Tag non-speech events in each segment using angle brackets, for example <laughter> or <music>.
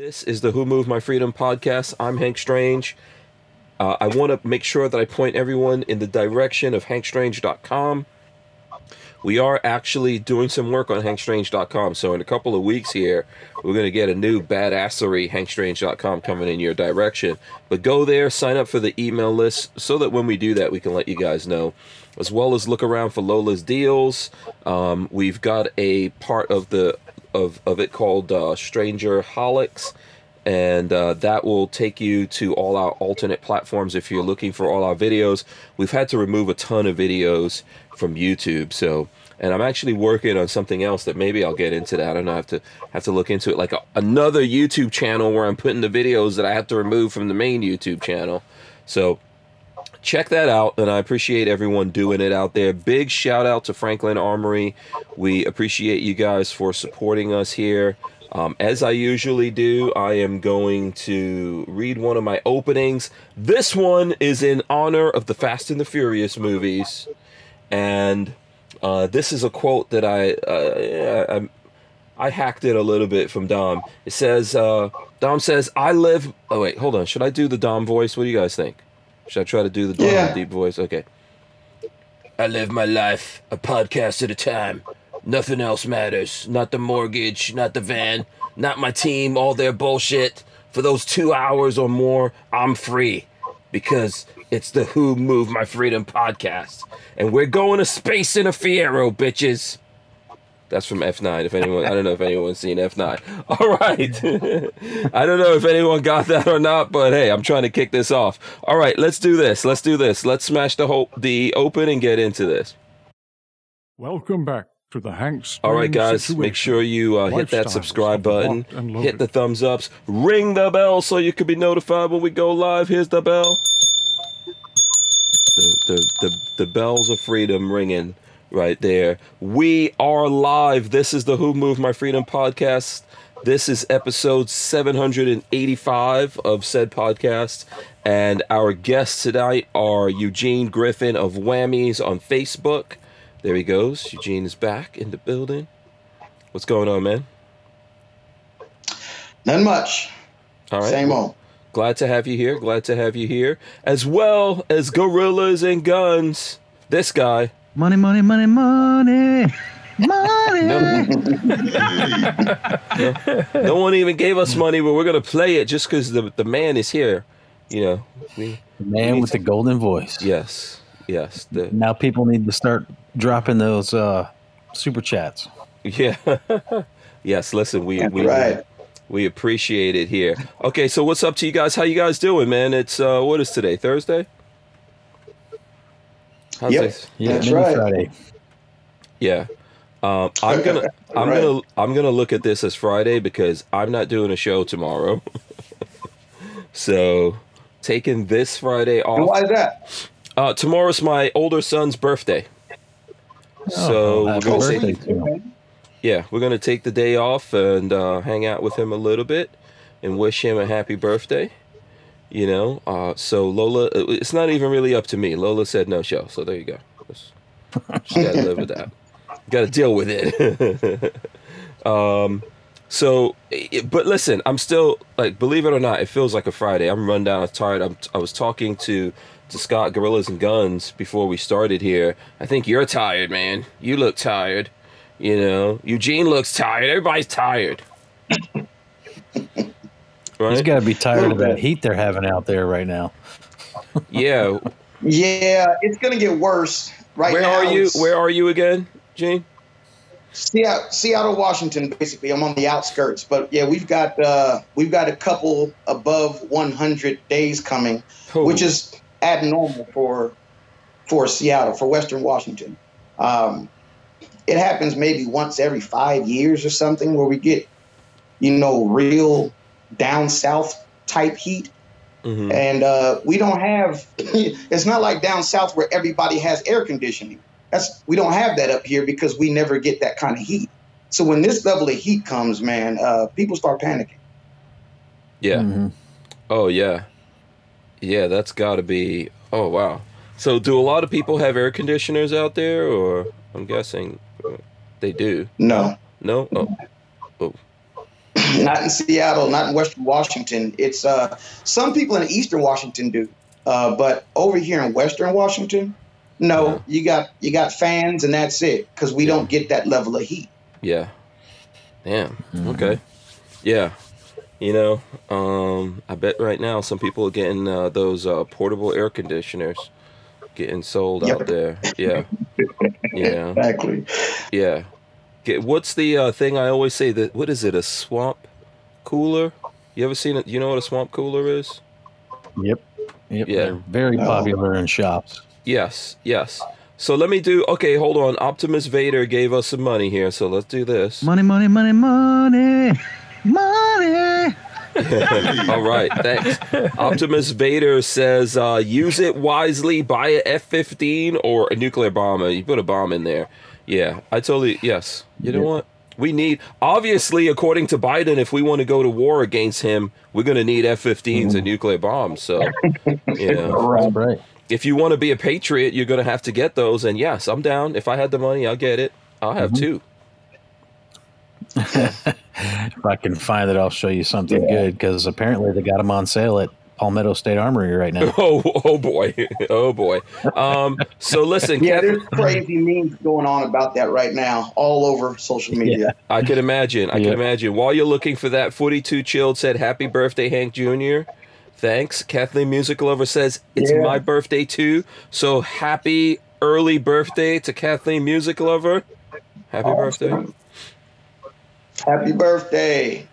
This is the Who Moved My Freedom podcast. I'm Hank Strange. Uh, I want to make sure that I point everyone in the direction of hankstrange.com. We are actually doing some work on hankstrange.com. So, in a couple of weeks here, we're going to get a new badassery hankstrange.com coming in your direction. But go there, sign up for the email list so that when we do that, we can let you guys know. As well as look around for Lola's deals. Um, we've got a part of the of, of it called uh, Stranger Holics, and uh, that will take you to all our alternate platforms if you're looking for all our videos. We've had to remove a ton of videos from YouTube, so and I'm actually working on something else that maybe I'll get into that. I don't know. I have to have to look into it, like a, another YouTube channel where I'm putting the videos that I have to remove from the main YouTube channel. So check that out and i appreciate everyone doing it out there big shout out to franklin armory we appreciate you guys for supporting us here um, as i usually do i am going to read one of my openings this one is in honor of the fast and the furious movies and uh, this is a quote that i uh, I, I hacked it a little bit from Dom. It says, uh, Dom says, I live. Oh, wait, hold on. Should I do the Dom voice? What do you guys think? Should I try to do the Yeah. deep voice? Okay. I live my life a podcast at a time. Nothing else matters. Not the mortgage, not the van, not my team, all their bullshit. For those two hours or more, I'm free because it's the Who Move My Freedom podcast. And we're going to space in a Fiero, bitches. That's from F9. If anyone, I don't know if anyone's seen F9. <laughs> All right. <laughs> I don't know if anyone got that or not, but hey, I'm trying to kick this off. All right, let's do this. Let's do this. Let's smash the whole the open and get into this. Welcome back to the Hank All right, guys, Situation. make sure you uh, hit that subscribe button, hit the thumbs ups, ring the bell so you can be notified when we go live. Here's the bell. The the the, the bells of freedom ringing right there. We are live. This is the Who Moved My Freedom podcast. This is episode 785 of said podcast. And our guests tonight are Eugene Griffin of Whammies on Facebook. There he goes. Eugene is back in the building. What's going on, man? None much. All right. Same old. Glad to have you here. Glad to have you here. As well as Gorillas and Guns. This guy. Money, money, money, money. Money. No, <laughs> no one even gave us money, but we're gonna play it just because the the man is here. You know, we The Man with the golden voice. yes, yes, the Now people need to start dropping those uh, super chats. yeah, <laughs> yes. Listen, we That's we right. we appreciate it here. Okay, so what's up to you guys? How you guys doing, man? It's uh, what is today? Thursday. How's Yep. this? Yeah, That's right. Friday. Yeah. Um, I'm <laughs> gonna I'm Right. gonna I'm gonna look at this as Friday because I'm not doing a show tomorrow. <laughs> so taking this Friday And why off. is that? Uh, tomorrow's my older son's birthday. So Oh, we're gonna birthday take, yeah, we're gonna take the day off and uh, hang out with him a little bit and wish him a happy birthday. You know, uh, so Lola, uh, it's not even really up to me. Lola said no show, so there you go. Just gotta live with that. Got to deal with it. <laughs> um, so, but listen, I'm still like, believe it or not, it feels like a Friday. I'm run down, I'm tired. I'm, I was talking to to Scott Gorillas and Guns before we started here. I think you're tired, man. You look tired. You know, Eugene looks tired. Everybody's tired. <laughs> He's Right? got to be tired of that heat they're having out there right now. Yeah. Yeah, it's gonna get worse. Right Where now, are you? Where are you again, Gene? Seattle, Seattle, Washington. Basically, I'm on the outskirts, but yeah, we've got uh, we've got a couple above 100 days coming, which is abnormal for for Seattle, for Western Washington. Um, it happens maybe once every five years or something, where we get, you know, real down south type heat. Mhm. and uh, we don't have <laughs> it's not like down south where everybody has air conditioning that's we don't have that up here because we never get that kind of heat so when this level of heat comes man uh, people start panicking Yeah. Mm-hmm. Oh yeah, yeah. That's got to be. Oh wow. So do a lot of people have air conditioners out there, or I'm guessing they do? no No. Oh. Oh. <clears throat> not in Seattle, not in Western Washington. It's uh, some people in Eastern Washington do, uh, but over here in Western Washington, no. Yeah. You got you got fans, and that's it. Because we don't get that level of heat. Yeah. Damn. Okay. Yeah. You know, um, I bet right now some people are getting uh, those uh, portable air conditioners getting sold Yep. out there. Yeah. <laughs> Yeah. Exactly. Yeah. Get, what's the uh, thing I always say that what is it? A swamp cooler? You ever seen it? You know what a swamp cooler is? Yep. Yep. Yeah. They're very popular in shops. Yes. Yes. So let me do. Okay, hold on. Optimus Vader gave us some money here, so let's do this. Money, money, money, money, money. <laughs> All right, thanks. Optimus Vader says, uh, use it wisely, buy a F 15 or a nuclear bomber. You put a bomb in there. Yeah, I totally, yes. You know Yeah. what? We need, obviously, according to Biden, if we want to go to war against him, we're going to need F 15s and mm-hmm. nuclear bombs. So, <laughs> you know, That's right. if you want to be a patriot, you're going to have to get those. And yes, I'm down. If I had the money, I'll get it. I'll have mm-hmm. two. <laughs> If I can find it, I'll show you something good because apparently they got them on sale at Palmetto State Armory right now. <laughs> Oh, oh boy. Oh boy. Um, so listen, Yeah, Kevin- there's crazy memes going on about that right now, all over social media. I can imagine. I Yeah. can imagine. While you're looking for that, 42 Chilled said, Happy birthday, Hank Jr. Thanks. Kathleen Music Lover says, It's Yeah. my birthday too. So happy early birthday to Kathleen Music Lover. Happy birthday. Happy birthday.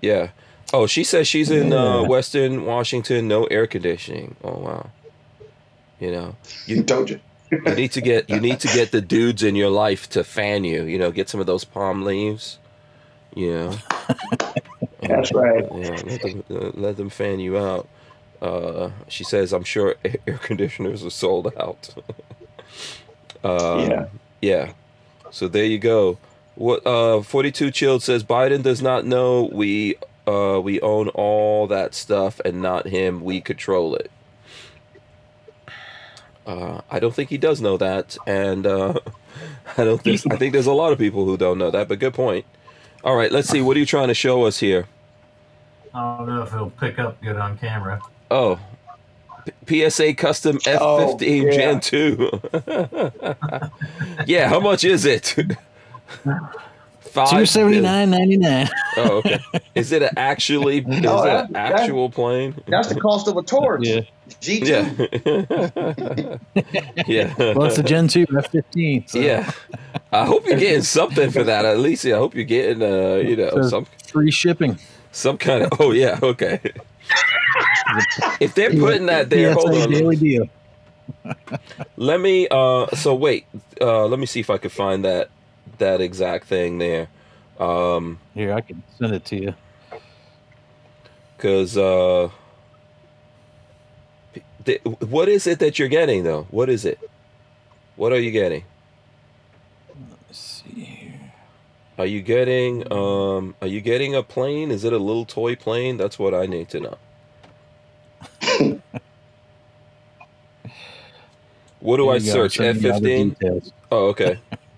Yeah. Oh, she says she's in uh, Western Washington, no air conditioning. Oh, wow. You know, You <laughs> told you. you need to get you need to get the dudes in your life to fan you. You know, get some of those palm leaves. You know. <laughs> That's right. Yeah, let them uh, let them fan you out. Uh, she says, "I'm sure <laughs> air conditioners are sold out." um, Yeah. yeah. So there you go. What uh, 42 chilled says Biden does not know we uh, we own all that stuff and not him. We control it. Uh, I don't think he does know that, and uh, <laughs> I don't think I think there's a lot of people who don't know that. But good point. All right, let's see. What are you trying to show us here? I don't know if it'll pick up good on camera. Oh, P- PSA Custom F15 Oh, yeah. Gen 2. <laughs> yeah, how much is it? <laughs> Five Two seventy nine ninety nine. Oh, okay. Is it a actually? <laughs> Is No, it that- an that- actual plane? That's the cost of a torch. Yeah. G2. Yeah. <laughs> yeah. Well, it's a Gen two F fifteen. yeah. I hope you're getting something for that. At least, I hope you're getting, uh, you know, some free shipping. some kind of. Oh yeah. Okay. If they're putting that there, hold on. daily deal. Let me. Uh. So wait. Uh. Let me see if I could find that that exact thing there. Um. Here, I can send it to you. Because uh, th- what is it that you're getting though? What is it? What are you getting? Let's see here. Are you getting um? Are you getting a plane? Is it a little toy plane? That's what I need to know. <laughs> what do Here I search? F sending you all the fifteen. Oh, okay. <laughs>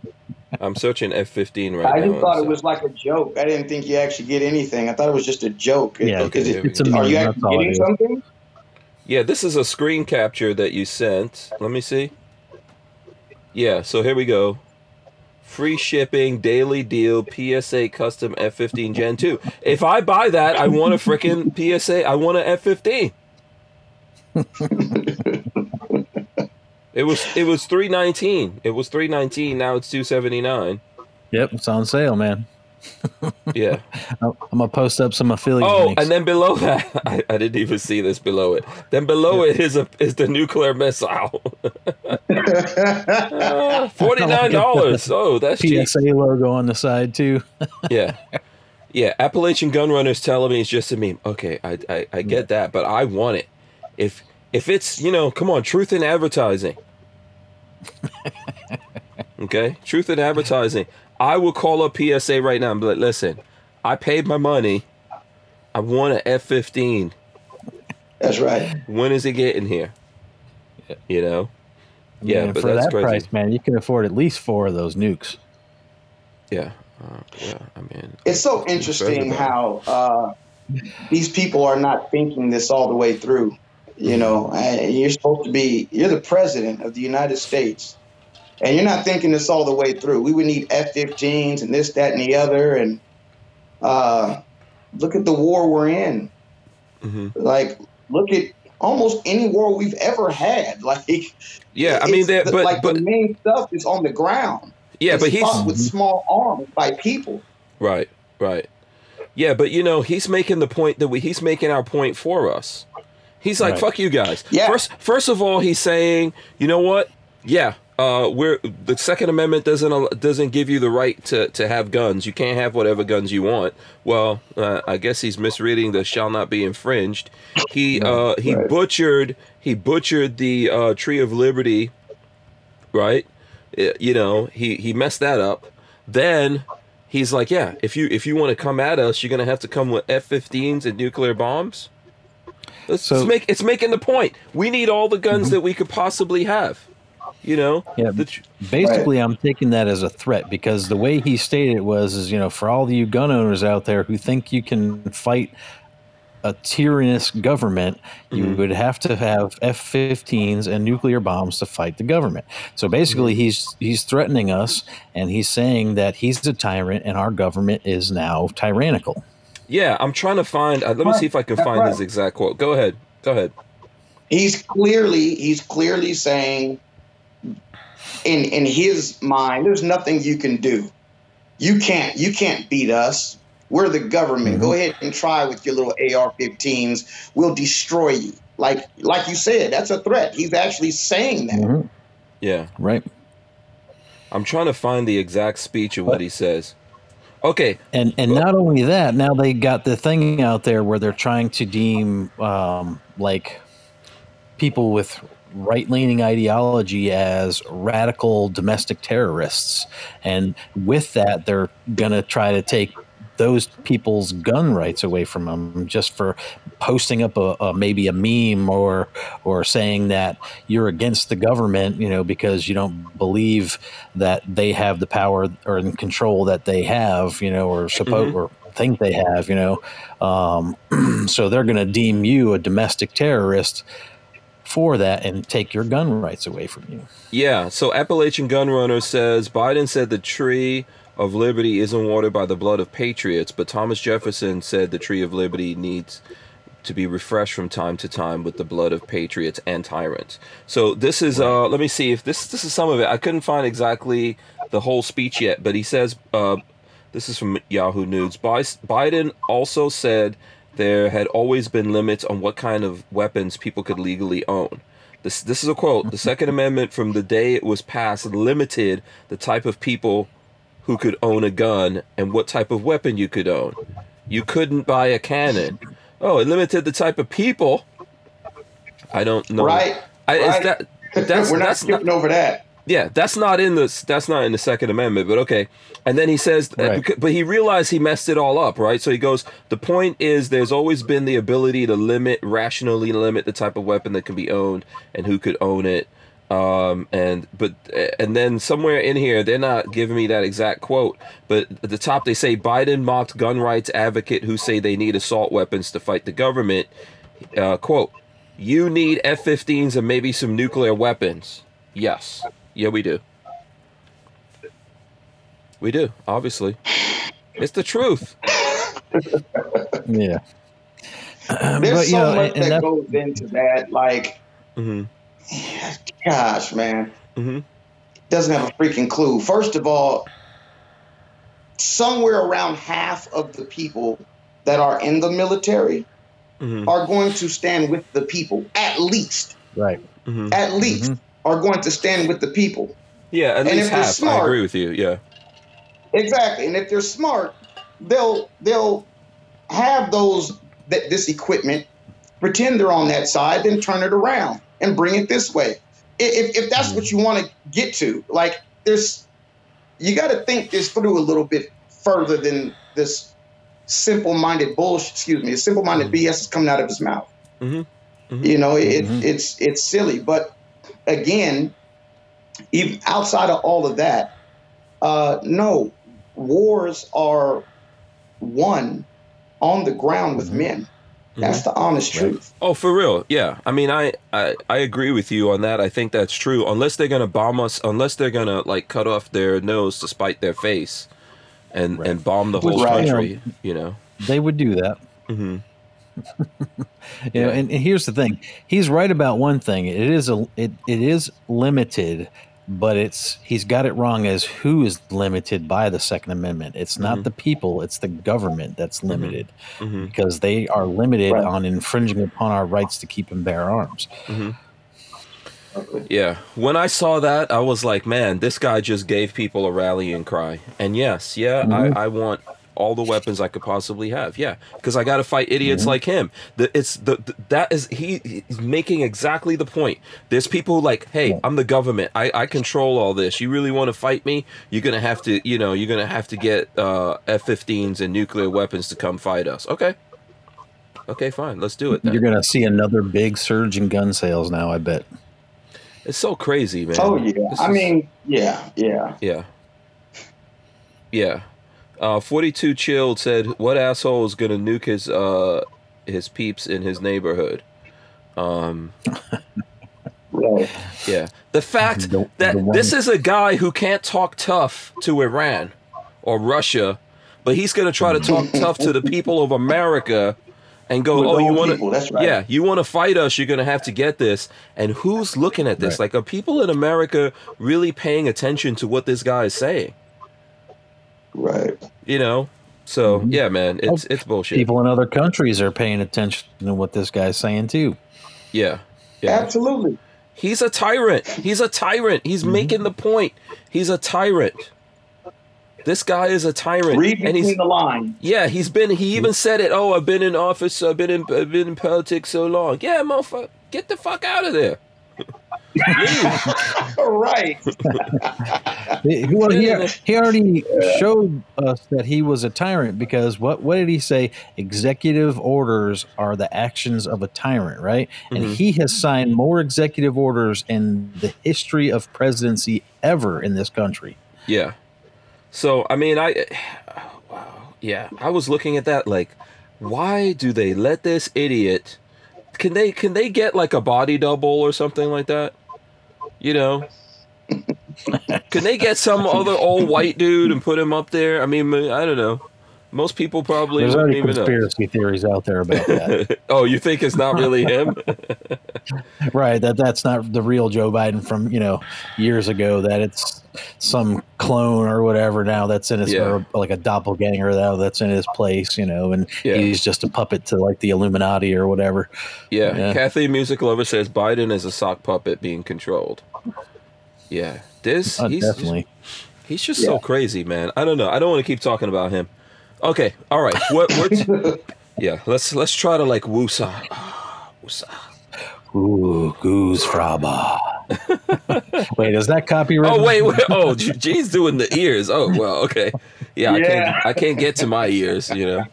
I'm searching F fifteen right I now. I just thought so- it was like a joke. I didn't think you actually get anything. I thought it was just a joke. Yeah, Is okay, it- It's a go. are you actually that's getting something? Yeah, this is a screen capture that you sent. Let me see. Yeah, so here we go. Free shipping, daily deal, PSA custom F15 Gen 2. If I buy that, I want a freaking PSA. I want a F15. <laughs> it was it was 319. It was 319. Now it's 279. Yep, it's on sale, man. Yeah. <laughs> I'm gonna post up some affiliate Oh, links. and then below that, <laughs> I, I didn't even see this below it. Then below it is a is the nuclear missile. <laughs> Forty nine dollars. Oh, that's cheap. PSA logo on the side too. Yeah, yeah. Appalachian Gun Gunrunners telling me it's just a meme. Okay, I, I I get that, but I want it. If if it's you know, come on, truth in advertising. <laughs> okay, truth in advertising. I will call up PSA right now and be like, listen, I paid my money. I want an F fifteen. That's right. When is it getting here? You know. Yeah, Man, but for that's that crazy. price, man, you can afford at least four of those nukes. Yeah. Uh, yeah, I mean, It's so interesting how uh, these people are not thinking this all the way through. You know, and you're supposed to be, you're the president of the United States, and you're not thinking this all the way through. We would need F 15s and this, that, and the other. And uh, look at the war we're in. hmm Like, look at almost any war we've ever had. <laughs> Like, yeah, I mean, that, but like but the main stuff is on the ground. yeah, It's but he's fought with small arms by people. right, right. Yeah, but you know, he's making the point that we he's making our point for us. He's like, Right. "Fuck you guys." Yeah. First, first of all, he's saying, "You know what? Yeah, uh, we're the Second Amendment doesn't doesn't give you the right to to have guns. You can't have whatever guns you want." Well, uh, I guess he's misreading the "shall not be infringed." He uh, he Right. butchered he butchered the uh, Tree of Liberty, right? Uh, You know, he he messed that up. Then he's like, "Yeah, if you if you want to come at us, you're gonna have to come with F-15s and nuclear bombs." It's, So- it's make it's making the point. We need all the guns that we could possibly have. You know, Yeah, The tr- Basically, I'm taking that as a threat because the way he stated it was, is you know, for all you gun owners out there who think you can fight a tyrannous government, you Mhm. would have to have F-15s and nuclear bombs to fight the government. So basically, he's he's threatening us, and he's saying that he's a tyrant, and our government is now tyrannical. Yeah, I'm trying to find. Uh, let me see if I can That's find right. his exact quote. Go ahead. Go ahead. he's clearly he's clearly saying in in his mind there's nothing you can do you can't you can't beat us we're the government go ahead and try with your little ar-15s we'll destroy you like like you said that's a threat he's actually saying that Mhm. Yeah, Right. I'm trying to find the exact speech of what he says. Okay. And and not only that, now they got the thing out there where they're trying to deem um, like people with right leaning ideology as radical domestic terrorists, and with that, they're gonna try to take those people's gun rights away from them just for posting up a, a maybe a meme or or saying that you're against the government you know because you don't believe that they have the power or control that they have you know or suppose Mhm. or think they have you know um, <clears throat> so they're going to deem you a domestic terrorist for that and take your gun rights away from you Yeah. So Appalachian Gun Runner says Biden said the tree of liberty isn't watered by the blood of patriots, but Thomas Jefferson said the tree of liberty needs to be refreshed from time to time with the blood of patriots and tyrants. So this is uh let me see if this this is some of it. I couldn't find exactly the whole speech yet, but he says uh this is from Yahoo News. Biden also said there had always been limits on what kind of weapons people could legally own. This this is a quote. The Second Amendment from the day it was passed limited the type of people who could own a gun and what type of weapon you could own. You couldn't buy a cannon. Oh, it limited the type of people. I don't know. right I, is right. that <laughs> that's we're not that's not, skipping over that yeah, that's not in the that's not in the Second Amendment, but okay. And then he says, uh, Right. but he realized he messed it all up, right? So he goes, the point is, there's always been the ability to limit, rationally limit the type of weapon that can be owned and who could own it. Um, and but and then somewhere in here, they're not giving me that exact quote, but at the top they say Biden mocked gun rights advocate who say they need assault weapons to fight the government. Uh, quote: You need F-15s and maybe some nuclear weapons. Yes. Yeah, we do. We do, obviously. It's the truth. <laughs> yeah <clears throat> there's but so know much and, and that that, goes into that like hmm <laughs> gosh man Mm-hmm. doesn't have a freaking clue. First of all, somewhere around half of the people that are in the military hmm are going to stand with the people. At least, right hmm at least Mhm. are going to stand with the people. Yeah, at And least if they're half. I agree with you. Yeah. Exactly. And if they're smart, they'll they'll have those th- this equipment, pretend they're on that side, then turn it around and bring it this way. If, if that's what you want to get to, like there's, you got to think this through a little bit further than this simple-minded bullshit. Excuse me, simple-minded Mhm. BS is coming out of his mouth. Mhm. Mhm. You know, it, Mhm. it's it's silly. But again, even outside of all of that, uh, no, wars are won on the ground with men. That's the honest truth. Oh, for real? Yeah. I mean, I, I I agree with you on that. I think that's true. Unless they're gonna bomb us, unless they're gonna like cut off their nose to spite their face, and Right. and bomb the whole Right. country. You know. They would do that. hmm <laughs> You know, and, and here's the thing: he's right about one thing. It is a it, it is limited, but it's he's got it wrong as who is limited by the Second Amendment. It's not Mhm. the people; it's the government that's limited hmm because they are limited Right. on infringing upon our rights to keep and bear arms. Yeah. When I saw that, I was like, man, this guy just gave people a rallying cry. And yes, yeah. I, I want all the weapons I could possibly have. Yeah, because I got to fight idiots Mhm. like him. The, it's the, the that is he he's making exactly the point. There's people like, hey, Yeah. I'm the government. I, I control all this. You really want to fight me? You're gonna have to, you know, you're gonna have to get uh, F-15s and nuclear weapons to come fight us. Okay. Okay, fine. Let's do it then. You're going to see another big surge in gun sales now. I bet. It's so crazy, man. Oh yeah. This I is- mean, yeah, yeah. Yeah. Yeah. Uh, 42 chilled said, "What asshole is gonna nuke his uh his peeps in his neighborhood?" Um, <laughs> Right. yeah. The fact The- that the this is a guy who can't talk tough to Iran or Russia, but he's gonna try to talk <laughs> tough to the people of America and go, With "Oh, you want to?" Right. Yeah, you want to fight us, you're going to have to get this. And who's looking at this? Right. Like, are people in America really paying attention to what this guy is saying? Right. You know? So, Mhm. yeah, man, it's it's bullshit. People in other countries are paying attention to what this guy's saying too. yeah. Yeah. Absolutely. He's a tyrant. He's a tyrant. He's Mm-hmm. making the point. He's a tyrant. This guy is a tyrant. Read and he's the lines. Yeah, he's been. He even said it. Oh, I've been in office. I've been in. I've been in politics so long. Yeah, motherfucker, get the fuck out of there. Leave. <laughs> right. He, well, he, he already showed us that he was a tyrant because what what did he say? Executive orders are the actions of a tyrant, right? And Mhm. he has signed more executive orders in the history of presidency ever in this country. Yeah. So I mean, I. <sighs> Wow. Yeah, I was looking at that like, why do they let this idiot? Can they can they get like a body double or something like that? You know. <laughs> Can they get some other old white dude and put him up there? I mean, I don't know. Most people probably There's already even know. conspiracy theories out there about that. <laughs> oh, you think it's not really him? <laughs> right, that that's not the real Joe Biden from, you know, years ago that it's some clone or whatever now that's in his Yeah. or like a doppelganger now that's in his place, you know, and Yeah. he's just a puppet to like the Illuminati or whatever. Yeah. Yeah. Kathy Music Lover says Biden is a sock puppet being controlled. Yeah. This Uh, he's definitely. he's just so crazy, man. I don't know. I don't want to keep talking about him. Okay. All right. What what Yeah, let's let's try to like woosah. Ah, woosah. Ooh, goosfraba. Wait, is that copyright? Oh wait, wait. Oh, G- G's doing the ears. Oh well, okay. Yeah, I Yeah. can't I can't get to my ears, you know.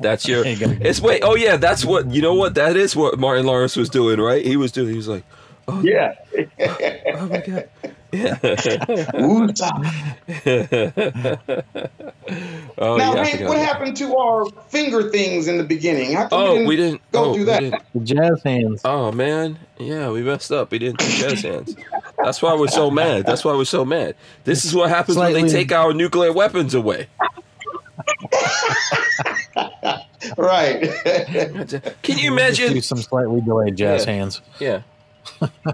That's your It's wait. Oh yeah, that's what you know. What that is. What Martin Lawrence was doing, right? He was doing. He was like, Oh Yeah. oh my god. Yeah. <laughs> Oh now, yeah. Hank, what happened to our finger things in the beginning? How come Oh, we didn't go oh, through we that? jazz hands. Oh man, yeah, we messed up. We didn't do jazz hands. That's why we're so mad. That's why we're so mad. This is what happens when they take our nuclear weapons away. <laughs> Right. Can you imagine? Do imagine? some slightly delayed jazz Yeah. hands. Yeah.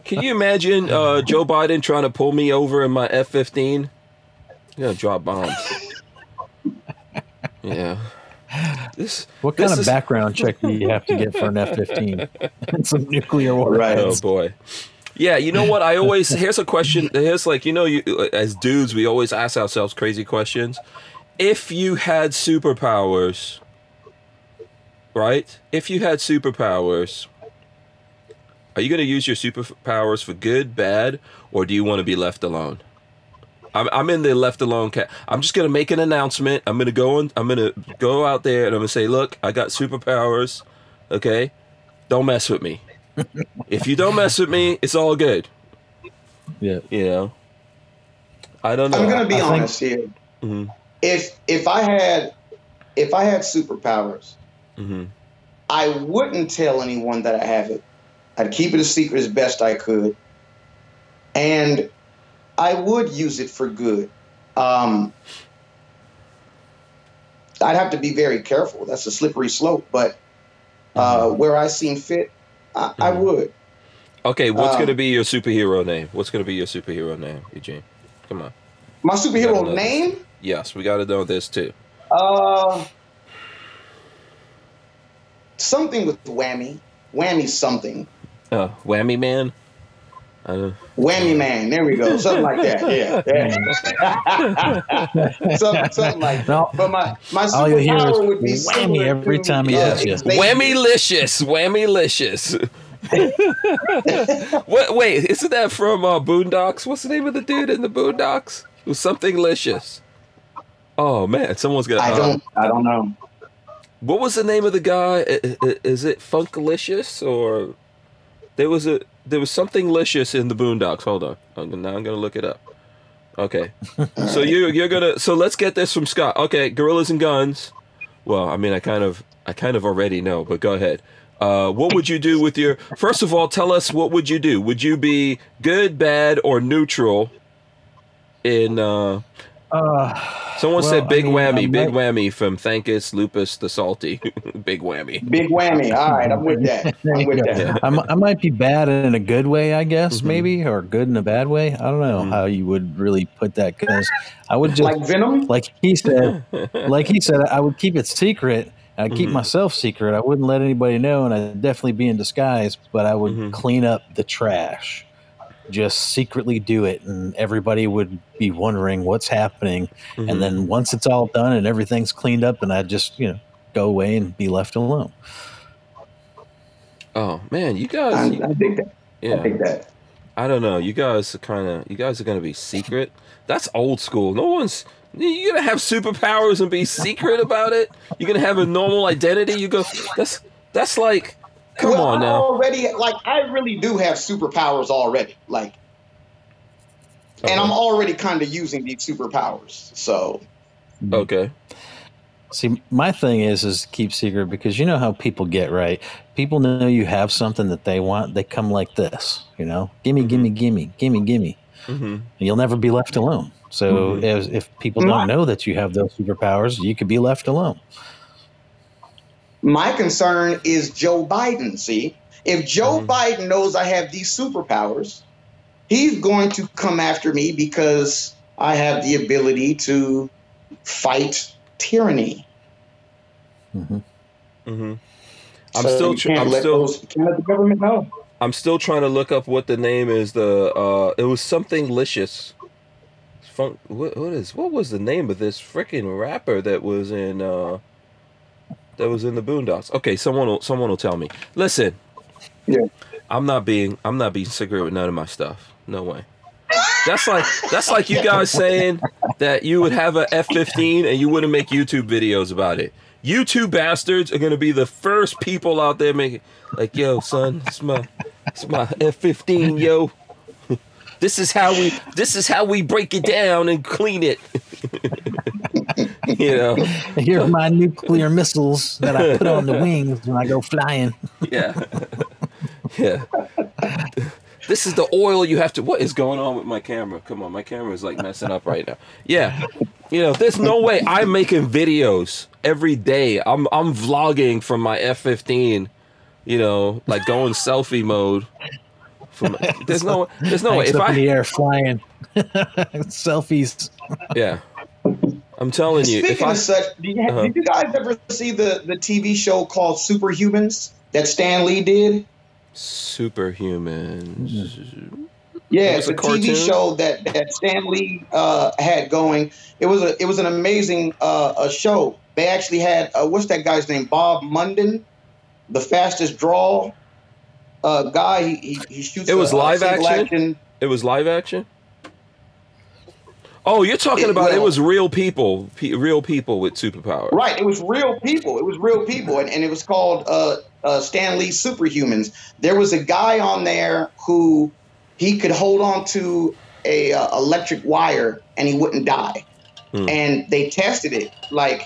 Can you imagine uh, Joe Biden trying to pull me over in my F fifteen? You're gonna drop bombs. Yeah. This. What This kind of is- background check do you have to get for an F fifteen <laughs> and some nuclear warheads? Right. Oh boy. Yeah, you know what? I always here's a question. Here's like you know, you as dudes, we always ask ourselves crazy questions. If you had superpowers, right? If you had superpowers, are you going to use your superpowers for good, bad, or do you want to be left alone? I'm, I'm in the left alone cat. I'm just going to make an announcement. I'm going to go on. I'm going to go out there and I'm going to say, look, I got superpowers. Okay, don't mess with me. <laughs> if you don't mess with me, it's all good. Yeah. You know. I don't know. I'm going to be I think- honest here. Mhm. if if I had if I had superpowers, hmm I wouldn't tell anyone that I have it. I'd keep it a secret as best I could, and I would use it for good. Um, I'd have to be very careful. That's a slippery slope, but uh, where I seem fit, I, I Mhm. would. Okay, what's Um, gonna be your superhero name? What's gonna be your superhero name, Eugene? Come on. My superhero name? Yes, we got to know this too. Uh, something with whammy. Whammy something. Uh, Whammy Man. I. Whammy man. There we go. Something like that. Yeah. <laughs> yeah. <laughs> something, something like that. No, But my, my all you hear is superpower would be whammy every time he uh, hits you. Xavier. Whammy-licious, whammy-licious. <laughs> what? Wait, isn't that from uh, Boondocks? What's the name of the dude in the Boondocks? It was something licious. Oh man, someone's got. I uh, don't. I don't know. What was the name of the guy? I- I- Is it Funkalicious or there was a there was something licious in the Boondocks? Hold on, I'm, gonna- now I'm gonna look it up. Okay, <laughs> so you you're gonna so let's get this from Scott. Okay, Gorillas and Guns. Well, I mean, I kind of I kind of already know, but go ahead. Uh, what would you do with your? First of all, tell us what would you do? Would you be good, bad, or neutral? In uh, Uh, someone Well, said I big mean, I whammy, big might- whammy from Thankus Lupus the Salty, <laughs> big whammy. Big whammy. All right. I'm with that. <laughs> I'm with that. I, mi- I might be bad in a good way, I guess, Mhm. maybe, or good in a bad way. I don't know Mhm. how you would really put that because I would just, Like Venom? like he said, <laughs> like he said, I would keep it secret. I'd keep Mhm. myself secret. I wouldn't let anybody know, and I'd definitely be in disguise. But I would Mhm. clean up the trash, just secretly do it, and everybody would be wondering what's happening. Mhm. And then once it's all done and everything's cleaned up, and I'd just you know go away and be left alone. Oh man, you I, guys, I think that. I yeah, think that. I don't know. You guys are kind of, you guys are gonna be secret. That's old school. No one's. You're gonna have superpowers and be secret about it. You're gonna have a normal identity. You go. That's that's like, come well, on I. Already, like I really do have superpowers already. Like, and I'm already kind of using these superpowers. So Okay. See, my thing is is keep secret because you know how people get right. People know you have something that they want. They come like this, you know, gimme, Mhm. gimme, gimme, gimme, gimme, hmm you'll never be left alone. So Mhm. as, if people don't know that you have those superpowers, you could be left alone. My concern is Joe Biden. See, if Joe Mhm. Biden knows I have these superpowers, he's going to come after me because I have the ability to fight tyranny. hmm hmm I'm So still. Tr- I'm let still. those, can't let the government know. I'm still trying to look up what the name is. The uh, it was something licious. Funk. What, what is? What was the name of this freaking rapper that was in? uh That was in the Boondocks. Okay, someone will. Someone will tell me. Listen. Yeah. I'm not being. I'm not being secret with none of my stuff. No way. That's like that's like you guys saying that you would have a F15 and you wouldn't make YouTube videos about it. You two bastards are gonna be the first people out there making like, yo, son, it's my it's my F15, yo. <laughs> This is how we this is how we break it down and clean it. <laughs> <laughs> you know, Here are my nuclear missiles that I put on the wings when I go flying. yeah, yeah. This is the oil you have to. What is going on with my camera? Come on, my camera is like messing up right now. Yeah, you know, there's no way I'm making videos every day. I'm I'm vlogging from my F15. You know, like going selfie mode. From there's no there's no way if up in the air flying <laughs> selfies. yeah. I'm telling you, if Speaking I of such, did you, Uh-huh. did you guys ever see the, the TV show called Superhumans that Stan Lee did? superhumans. Yeah, It it's was a? TV show that that Stan Lee uh, had going. It was a it was an amazing uh, a show. They actually had uh, what's that guy's name? Bob Munden, the fastest draw uh, guy. He, he, he shoots. It was a- live single action? It was live action. Oh, you're talking It- about it was real people, pe- real people with superpowers. Right. It was real people. It was real people, and, and it was called uh, uh, Stan Lee Superhumans. There was a guy on there who he could hold on to a uh, electric wire and he wouldn't die. Hmm. and they tested it like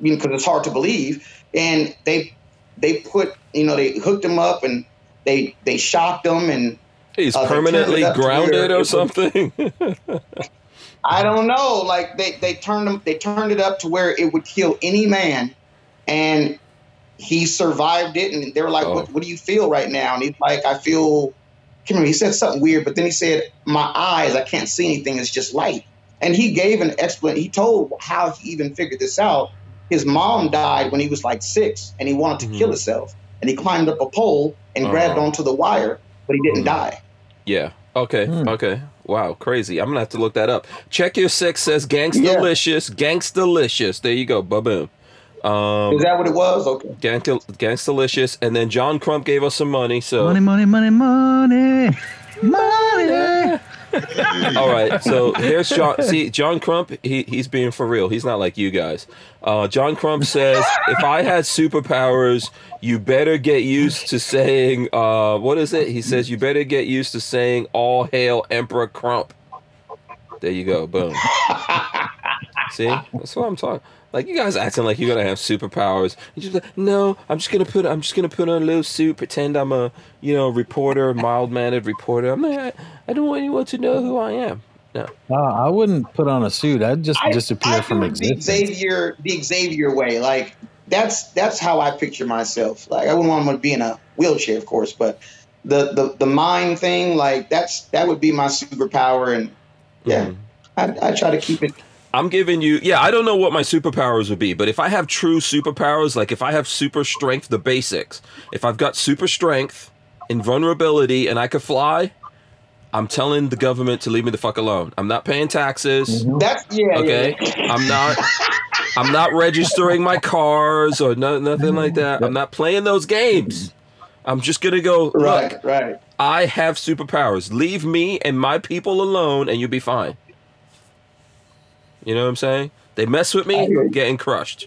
you know because it's hard to believe and they they put you know they hooked him up and they they shocked him and He's Uh, permanently it up to grounded or something. <laughs> I don't know. Like they they turned him they turned it up to where it would kill any man, and he survived it. And they were like, Oh. what, "What do you feel right now?" And he's like, "I feel." I can't remember. He said something weird, but then he said, "My eyes, I can't see anything. It's just light." And he gave an explanation. He told how he even figured this out. His mom died when he was like six, and he wanted to Mhm. kill himself. And he climbed up a pole and grabbed Oh. onto the wire, but he didn't Mhm. die. yeah. Okay. Hmm. Okay. Wow. Crazy. I'm gonna have to look that up. Check your six says gangstalicious. Gangstalicious. There you go. Ba boom. Um, Is that what it was? Okay. Gangsta, Gangstalicious, and then John Crump gave us some money. So Money, money, money, money, money. <laughs> all right, so here's John. See, John Crump, he, he's being for real. He's not like you guys. Uh, John Crump says, if I had superpowers, you better get used to saying, uh, what is it? He says, you better get used to saying, all hail Emperor Crump. There you go. Boom. See, that's what I'm talking. Like you guys acting like you're gonna have superpowers. You just like, no, I'm just gonna put I'm just gonna put on a little suit, pretend I'm a you know reporter, <laughs> mild mannered reporter. I'm not. I don't want anyone to know who I am. No. Uh, I wouldn't put on a suit. I'd just I- disappear I from do it the. Xavier, the Xavier way. Like that's that's how I picture myself. Like I wouldn't want to be in a wheelchair, of course, but the the the mind thing, like that's that would be my superpower, and yeah, Mhm. I, I try to keep it. I'm giving you, yeah, I don't know what my superpowers would be, but if I have true superpowers, like if I have super strength, the basics, if I've got super strength, invulnerability, and I could fly, I'm telling the government to leave me the fuck alone. I'm not paying taxes. Mm-hmm. That's yeah, Okay, yeah. I'm not. I'm not registering my cars or no, nothing like mm-hmm. that. I'm not playing those games. Mm-hmm. I'm just gonna go. Right, right. I have superpowers. Leave me and my people alone, and you'll be fine. You know what I'm saying? They mess with me, getting crushed.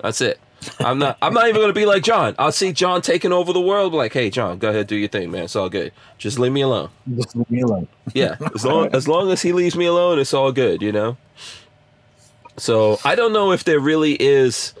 That's it. I'm not. I'm not even gonna be like John. I'll see John taking over the world. Like, hey, John, go ahead, do your thing, man. It's all good. Just leave me alone. Just leave me alone. Yeah, as long as long as he leaves me alone, it's all good. You know. So I don't know if there really is,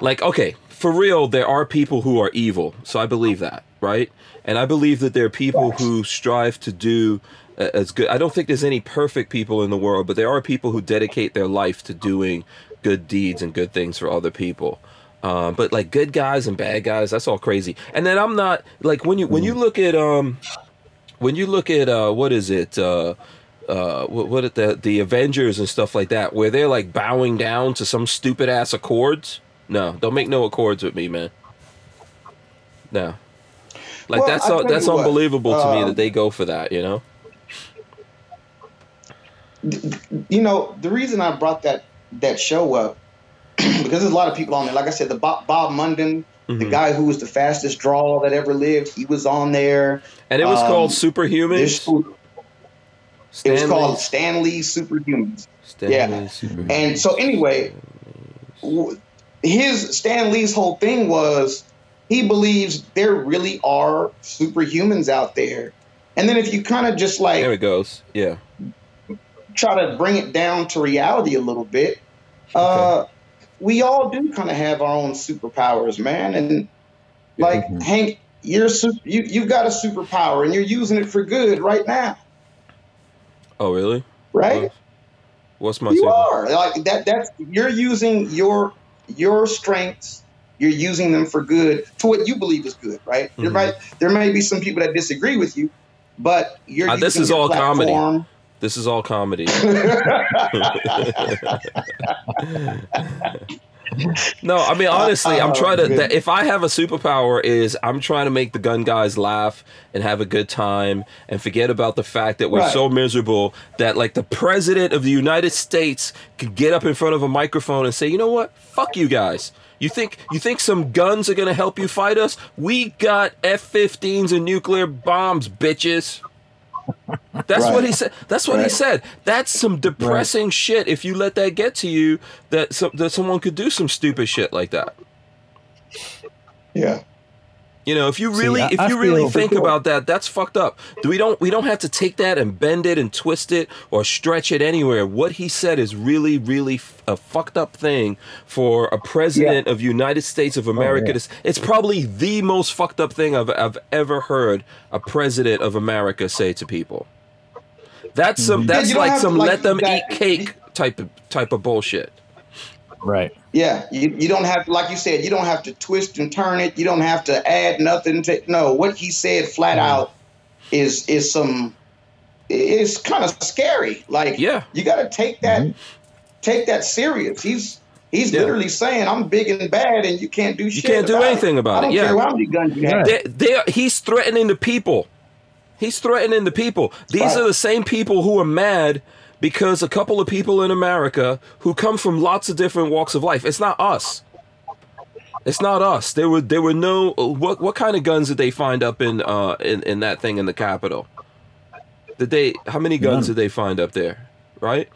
like, okay, for real, there are people who are evil. So I believe that, right? And I believe that there are people who strive to do as good. I don't think there's any perfect people in the world, but there are people who dedicate their life to doing good deeds and good things for other people. Um, but like good guys and bad guys, that's all crazy. And then I'm not like when you when you look at um when you look at uh what is it uh uh what, what the the Avengers and stuff like that where they're like bowing down to some stupid ass accords. No, don't make no accords with me, man. No. Like Well, that's all, that's you what, unbelievable to me um, that they go for that, you know? You know, the reason I brought that that show up <clears throat> because there's a lot of people on there. Like I said, the Bob, Bob Munden, the Mhm. guy who was the fastest draw that ever lived, he was on there. And it was um, called Superhumans. It was called Stan Lee Superhumans. Stan Lee yeah. Superhumans. And so anyway, his Stan Lee's whole thing was he believes there really are superhumans out there. And then if you kind of just like there it goes. Yeah. Try to bring it down to reality a little bit, uh, we all do kind of have our own superpowers, man. And like Mhm. Hank, you're super, you you've got a superpower and you're using it for good right now, Oh, really? right? What's my you super? are like that. That's you're using your your strengths. You're using them for good to what you believe is good, right? There Mhm. might there may be some people that disagree with you, but you're. Uh, this is all comedy. This is all comedy. <laughs> No, I mean honestly, I'm Oh, trying to. Oh, that if I have a superpower, is I'm trying to make the gun guys laugh and have a good time and forget about the fact that we're Right. so miserable that like the president of the United States could get up in front of a microphone and say, you know what, fuck you guys. You think you think some guns are gonna help you fight us? We got F-15s and nuclear bombs, bitches. That's what he said. That's what he said. That's some depressing shit. If you let that get to you, that some, that someone could do some stupid shit like that. yeah. You know, if you See, really, I- if I you really think about that, that's fucked up. Do we don't we don't have to take that and bend it and twist it or stretch it anywhere. What he said is really, really f- a fucked up thing for a president of United States of oh, America. yeah. to It's probably the most fucked up thing I've I've ever heard a president of America say to people. That's some. Mm-hmm. That's you don't like some like, let them that- eat cake type of type of bullshit. Right. Yeah, you, you don't have like you said, you don't have to twist and turn it. You don't have to add nothing to no. What he said flat Mm-hmm. out is is some it's kind of scary. Like Yeah. you got to take that take that serious. He's he's Yeah. literally saying I'm big and bad and you can't do shit. You can't do about anything about I it, yeah. care how many guns you have. Right. They, they, he's threatening the people. He's threatening the people. These Right. are the same people who are mad because a couple of people in America who come from lots of different walks of life. It's not us. It's not us. There were there were no what what kind of guns did they find up in uh in, in that thing in the Capitol? Did they how many guns None. did they find up there? Right?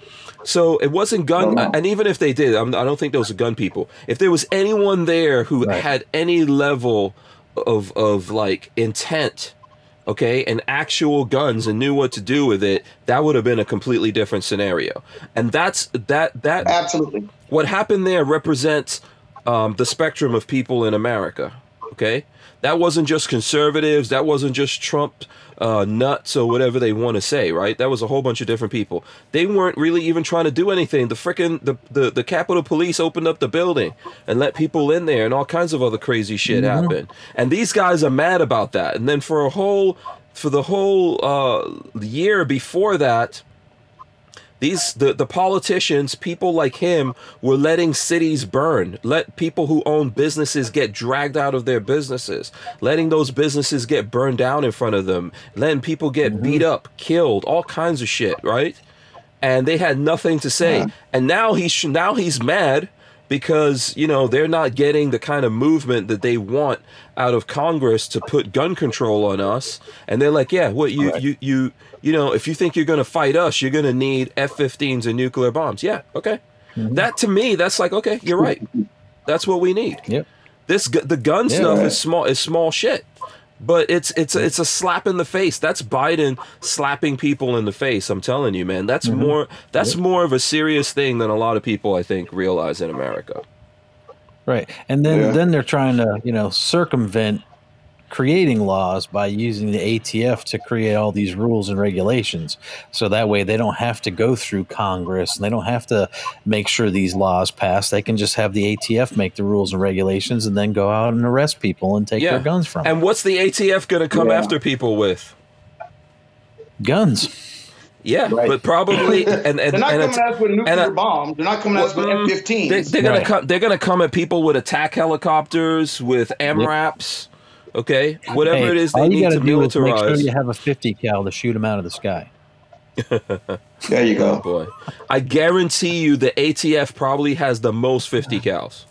So it wasn't gun, and even if they did, I'm, I don't think those are gun people. If there was anyone there who Right. had any level of of like intent, okay, and actual guns and knew what to do with it, that would have been a completely different scenario. And that's that that Absolutely. what happened there represents um, the spectrum of people in America. Okay, that wasn't just conservatives. That wasn't just Trump uh, nuts or whatever they want to say. Right? That was a whole bunch of different people. They weren't really even trying to do anything. The frickin' the, the the Capitol Police opened up the building and let people in there, and all kinds of other crazy shit happened. And these guys are mad about that. And then for a whole for the whole uh, year before that. These the, the politicians, people like him, were letting cities burn, let people who own businesses get dragged out of their businesses, letting those businesses get burned down in front of them, letting people get mm-hmm. beat up, killed, all kinds of shit, right? And they had nothing to say. And now he's now he's mad because you know they're not getting the kind of movement that they want out of Congress to put gun control on us. And they're like, yeah, what you you you you know, if you think you're going to fight us, you're going to need F-15s and nuclear bombs. Yeah, okay. Mm-hmm. That to me, that's like, okay, you're right. That's what we need. Yep. This the gun Yeah, stuff right. is small is small shit. But it's it's it's a slap in the face. That's Biden slapping people in the face. I'm telling you, man. That's mm-hmm. more that's more of a serious thing than a lot of people I think realize in America. Right. And then Yeah. then they're trying to, you know, circumvent creating laws by using the ATF to create all these rules and regulations. So that way they don't have to go through Congress and they don't have to make sure these laws pass. They can just have the ATF make the rules and regulations and then go out and arrest people and take Yeah. their guns from them. And what's the ATF going to come Yeah. after people with? Guns. Yeah, Right. but probably <laughs> and and, They're not and coming it's- at us with nuclear a- bombs. They're not coming at us with Mm, F-15s. They, they're gonna Right. come. They're gonna come at people with attack helicopters, with MRAPs. Okay, whatever Hey, it is they all you need got to to do is make sure you have a 50 cal to shoot them out of the sky. <laughs> there you Oh go. boy, I guarantee you the ATF probably has the most 50 cals.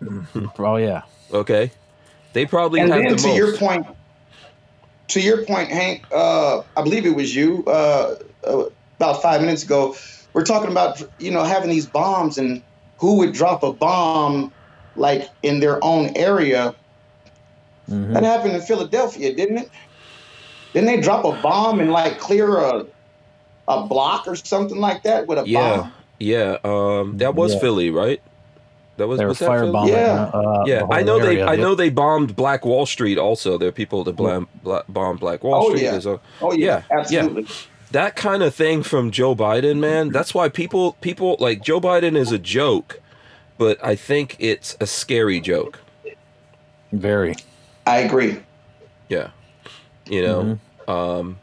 <laughs> Oh yeah. Okay, they probably And have then the to most. your point, to your point, Hank, uh, I believe it was you uh, uh, about five minutes ago. We're talking about you know having these bombs and who would drop a bomb like in their own area. Mhm. That happened in Philadelphia, didn't it? Didn't they drop a bomb and like clear a a block or something like that with a yeah, bomb? yeah. Um, that was Yeah. Philly, right? That was They were was that Philly? firebombing. Yeah. Uh, Yeah, I whole know they. I know they bombed Black Wall Street. Also, there are people that blam, bla- bomb Black Wall Oh, Street. yeah. A- Oh yeah, Yeah, absolutely. that kind of thing from Joe Biden, man. That's why people people like Joe Biden is a joke, but I think it's a scary joke. Very. I agree. Yeah, you know. Um,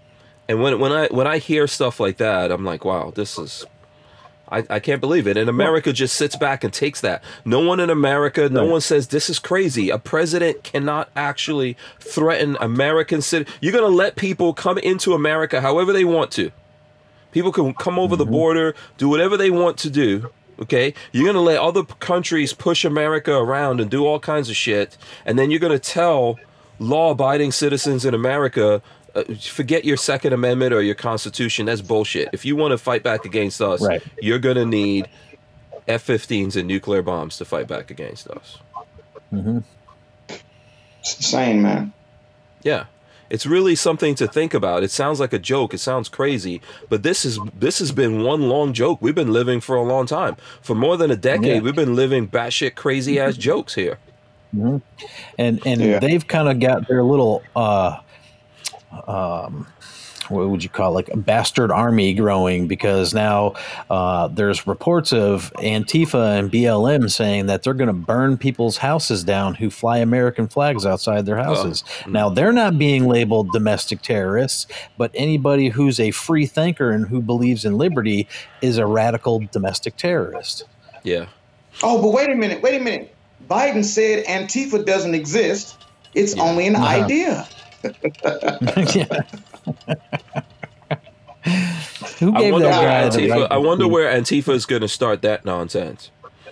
and when when I when I hear stuff like that, I'm like, wow, this is. I, I can't believe it. And America just sits back and takes that. No one in America, no Right. one says this is crazy. A president cannot actually threaten American citizens. You're going to let people come into America however they want to. People can come over the border, do whatever they want to do. Okay, you're gonna let other countries push America around and do all kinds of shit, and then you're gonna tell law-abiding citizens in America, uh, forget your Second Amendment or your Constitution. That's bullshit. If you want to fight back against us, Right. you're gonna need F-15s and nuclear bombs to fight back against us. hmm It's insane, man. Yeah. It's really something to think about. It sounds like a joke. It sounds crazy, but this is this has been one long joke. We've been living for a long time. For more than a decade, Yeah. we've been living batshit crazy ass jokes here. and and Yeah. they've kind of got their little uh um what would you call it, like a bastard army growing because now uh, there's reports of Antifa and BLM saying that they're going to burn people's houses down who fly American flags outside their houses. Now they're not being labeled domestic terrorists, but anybody who's a free thinker and who believes in liberty is a radical domestic terrorist. Yeah. Oh, but wait a minute, wait a minute. Biden said Antifa doesn't exist. It's only an Uh-huh. idea. <laughs> <laughs> Yeah. Who I gave wonder, that where guy Antifa, I wonder where Antifa is going to start that nonsense.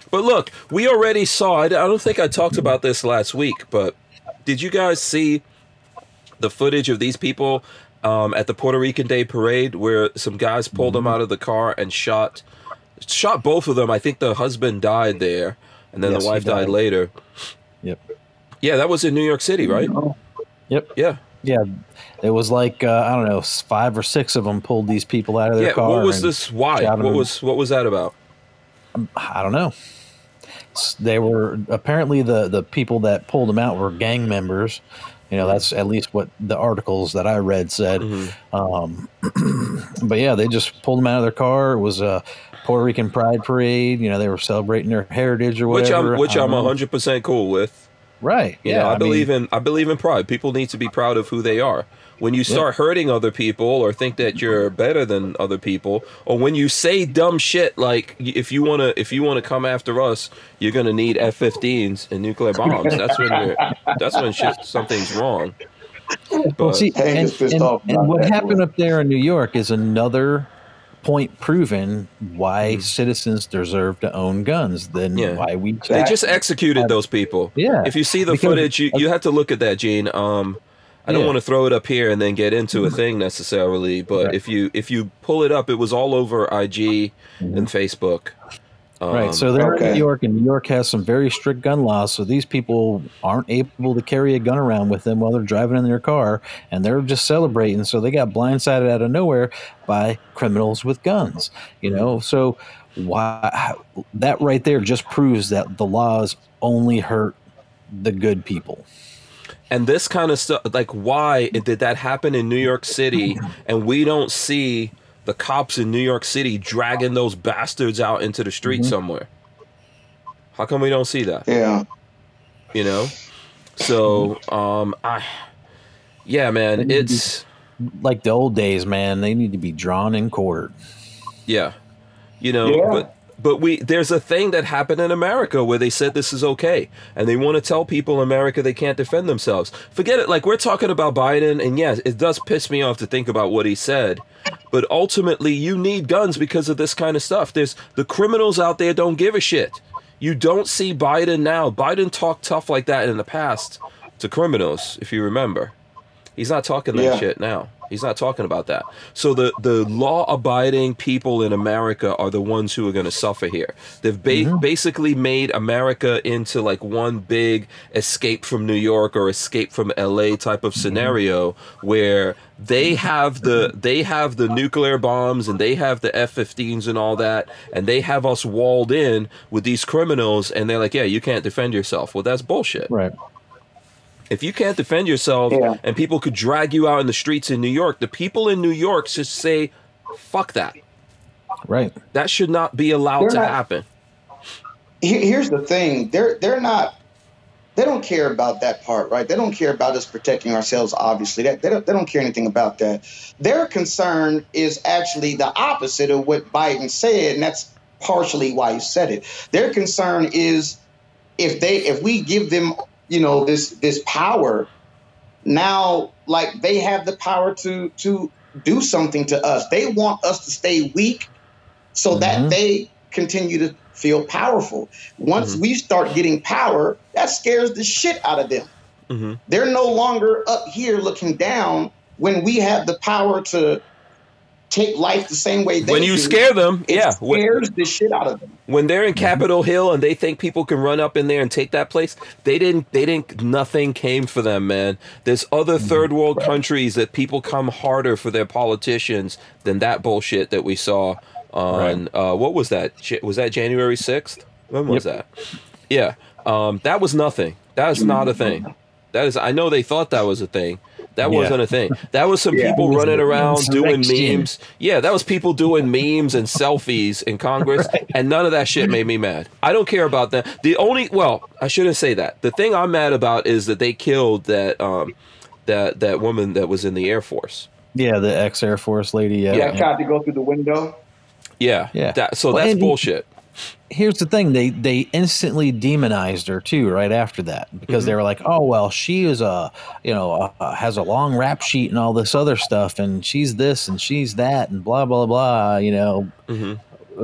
But look, we already saw. I I don't think I talked about this last week, but did you guys see the footage of these people um, at the Puerto Rican Day parade where some guys pulled Mm-hmm. them out of the car and shot shot both of them? I think the husband died there, and then Yes, the wife died. died. later. Yep. Yeah, that was in New York City, right? Yep. Yeah. Yeah, it was like uh, I don't know, five or six of them pulled these people out of their Yeah. car. What was this? Why? What was what was that about? I don't know. They were apparently the the people that pulled them out were gang members. You know, that's at least what the articles that I read said. Mm-hmm. Um, <clears throat> but yeah, they just pulled them out of their car. It was a Puerto Rican Pride parade. You know, they were celebrating their heritage or Which whatever. I'm which I'm don't hundred percent cool with. Right. You yeah, know, I, mean, believe in I believe in pride. People need to be proud of who they are. When you start hurting other people or think that you're better than other people, or when you say dumb shit like if you wanna if you wanna come after us, you're gonna need F-15s and nuclear bombs. That's when you're that's when shit something's wrong. Well, see, Hank and, and- and what happened up there in New York is another point proven why Mm. citizens deserve to own guns. Then Yeah. why we they just executed those people. Yeah, If you see the because- footage, you, you have to look at that, Gene. Um, I don't Yeah. want to throw it up here and then get into a thing necessarily, but if you if you pull it up, it was all over IG and Facebook. Um, right. So they're in. New York, and New York has some very strict gun laws. So these people aren't able to carry a gun around with them while they're driving in their car, and they're just celebrating. So they got blindsided out of nowhere by criminals with guns. You know, so why that right there just proves that the laws only hurt the good people. and this kind of stuff, like why did that happen in New York City, and we don't see the cops in New York City dragging those bastards out into the street Mm-hmm. somewhere? How come we don't see that? Yeah. You know, so um, I, yeah, man, it's. like the old days, man. They need to be drawn and quartered. Yeah. You know, Yeah. but but we there's a thing that happened in America where they said this is okay and they want to tell people in America they can't defend themselves. Forget it like we're talking about Biden and yes, it does piss me off to think about what he said. But ultimately you need guns because of this kind of stuff. There's the criminals out there don't give a shit. You don't see Biden now. Biden talked tough like that in the past to criminals, if you remember. He's not talking that Yeah. shit now. He's not talking about that. So the the law abiding people in America are the ones who are going to suffer here. They've ba- mm-hmm. basically made America into like one big escape from New York or escape from LA type of mm-hmm. scenario where they have the they have the nuclear bombs and they have the F-15s and all that and they have us walled in with these criminals and they're like, "Yeah, you can't defend yourself." Well, that's bullshit. Right. If you can't defend yourself Yeah. and people could drag you out in the streets in New York, the people in New York should say, fuck that. Right. That should not be allowed They're to not- happen. Here's the thing. They're they're not. They don't care about that part, right? They don't care about us protecting ourselves. Obviously, that they don't, they don't care anything about that. Their concern is actually the opposite of what Biden said, and that's partially why he said it. Their concern is if they if we give them you know this this power. Now like they have the power to to do something to us. They want us to stay weak so Mhm. that they continue to feel powerful. Once we start getting power that scares the shit out of them. Hmm they're no longer up here looking down when we have the power to take life the same way they when you do, scare them, it yeah. When, scares the shit out of them. when they're in Capitol Hill and they think people can run up in there and take that place, they didn't. They didn't. Nothing came for them, man. There's other third world countries that people come harder for their politicians than that bullshit that we saw on. Uh, what was that? Was that January sixth? When was that? Yeah, um, that was nothing. That is not a thing. That is. I know they thought that was a thing. That Yeah. wasn't a thing. That was some Yeah. people was running around doing insurrection. memes. Yeah, that was people doing memes and selfies in Congress, and none of that shit made me mad. I don't care about that. The only, well, I shouldn't say that. The thing I'm mad about is that they killed that um, that that woman that was in the Air Force. Yeah, the ex Air Force lady. Yeah. Yeah, tried to go through the window. Yeah, Yeah. That, so Well, that's and- bullshit. Here's the thing: they they instantly demonized her too, right after that, because they were like, "Oh well, she is a you know uh, has a long rap sheet and all this other stuff, and she's this and she's that and blah blah blah." You know, hmm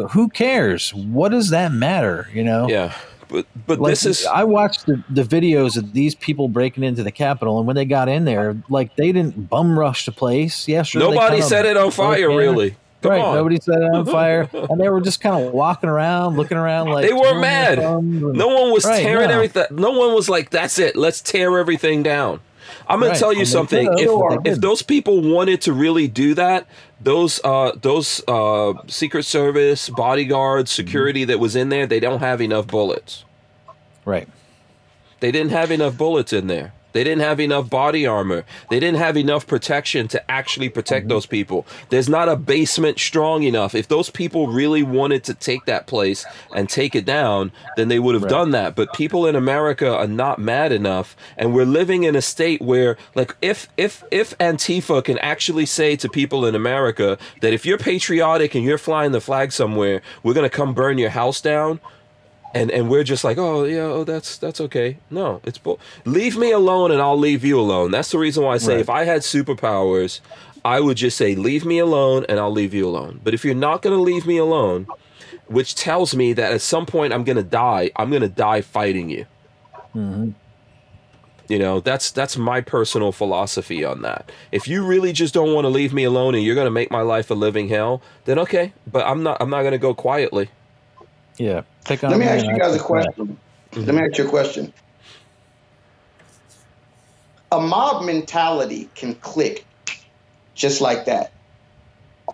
who cares? What does that matter? You know, Yeah, but but Like, this is I watched the, the videos of these people breaking into the Capitol, and when they got in there, like they didn't bum rush the place. Yeah, sure. nobody set it on fire. Really, come right, on. nobody set it on fire, <laughs> and they were just kind of walking around, looking around like They weren't mad. and- No one was Right, tearing no. everything. No one was like, "That's it. Let's tear everything down." I'm gonna Right, tell you and something. If, if those people wanted to really do that, those uh, those uh, Secret Service bodyguards, security that was in there, they don't have enough bullets. right. They didn't have enough bullets in there. They didn't have enough body armor. They didn't have enough protection to actually protect those people. There's not a basement strong enough. If those people really wanted to take that place and take it down, then they would have Right. done that. But people in America are not mad enough, and we're living in a state where, like, if if if Antifa can actually say to people in America that if you're patriotic and you're flying the flag somewhere, we're gonna come burn your house down and and we're just like, oh yeah, oh that's that's okay. No, it's bull. Leave me alone, and I'll leave you alone. That's the reason why I say Right. if I had superpowers, I would just say leave me alone, and I'll leave you alone. But if you're not gonna leave me alone, which tells me that at some point I'm gonna die, I'm gonna die fighting you. hmm You know, that's that's my personal philosophy on that. If you really just don't want to leave me alone and you're gonna make my life a living hell, then okay. But I'm not. I'm not gonna go quietly. Yeah. Pick on Let me me ask you guys a pick back. question. Let me ask you a question. A mob mentality can click just like that.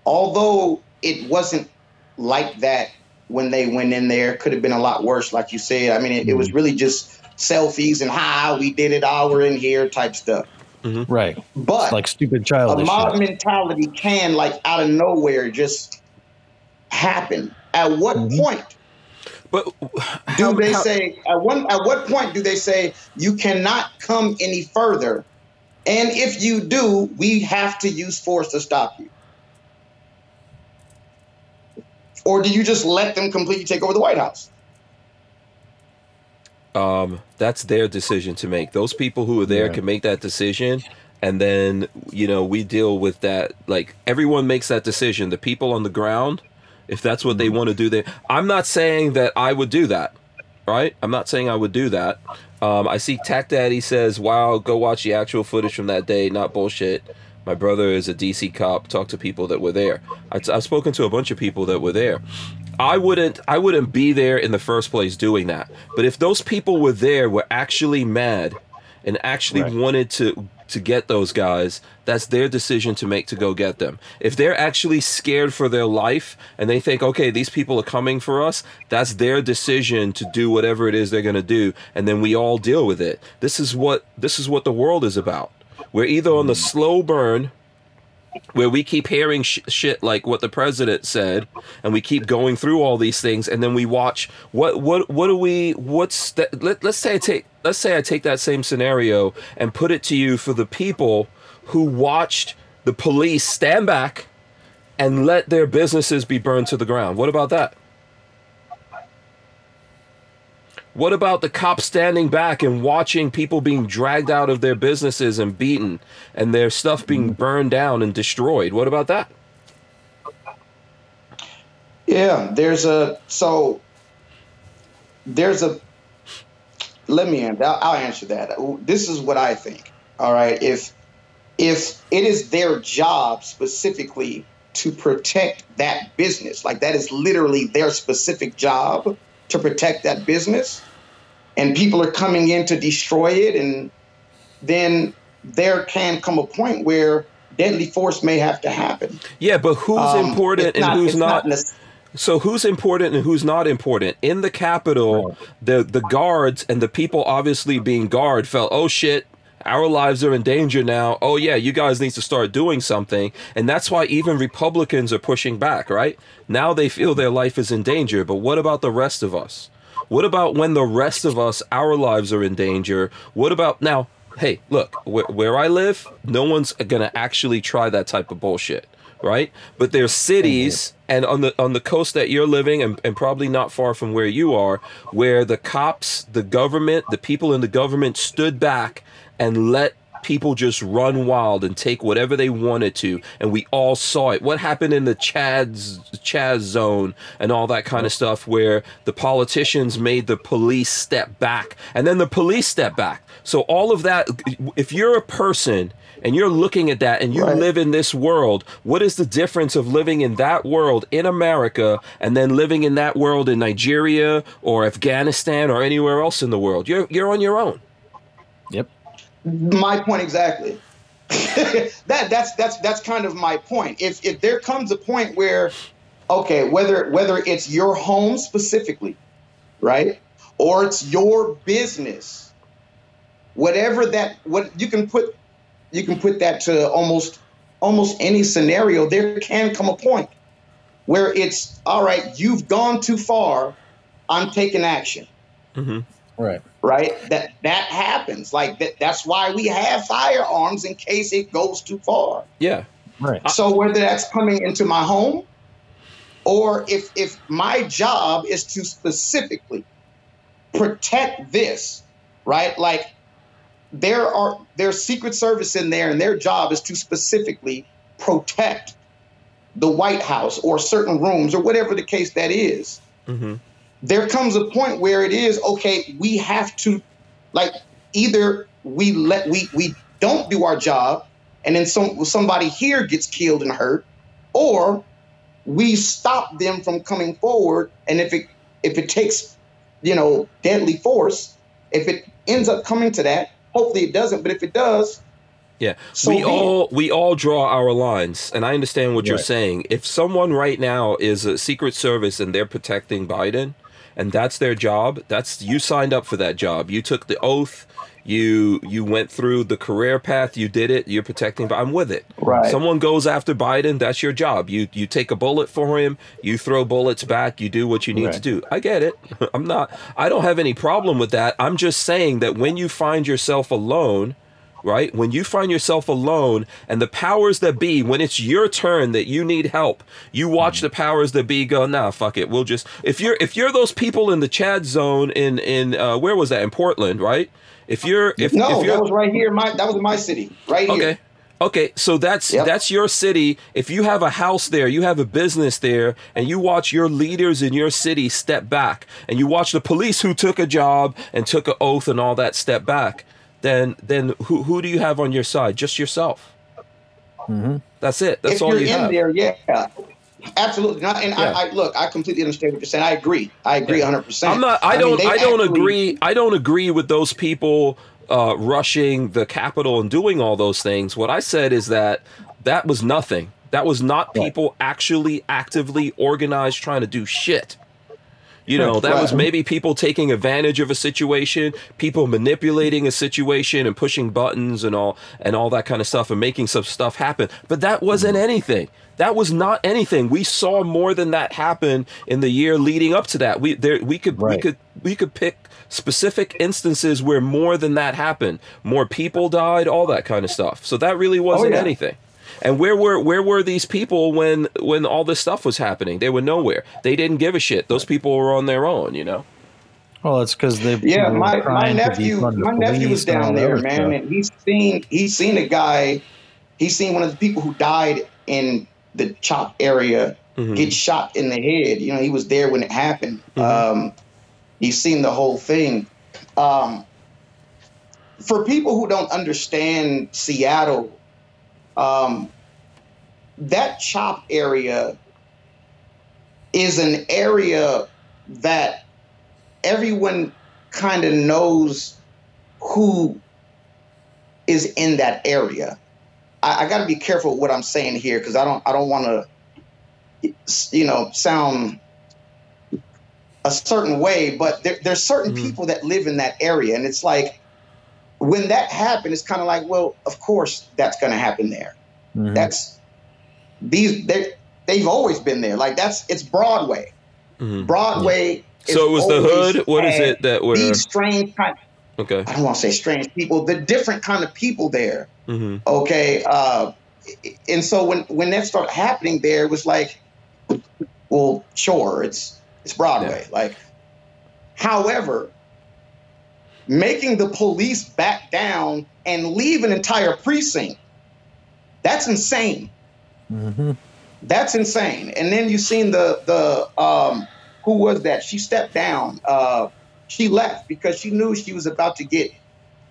Although it wasn't like that when they went in there, could have been a lot worse, like you said. I mean, it, it was really just selfies and how we did it, ah, we're in here type stuff. Right. But Like stupid a mob shit. mentality can, like out of nowhere, just happen. At what Mhm. point But do they say at one at what point do they say you cannot come any further and if you do we have to use force to stop you or do you just let them completely take over the white house um, that's their decision to make. Those people who are there Right. can make that decision, and then you know we deal with that. Like everyone makes that decision. The people on the ground, if that's what they want to do, they. I'm not saying that I would do that, right? I'm not saying I would do that. Um, I see Tac Daddy says, "Wow, go watch the actual footage from that day. Not bullshit." My brother is a DC cop. Talk to people that were there. I, I've spoken to a bunch of people that were there. I wouldn't I wouldn't be there in the first place doing that. But if those people were there were actually mad and actually Right. wanted to to get those guys, that's their decision to make to go get them. If they're actually scared for their life and they think, okay, these people are coming for us, that's their decision to do whatever it is they're gonna do, and then we all deal with it. This is what this is what the world is about. We're either on the slow burn where we keep hearing sh- shit like what the president said and we keep going through all these things and then we watch what what what do we what's that let, let's say I take let's say I take that same scenario and put it to you for the people who watched the police stand back and let their businesses be burned to the ground what about that what about the cops standing back and watching people being dragged out of their businesses and beaten and their stuff being burned down and destroyed? What about that? yeah there's a so there's a let me answer I'll, I'll answer that this is what i think all right if if it is their job specifically to protect that business. Like that is literally their specific job to protect that business. And people are coming in to destroy it. And then there can come a point where deadly force may have to happen. Yeah, but who's Um, important and who's it's not? nec- So who's important and who's not important in the Capitol? The the guards and the people obviously being guard felt, oh shit, our lives are in danger now. Oh yeah, you guys need to start doing something, and that's why even Republicans are pushing back. Right now, they feel their life is in danger. But what about the rest of us? What about when the rest of us, our lives are in danger? What about now? Hey, look, where, where I live, no one's gonna actually try that type of bullshit, right? But there's cities and on the on the coast that you're living, and, and probably not far from where you are, where the cops, the government, the people in the government stood back and let people just run wild and take whatever they wanted to and we all saw it. What happened in the chad's chaz zone and all that kind of stuff where the politicians made the police step back and then the police step back. So all of that if you're a person and you're looking at that and you Right. live in this world what is the difference of living in that world in america and then living in that world in nigeria or afghanistan or anywhere else in the world? You're you're on your own. Yep. My point exactly. <laughs> that that's that's that's kind of my point. If if there comes a point where, okay, whether whether it's your home specifically, right, or it's your business, whatever that what you can put you can put that to almost almost any scenario. There can come a point where it's all right. You've gone too far. I'm taking action mm-hmm. Right. right? That that happens. Like that, that's why we have firearms in case it goes too far. yeah Right. So whether that's coming into my home, or if if my job is to specifically protect this, right? Like there are there's Secret Service in there, and their job is to specifically protect the White House or certain rooms or whatever the case that is hmm there comes a point where it is okay we have to like either we let we we don't do our job and then some somebody here gets killed and hurt or we stop them from coming forward and if it if it takes you know deadly force if it ends up coming to that hopefully it doesn't but if it does Yeah, So we be it. all we all draw our lines, and I understand what you're saying. If someone right now is a Secret Service and they're protecting Biden, and that's their job, that's you signed up for that job. You took the oath. You you went through the career path. You did it. You're protecting. But I'm with it. Right. Someone goes after Biden. That's your job. You you take a bullet for him. You throw bullets back. You do what you need to do. I get it. <laughs> I'm not. I don't have any problem with that. I'm just saying that when you find yourself alone right? When you find yourself alone and the powers that be, when it's your turn that you need help, you watch the powers that be go, nah, fuck it. We'll just if you're if you're those people in the Chad zone in in uh, where was that in Portland, right? If you're if no if you're that was right here my that was in my city right here Okay. Okay, so that's Yep. that's your city. If you have a house there, you have a business there, and you watch your leaders in your city step back, and you watch the police who took a job and took an oath and all that step back, then then who who do you have on your side? Just yourself. hmm That's it. That's if all you're you in have. there, yeah, absolutely. Not, and Yeah. I, I look, I completely understand what you're saying. I agree. I agree 100. percent I'm not. I don't. they I don't actually- agree. I don't agree with those people uh, rushing the Capitol and doing all those things. What I said is that that was nothing. That was not people actually actively organized trying to do shit. You know, that was maybe people taking advantage of a situation, people manipulating a situation and pushing buttons and all and all that kind of stuff and making some stuff happen. But that wasn't mm-hmm. anything. That was not anything. We saw more than that happen in the year leading up to that. We there we could we could we could pick specific instances where more than that happened. More people died, all that kind of stuff. So that really oh, wasn't yeah. anything. And where were where were these people when when all this stuff was happening? They were nowhere. They didn't give a shit. Those people were on their own, you know. Well, that's because they. Yeah, my, my nephew, my nephew was police and all down there, man, stuff. and he's seen he's seen a guy, he's seen one of the people who died in the CHOP area Mhm. get shot in the head. You know, he was there when it happened. Mhm. Um, he's seen the whole thing. Um, for people who don't understand Seattle, um, that CHOP area is an area that everyone kind of knows who is in that area. I, I got to be careful what I'm saying here because I don't I don't want to you know sound a certain way, but there, there's certain Mhm. people that live in that area, and it's like when that happened, it's kind of like, well, of course that's going to happen there. Mhm. That's these they they've always been there. Like that's it's Broadway. Mhm. Broadway. is So it was the hood. What is it that were These strange kind. okay? I don't want to say strange people. The different kind of people there. hmm Okay. Uh, and so when when that started happening there, it was like, well, sure, it's it's Broadway. Like, however, making the police back down and leave an entire precinct, that's insane. Mhm. That's insane. And then you've seen the the um who was that? She stepped down. Uh she left because she knew she was about to get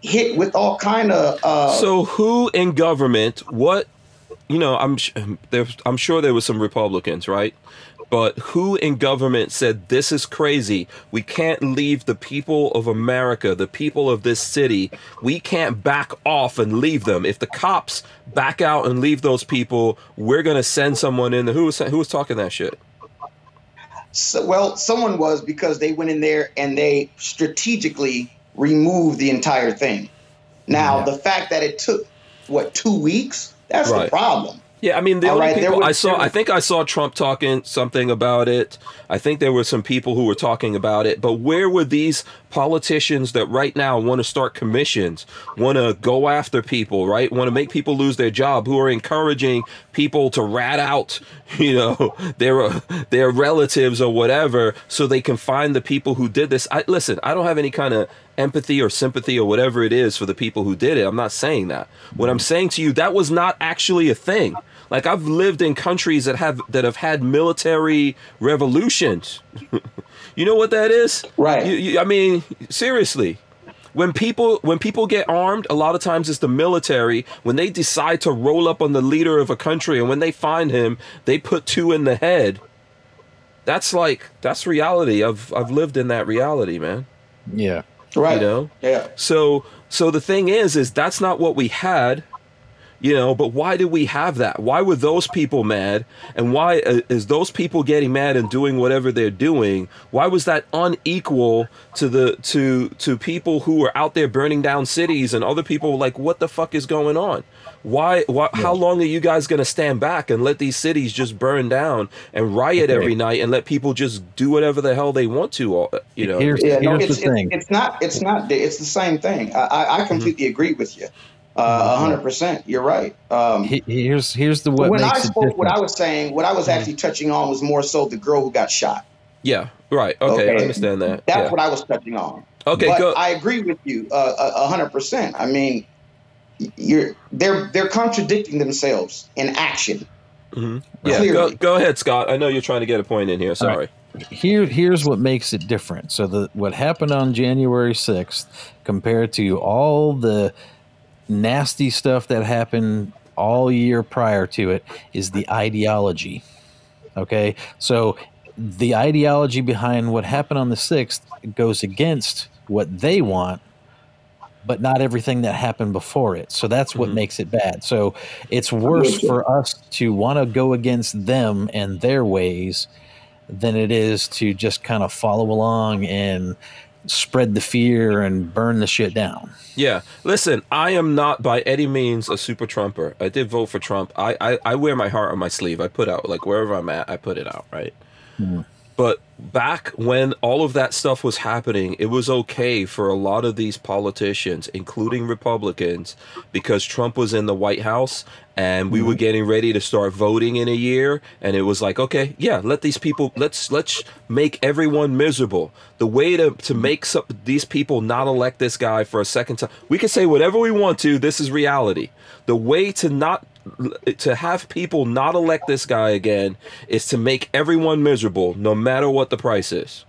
hit with all kind of uh So who in government? What you know? I'm sh- there. I'm sure there was some Republicans, right? But who in government said this is crazy? We can't leave the people of America, the people of this city. We can't back off and leave them. If the cops back out and leave those people, we're gonna send someone in. Who was who was talking that shit? so, well someone was because they went in there and they strategically removed the entire thing. Now Yeah. the fact that it took what 2 weeks, that's Right. the problem. Yeah, I mean the All only right, people I saw. I think I saw Trump talking something about it. I think there were some people who were talking about it. But where were these politicians that right now want to start commissions, want to go after people, right? Want to make people lose their job, who are encouraging people to rat out, <laughs> you know, their their relatives or whatever, so they can find the people who did this. I listen. I don't have any kind of empathy or sympathy or whatever it is for the people who did it. I'm not saying that. What I'm saying to you, that was not actually a thing. Like I've lived in countries that have that have had military revolutions. <laughs> you know what that is? Right. You, you, I mean, seriously. When people when people get armed, a lot of times it's the military. When they decide to roll up on the leader of a country, and when they find him, they put two in the head. That's like that's reality. I've I've lived in that reality, man. Yeah. Right. You know. Yeah. So so the thing is is that's not what we had, you know, but why did we have that? Why were those people mad? And why uh, is those people getting mad and doing whatever they're doing? Why was that unequal to the to to people who were out there burning down cities and other people were like what the fuck is going on? Why why how long are you guys going to stand back and let these cities just burn down and riot every night and let people just do whatever the hell they want to, all- you know? Here's, Yeah, no, it's, the thing. it's it's not it's not it's the same thing. I I, Mm-hmm. Completely agree with you. Uh, A hundred percent. You're right. Um, here's here's the what when I makes it spoke, what. I was saying, what I was actually touching on was more so the girl who got shot. Yeah, right. Okay, I understand that. That's yeah. what I was touching on. Okay, but go. I agree with you uh, a a hundred percent. I mean, you're they're they're contradicting themselves in action. Mhm. Yeah, go, go ahead, Scott. I know you're trying to get a point in here. Sorry. Here here's what makes it different. So the what happened on January 6th compared to all the nasty stuff that happened all year prior to it is the ideology. Okay? So the ideology behind what happened on the 6th goes against what they want but not everything that happened before it. So that's what Mhm. makes it bad. So it's worse for us to want to go against them and their ways than it is to just kind of follow along and spread the fear and burn the shit down. Yeah. Listen, I am not by any means a super Trumper. I did vote for Trump. I, I, I wear my heart on my sleeve. I put out, like, wherever I'm at, I put it out, right? Mhm. But back when all of that stuff was happening, it was okay for a lot of these politicians, including Republicans, because Trump was in the White House and we were mm-hmm. getting ready to start voting in a year. And it was like okay yeah let these people let's let's make everyone miserable. The way to to mm-hmm. make some, these people not elect this guy for a second time we can say whatever we want to this is reality. The way to not to have people not elect this guy again is to make everyone miserable no matter what the price is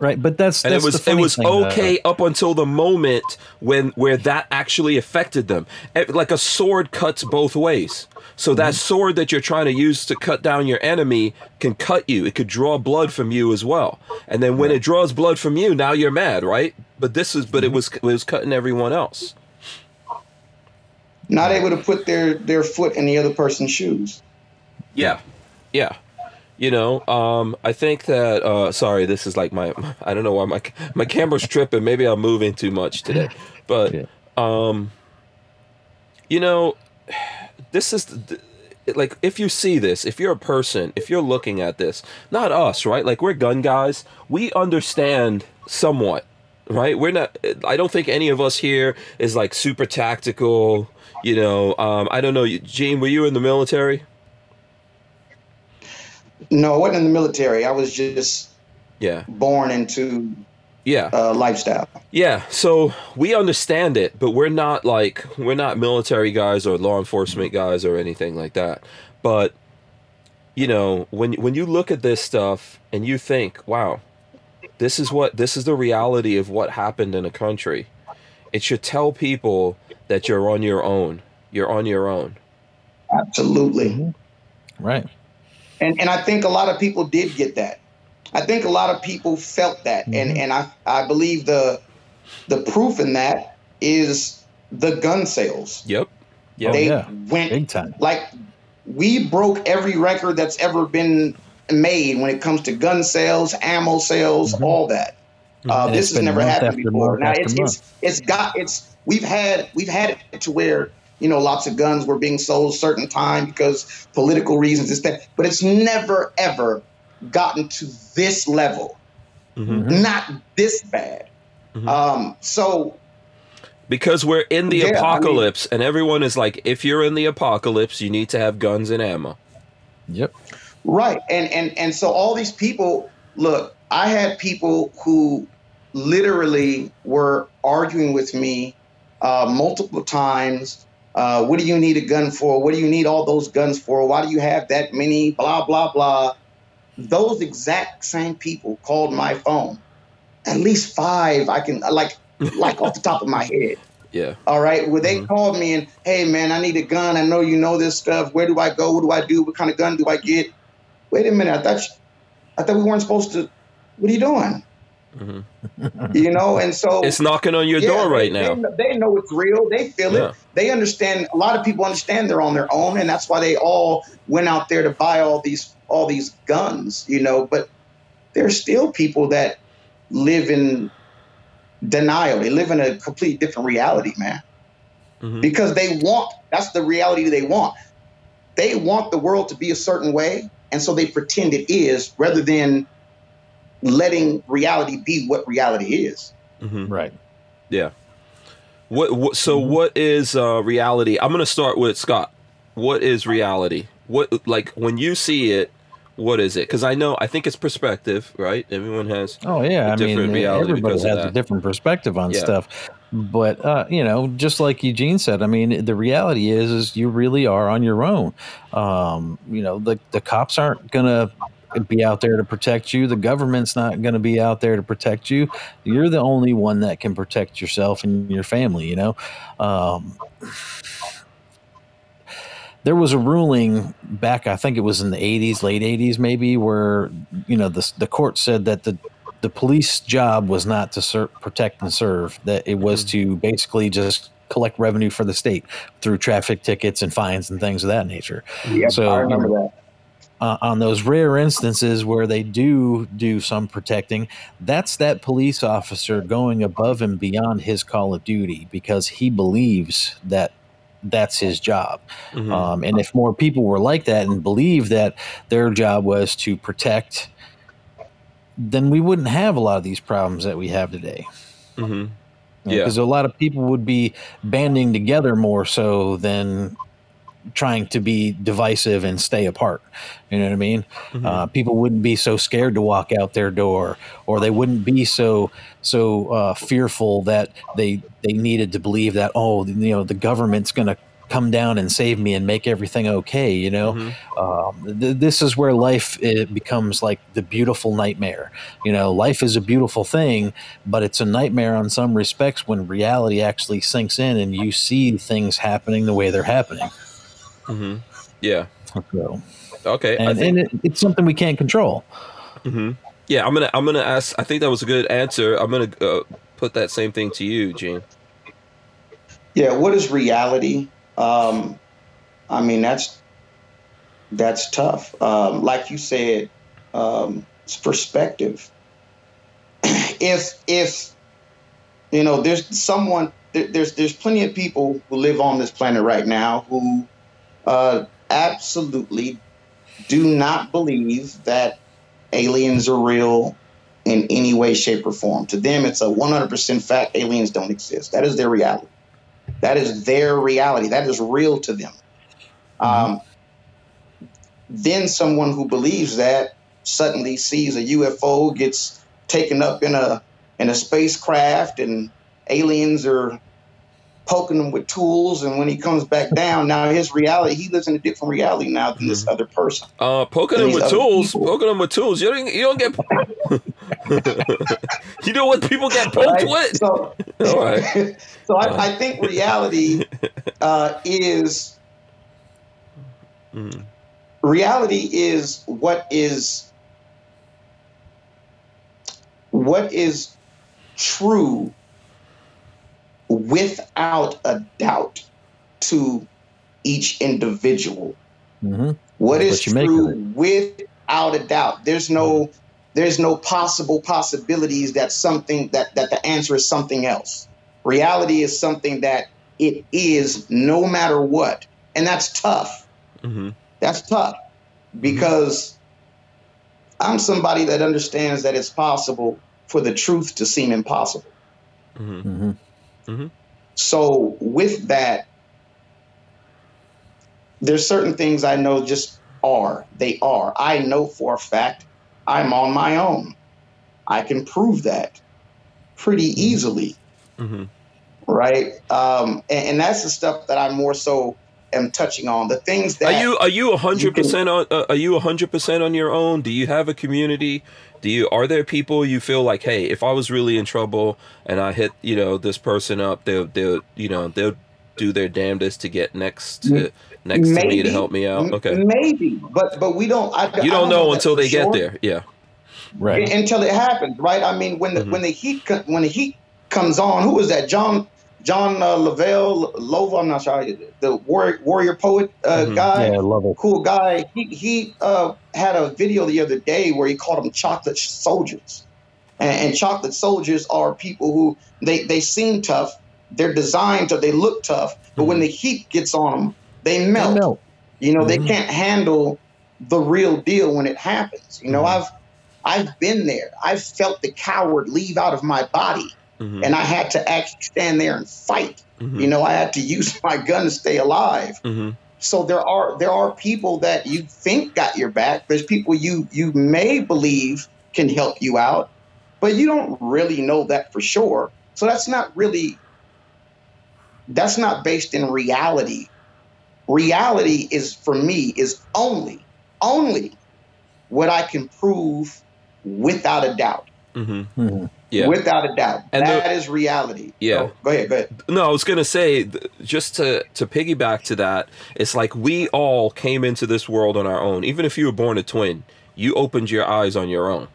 Right, but that's, and that's it was it was thing, okay up until the moment when where that actually affected them. Like a sword cuts both ways. So that Mm-hmm. sword that you're trying to use to cut down your enemy can cut you. It could draw blood from you as well. And then when it draws blood from you, now you're mad, right? But this is but Mm-hmm. it was it was cutting everyone else. Not able to put their their foot in the other person's shoes. Yeah, yeah. You know, um, I think that. Uh, sorry, this is like my. I don't know why my my camera's tripping. Maybe I'm moving too much today, but Yeah. um, you know, this is the, like if you see this, if you're a person, if you're looking at this, not us, right? Like we're gun guys. We understand somewhat, right? We're not. I don't think any of us here is like super tactical. You know, um, I don't know. Gene, were you in the military? No, I wasn't in the military. I was just Yeah. born into Yeah. uh, lifestyle. Yeah, so we understand it, but we're not like we're not military guys or law enforcement guys or anything like that. But you know, when when you look at this stuff and you think, "Wow, this is what this is the reality of what happened in a country." It should tell people that you're on your own. You're on your own. Absolutely. right. And and I think a lot of people did get that. I think a lot of people felt that. And and I, I believe the the proof in that is the gun sales. Yep. Yep. they yeah. went Big time. like we broke every record that's ever been made when it comes to gun sales, ammo sales, Mhm. all that. Uh, this has never happened after before. month Now after it's, it's it's got it's we've had we've had it to where you know lots of guns were being sold certain time because political reasons it's that but it's never ever gotten to this level Mhm. Mhm. not this bad Mhm. um so Because we're in the Yeah, I mean- apocalypse and everyone is like if you're in the apocalypse, you need to have guns and ammo. Yep. Right. And and and so all these people, look, I had people who literally were arguing with me uh, multiple times. Uh, what do you need a gun for? What do you need all those guns for? Why do you have that many? Blah blah blah. Those exact same people called my phone. At least five. I can like <laughs> like off the top of my head. Yeah. All right. Well, they Mhm. called me and, hey, man, I need a gun. I know you know this stuff. Where do I go? What do I do? What kind of gun do I get? Wait a minute. I thought, you, I thought we weren't supposed to. What are you doing? Hmm You know. And so It's knocking on your yeah, door right they, now. They, know it's real. They feel Yeah. it. They understand. A lot of people understand they're on their own, and that's why they all went out there to buy all these all these guns. You know, but there's still people that live in denial. They live in a completely different reality, man Mhm. because they want that's the reality they want they want the world to be a certain way and so they pretend it is rather than letting reality be what reality is Mhm. Right. Yeah. What, what so Mm-hmm. what is uh reality? I'm going to start with Scott. What is reality? What like when you see it, what is it? Cuz I know I think it's perspective, right? Everyone has Oh yeah, a I different mean reality everybody has a different perspective on Yeah. stuff. But uh, you know, just like Eugene said, I mean, the reality is, is you really are on your own. Um, you know, the the cops aren't gonna be out there to protect you. The government's not going to be out there to protect you. You're the only one that can protect yourself and your family. You know. Um, there was a ruling back, I think it was in the 80s, late 80s, maybe, where you know the the court said that the the police job was not to ser- protect and serve; that it was to basically just collect revenue for the state through traffic tickets and fines and things of that nature. yeah So, i remember that Uh, on those rare instances where they do do some protecting, that's that police officer going above and beyond his call of duty because he believes that that's his job. Mhm. Um, and if more people were like that and believed that their job was to protect, then we wouldn't have a lot of these problems that we have today. Mhm. Yeah. Because a lot of people would be banding together more so than trying to be divisive and stay apart. You know what I mean? Mhm. Uh, people wouldn't be so scared to walk out their door, or they wouldn't be so so uh, fearful that they they needed to believe that oh you know the government's going to come down and save me and make everything okay. You know, Mhm. um, th- this is where life it becomes like the beautiful nightmare. You know, life is a beautiful thing, but it's a nightmare on some respects when reality actually sinks in and you see things happening the way they're happening. Mhm. Yeah. So, Okay. And, think. and it, it's something we can't control. hmm Yeah, I'm gonna I'm gonna ask. I think that was a good answer. I'm gonna uh, put that same thing to you, Gene. Yeah, what is reality? Um, I mean, that's that's tough. Um, like you said, um, it's perspective. <clears throat> if if you know, there's someone, there, there's there's plenty of people who live on this planet right now who uh, absolutely do not believe that aliens are real in any way, shape, or form. To them, it's a 100% fact aliens don't exist. That is their reality. That is their reality. That is real to them. Um, then someone who believes that suddenly sees a UFO, gets taken up in a in a spacecraft, and aliens are poking him with tools. And when he comes back down, now his reality, he lives in a different reality now than this other person. Uh, poking him with tools. people. Poking him with tools. You don't. You don't get. <laughs> you know what people get poked Right? with. So, <laughs> All right. <laughs> so I, I think reality uh, is Mhm. reality is what is what is true without a doubt to each individual. Hmm what is What you make of true without a doubt? There's no there's no possible possibilities that something that that the answer is something else. Reality is something that it is no matter what. And that's tough. Mhm. that's tough. Because i'm somebody that understands that it's possible for the truth to seem impossible Mhm. hmm so with that, there's certain things I know just are. They are. I know for a fact I'm on my own. I can prove that pretty easily, Mhm. right? Um, and, and that's the stuff that I more so am touching on. The things that Are you are you hundred percent on? Uh, are you hundred percent on your own? Do you have a community? Do you are there people you feel like, hey, if I was really in trouble and I hit you know this person up, they'll they'll you know they'll do their damnedest to get next to next to me to help me out. Okay, maybe, but but we don't. I, you I don't know that until for they get there. Yeah. Right. until it happens, right? I mean, when the Mhm. when the heat when the heat comes on, who was that? John John uh, Lavelle Lova. I'm not sure the warrior, warrior poet uh, Mhm. guy, Yeah, I love it. cool guy. He he uh, had a video the other day where he called them chocolate soldiers, and, and chocolate soldiers are people who they they seem tough. They're designed to they look tough, but when Mhm. the heat gets on them, they They melt. melt. You know, Mhm. they can't handle the real deal when it happens. You know, Mhm. I've I've been there. I've felt the coward leave out of my body, Mhm. and I had to actually stand there and fight. Mhm. You know, I had to use <laughs> my gun to stay alive. Mhm. So there are there are people that you think got your back. There's people you you may believe can help you out, but you don't really know that for sure. So that's not really that's not based in reality. Reality is for me is only only what I can prove without a doubt. Mhm. Mhm. Yeah. Without a doubt. And the- that is reality. Yeah. So, go ahead, go ahead. No, I was gonna say just to to piggyback to that. It's like we all came into this world on our own. Even if you were born a twin, you opened your eyes on your own.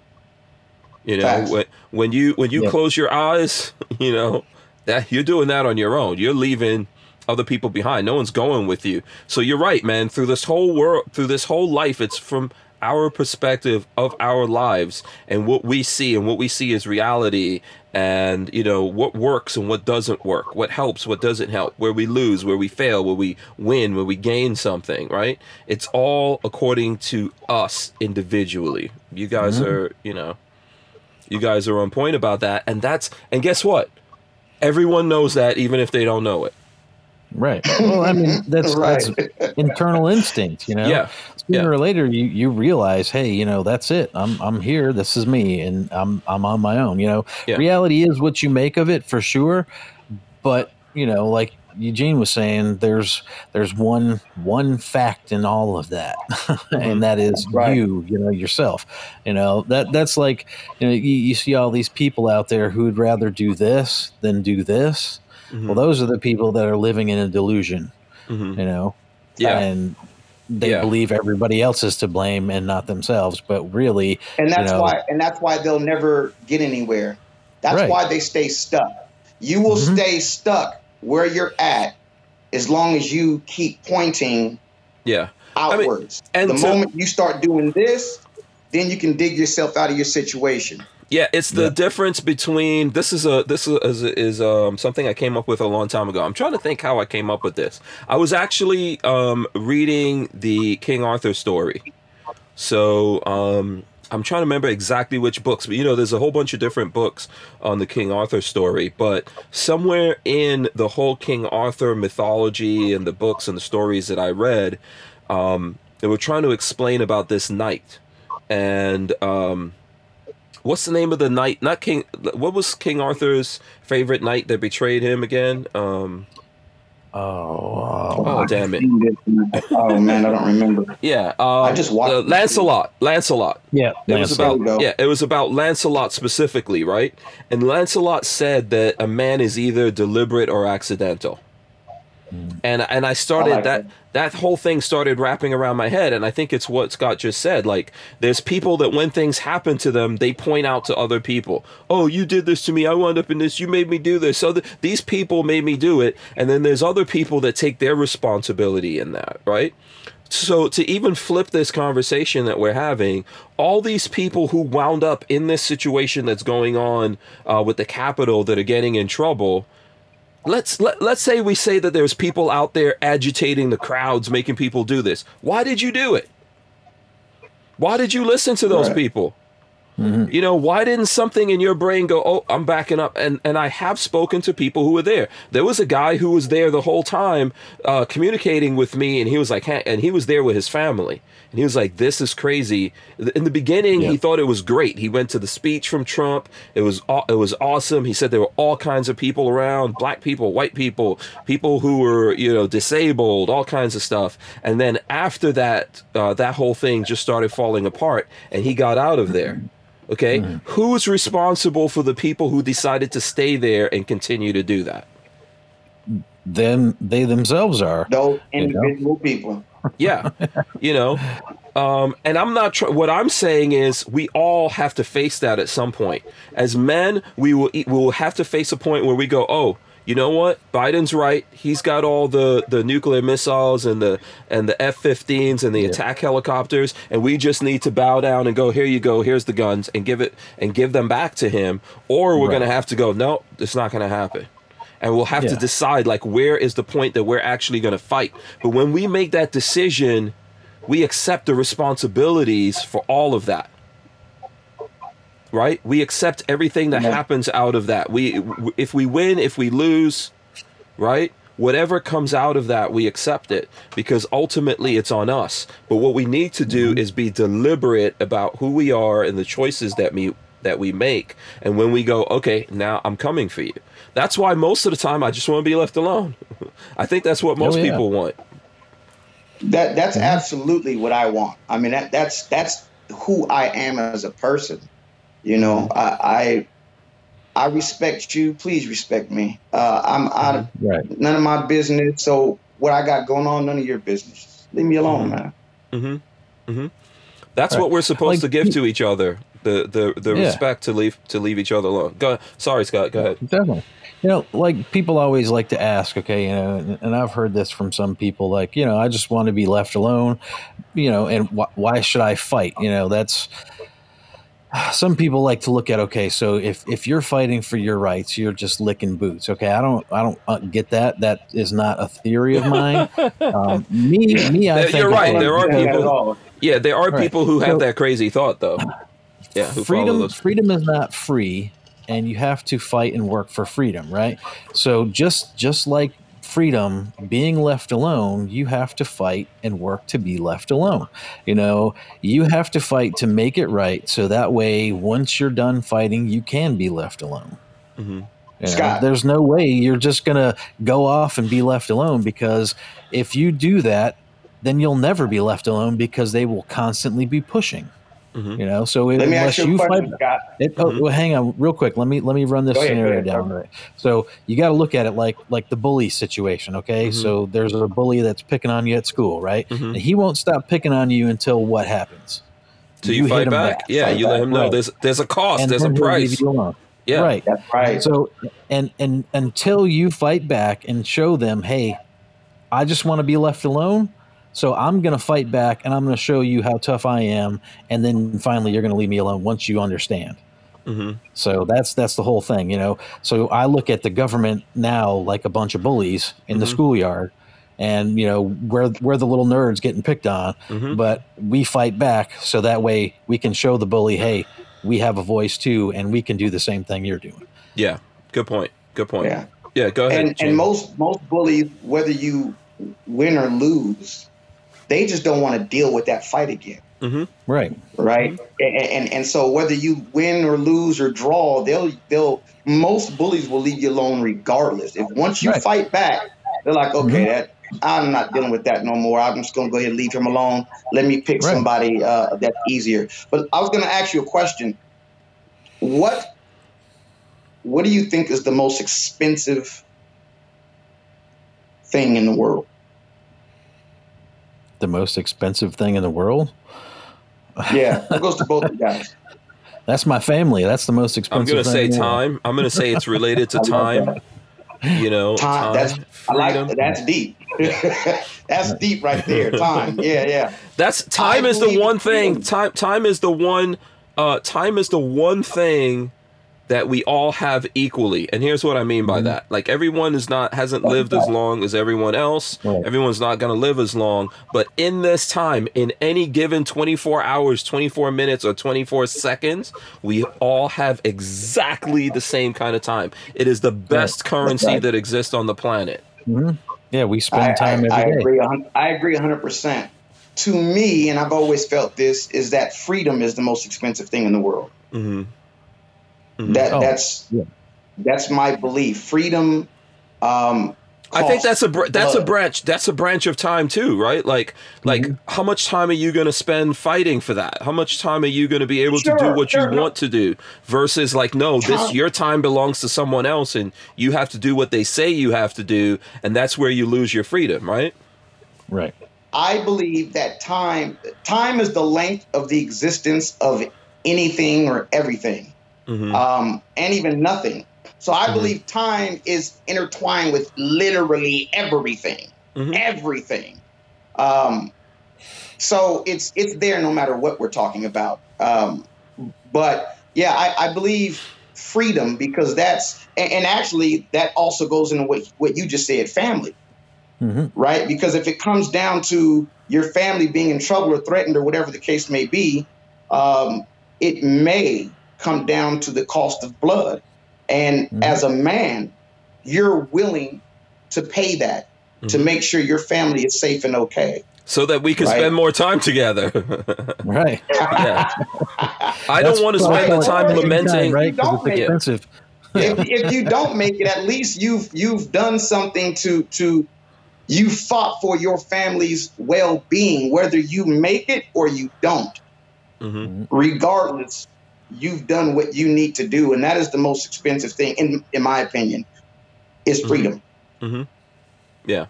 You know, Facts. when when you when you Yeah. close your eyes, <laughs> you know that you're doing that on your own. You're leaving other people behind. No one's going with you. So you're right, man. Through this whole world, through this whole life, it's from our perspective of our lives and what we see and what we see as reality and you know what works and what doesn't work what helps what doesn't help where we lose where we fail where we win where we gain something right? It's all according to us individually. You guys mm-hmm. are you know you guys are on point about that and that's and guess what? Everyone knows that even if they don't know it Right. <laughs> Well, I mean, that's Right. that's internal instinct, you know. yeah Sooner yeah. or later, you you realize, hey, you know, that's it. I'm I'm here. This is me, and I'm I'm on my own. You know, Yeah. reality is what you make of it for sure. But you know, like Eugene was saying, there's there's one one fact in all of that, <laughs> and mm-hmm. that is Right. you, you know, yourself. You know that that's like you know you, you see all these people out there who would rather do this than do this. Mhm. Well, those are the people that are living in a delusion. Mhm. You know, Yeah. and they Yeah. believe everybody else is to blame and not themselves. But really, and that's you know- why and that's why they'll never get anywhere that's Right. why they stay stuck you will Mhm. stay stuck where you're at as long as you keep pointing Yeah. mean, outwards and the to- moment you start doing this then you can dig yourself out of your situation Yeah, it's the Yeah. difference between this is a this is is, is um something I came up with a long time ago. I'm trying to think how I came up with this. I was actually um reading the King Arthur story. So um I'm trying to remember exactly which books, but you know, there's a whole bunch of different books on the King Arthur story. But somewhere in the whole King Arthur mythology and the books and the stories that I read, um, they were trying to explain about this knight. And um, what's the name of the knight? Not King. What was King Arthur's favorite knight that betrayed him again? Um, oh, oh, damn it. oh man i don't remember Yeah, um, I just watched uh. Lancelot. Lancelot. yeah, It was about There you go. yeah, it was about Lancelot specifically, right? And Lancelot said that a man is either deliberate or accidental. And and I started I like that that whole thing started wrapping around my head and I think it's what Scott just said. Like there's people that when things happen to them, they point out to other people. Oh, you did this to me. I wound up in this. You made me do this. So th- these people made me do it. And then there's other people that take their responsibility in that, right? So to even flip this conversation that we're having, all these people who wound up in this situation that's going on uh, with the Capitol that are getting in trouble, let's let, let's say we say that there's people out there agitating the crowds, making people do this. Why did you do it? Why did you listen to those Right. people? You know, why didn't something in your brain go, "Oh, I'm backing up"? And and I have spoken to people who were there. There was a guy who was there the whole time, uh, communicating with me, and he was like, "Hey," and he was there with his family, and he was like, "This is crazy." In the beginning, he thought it was great. He went to the speech from Trump. It was it was awesome. He said there were all kinds of people around, black people, white people, people who were you know disabled, all kinds of stuff. And then after that, uh, that whole thing just started falling apart, and he got out of there. Okay, who's responsible for the people who decided to stay there and continue to do that? them they themselves are. those You know? individual people Yeah, <laughs> you know, um, and I'm not. Tr- what I'm saying is, we all have to face that at some point. As men, we will e- we will have to face a point where we go, oh. You know what? Biden's right. He's got all the, the nuclear missiles and the and the F-15s and the attack helicopters, and we just need to bow down and go. Here you go. Here's the guns, and give it and give them back to him. Or we're Right. gonna have to go. No, it's not gonna happen and we'll have to decide like where is the point that we're actually going to fight but when we make that decision we accept the responsibilities for all of that right we accept everything that Yeah. happens out of that we if we win if we lose right whatever comes out of that we accept it because ultimately it's on us but what we need to do is be deliberate about who we are and the choices that we that we make and when we go okay now i'm coming for you that's why most of the time i just want to be left alone <laughs> i think that's what most yeah. people want That that's Mm-hmm. absolutely what I want. I mean, that that's that's who I am as a person. You know, Mm-hmm. I I, I respect you. Please respect me. Uh, I'm out of Right. none of my business. So what I got going on, none of your business. Leave me alone, man. mm-hmm. Mm-hmm. that's Right. what we're supposed Like, to give to each other the the, the Yeah. respect to leave to leave each other alone go sorry scott go ahead Definitely. You know, like people always like to ask, okay, you know, and, and I've heard this from some people, like, you know, I just want to be left alone, you know, and wh- why should I fight? You know, that's <sighs> some people like to look at, okay, so if if you're fighting for your rights, you're just licking boots. Okay, I don't, I don't uh, get that. That is not a theory of mine. <laughs> um, me, me, I You're think right, there are Yeah, people- yeah there are Right. people who have So- that crazy thought though <sighs> yeah who freedom those freedom is not free and you have to fight and work for freedom right so just just like freedom being left alone you have to fight and work to be left alone you know you have to fight to make it right so that way once you're done fighting you can be left alone Mhm. You know, Scott. there's no way you're just going to go off and be left alone because if you do that, then you'll never be left alone because they will constantly be pushing. Mhm. You know, so Let me unless ask you you fight, it, oh, Mhm. well, hang on, real quick. Let me let me run this Go ahead, scenario ahead, down. Right. So you got to look at it like like the bully situation. Okay. Mhm. So there's a bully that's picking on you at school, right? Mhm. And he won't stop picking on you until what happens? So you, hit fight him back. Yeah, Fight you let him know right. there's there's a cost, And there's a then he'll leave price. Yeah. Right. That's right. So and and until you fight back and show them, hey, I just want to be left alone. So I'm going to fight back and I'm going to show you how tough I am, and then finally you're going to leave me alone once you understand. hmm So that's that's the whole thing, you know. So I look at the government now like a bunch of bullies in the Mhm. schoolyard, and you know we're we're the little nerds getting picked on, hmm but we fight back so that way we can show the bully, hey, we have a voice too, and we can do the same thing you're doing. Yeah. Good point. Good point. yeah. Yeah. Go ahead. and and most most bullies, whether you win or lose, they just don't want to deal with that fight again, Mhm. Right. right? And, and and so whether you win or lose or draw, they'll they'll most bullies will leave you alone regardless. If once you Right. fight back, they're like, okay, Mhm. that I'm not dealing with that no more. I'm just gonna go ahead and leave him alone. Let me pick Right. somebody uh, that's easier. But I was gonna ask you a question. What what do you think is the most expensive thing in the world? The most expensive thing in the world. Yeah, that goes to both of you guys. <laughs> That's my family. That's the most expensive. I'm gonna thing say in time. I'm gonna say it's related to <laughs> time. You know, Time. time, That's I freedom. like that's deep. <laughs> that's deep right there. Time. Yeah, yeah. That's time I is the one thing. freedom. Time time is the one. Uh, time is the one thing that we all have equally. And here's what I mean by Mhm. that. Like everyone is not hasn't lived as long as everyone else. Right. Everyone's not going to live as long. But in this time, in any given 24 hours, 24 minutes, or 24 seconds, we all have exactly the same kind of time. It is the best currency right. that exists on the planet. Mhm. Yeah, we spend I, time I, I every day. agree. a hun- I agree 100%. To me, and I've always felt this, is that freedom is the most expensive thing in the world. hmm Mhm. That Oh, that's yeah. that's my belief. Freedom. Um, I think that's a br- that's a branch that's a branch of time too, right? Like like Mm-hmm. how much time are you going to spend fighting for that? How much time are you going to be able to do what sure, you no. want to do versus like no, this your time belongs to someone else and you have to do what they say you have to do and that's where you lose your freedom, right? Right. I believe that time time is the length of the existence of anything or everything, Mhm. um, and even nothing. So I Mhm. believe time is intertwined with literally everything, Mhm. everything. Um, so it's it's there no matter what we're talking about. Um, but yeah, I, I believe freedom because that's and, and actually that also goes into what what you just said, family hmm right? Because if it comes down to your family being in trouble or threatened or whatever the case may be, um, it may come down to the cost of blood. And Mhm. as a man, you're willing to pay that to Mhm. make sure your family is safe and okay. So that we can Right. spend more time together. <laughs> Right. yeah. I don't want to spend the time lamenting right? 'Cause Don't it's make- expensive. if, <laughs> if you don't make it, at least you've you've done something to to you fought for your family's well being, whether you make it or you don't. Mhm. regardless, you've done what you need to do, and that is the most expensive thing, in in my opinion, is Mhm. freedom. Yeah.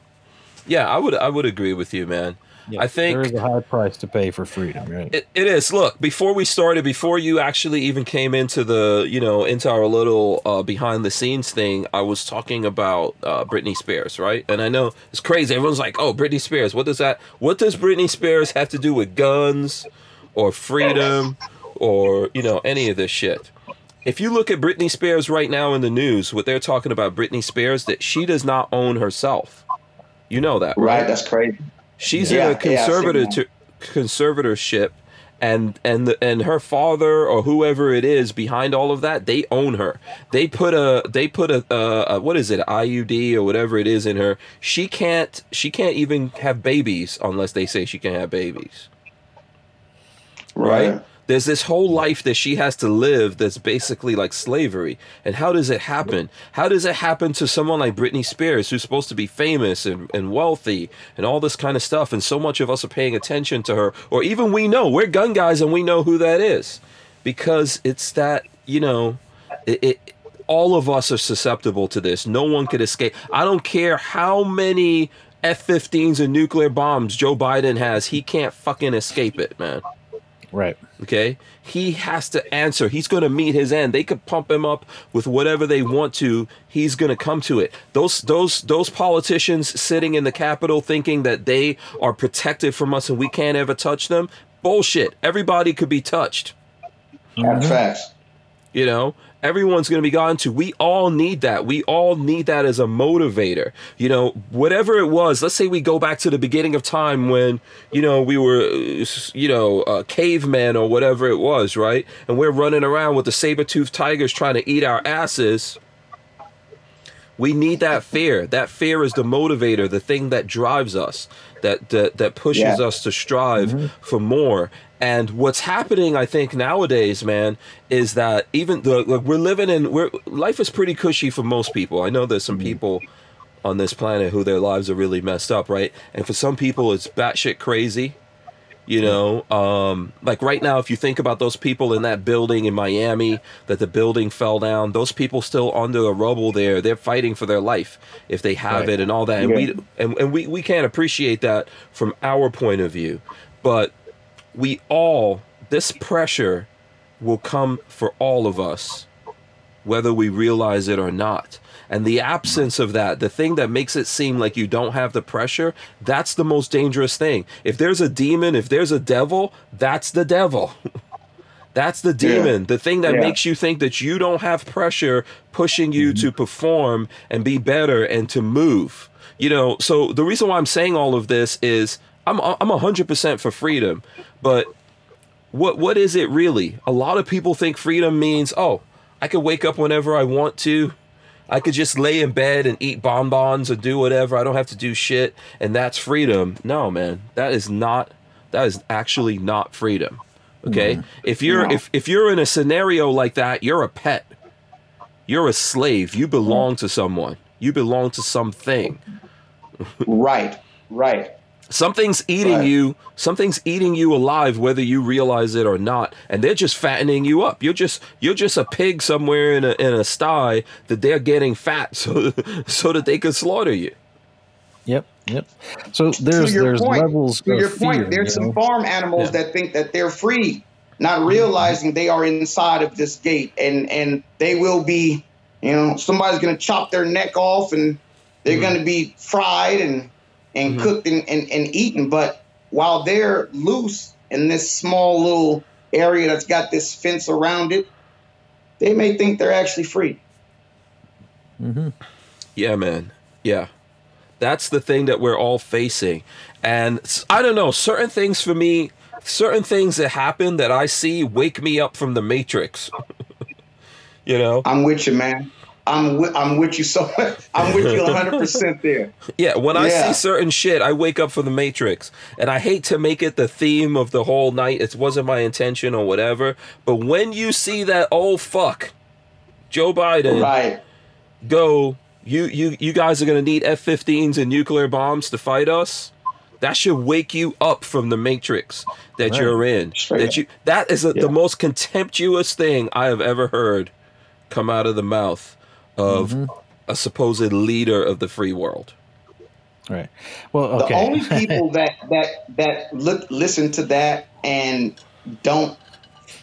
Yeah, I would I would agree with you, man. I think- there is a high price to pay for freedom, right? It, it is. Look, before we started, before you actually even came into the, you know, into our little uh, behind the scenes thing, I was talking about uh, Britney Spears, right? And I know it's crazy. Everyone's like, "Oh, Britney Spears. What does that? What does Britney Spears have to do with guns, or freedom, or you know, any of this shit?" If you look at Britney Spears right now in the news, what they're talking about Britney Spears, that she does not own herself. You know that, Right? right? That's crazy. She's Yeah, in a yeah, I've conservator conservatorship, and and the, and her father or whoever it is behind all of that, they own her. They put a they put a, a, a what is it IUD or whatever it is in her. She can't she can't even have babies unless they say she can have babies. Right? There's this whole life that she has to live that's basically like slavery. And how does it happen? How does it happen to someone like Britney Spears, who's supposed to be famous and, and wealthy and all this kind of stuff? And so much of us are paying attention to her, or even we know we're gun guys and we know who that is because it's that, you know, it, it all of us are susceptible to this. No one could escape. I don't care how many F 15s and nuclear bombs Joe Biden has, he can't fucking escape it, man. Right. Okay? He has to answer. He's going to meet his end. They could pump him up with whatever they want to. He's going to come to it. Those those those politicians sitting in the Capitol thinking that they are protected from us and we can't ever touch them. Bullshit. Everybody could be touched. That's mm-hmm. facts. You know, everyone's going to be gone to. We all need that. We all need that as a motivator. You know, whatever it was. Let's say we go back to the beginning of time when you know we were, you know, uh, cavemen or whatever it was, right? And we're running around with the saber toothed tigers trying to eat our asses. We need that fear. That fear is the motivator, the thing that drives us, that that, that pushes Yeah. us to strive mm-hmm. for more. And what's happening, I think, nowadays, man, is that even the like, we're living in we're life is pretty cushy for most people. I know there's some mm-hmm. people on this planet who their lives are really messed up, right? And for some people, it's batshit crazy. You know, um, like right now, if you think about those people in that building in Miami, that the building fell down, those people still under the rubble there, they're fighting for their life if they have Right. it and all that. And we and, and we, we can't appreciate that from our point of view. But we all this pressure will come for all of us whether we realize it or not and the absence of that the thing that makes it seem like you don't have the pressure that's the most dangerous thing if there's a demon if there's a devil that's the devil <laughs> that's the Yeah. demon the thing that Yeah. makes you think that you don't have pressure pushing you mm-hmm. to perform and be better and to move you know so the reason why i'm saying all of this is i'm i'm 100% for freedom but what what is it really? A lot of people think freedom means, oh, I can wake up whenever I want to. I could just lay in bed and eat bonbons or do whatever. I don't have to do shit and that's freedom. No, man. That is not that is actually not freedom. Okay? Mm-hmm. If you're No. if if you're in a scenario like that, you're a pet. You're a slave. You belong mm-hmm. to someone. You belong to something. Right. Right. Something's eating Right. you. Something's eating you alive, whether you realize it or not. And they're just fattening you up. You're just you're just a pig somewhere in a in a sty that they're getting fat <laughs> so so that they can slaughter you. Yep. Yep. So there's to your there's point, levels to of your fear. point, there's you some know? farm animals Yeah. that think that they're free, not realizing they are inside of this gate, and and they will be, you know, somebody's going to chop their neck off, and they're Mhm. going to be fried and and Mhm. cooked and, and and eaten. But while they're loose in this small little area that's got this fence around it, they may think they're actually free. Mm-hmm. Yeah, man. Yeah. That's the thing that we're all facing. And I don't know, certain things for me, certain things that happen that I see wake me up from the matrix. <laughs> you know? I'm with you, man. I'm with, I'm with you so <laughs> I'm with you 100 percent there. <laughs> Yeah, when I Yeah. see certain shit, I wake up from the Matrix. And I hate to make it the theme of the whole night. It wasn't my intention or whatever. But when you see that old fuck, Joe Biden, Right. go, you you you guys are gonna need F-15s and nuclear bombs to fight us. That should wake you up from the matrix that Right. you're in. Straight that up. you that is a, Yeah. the most contemptuous thing I have ever heard come out of the mouth of Mm-hmm. a supposed leader of the free world. Right. Well, The only <laughs> people that that that look listen to that and don't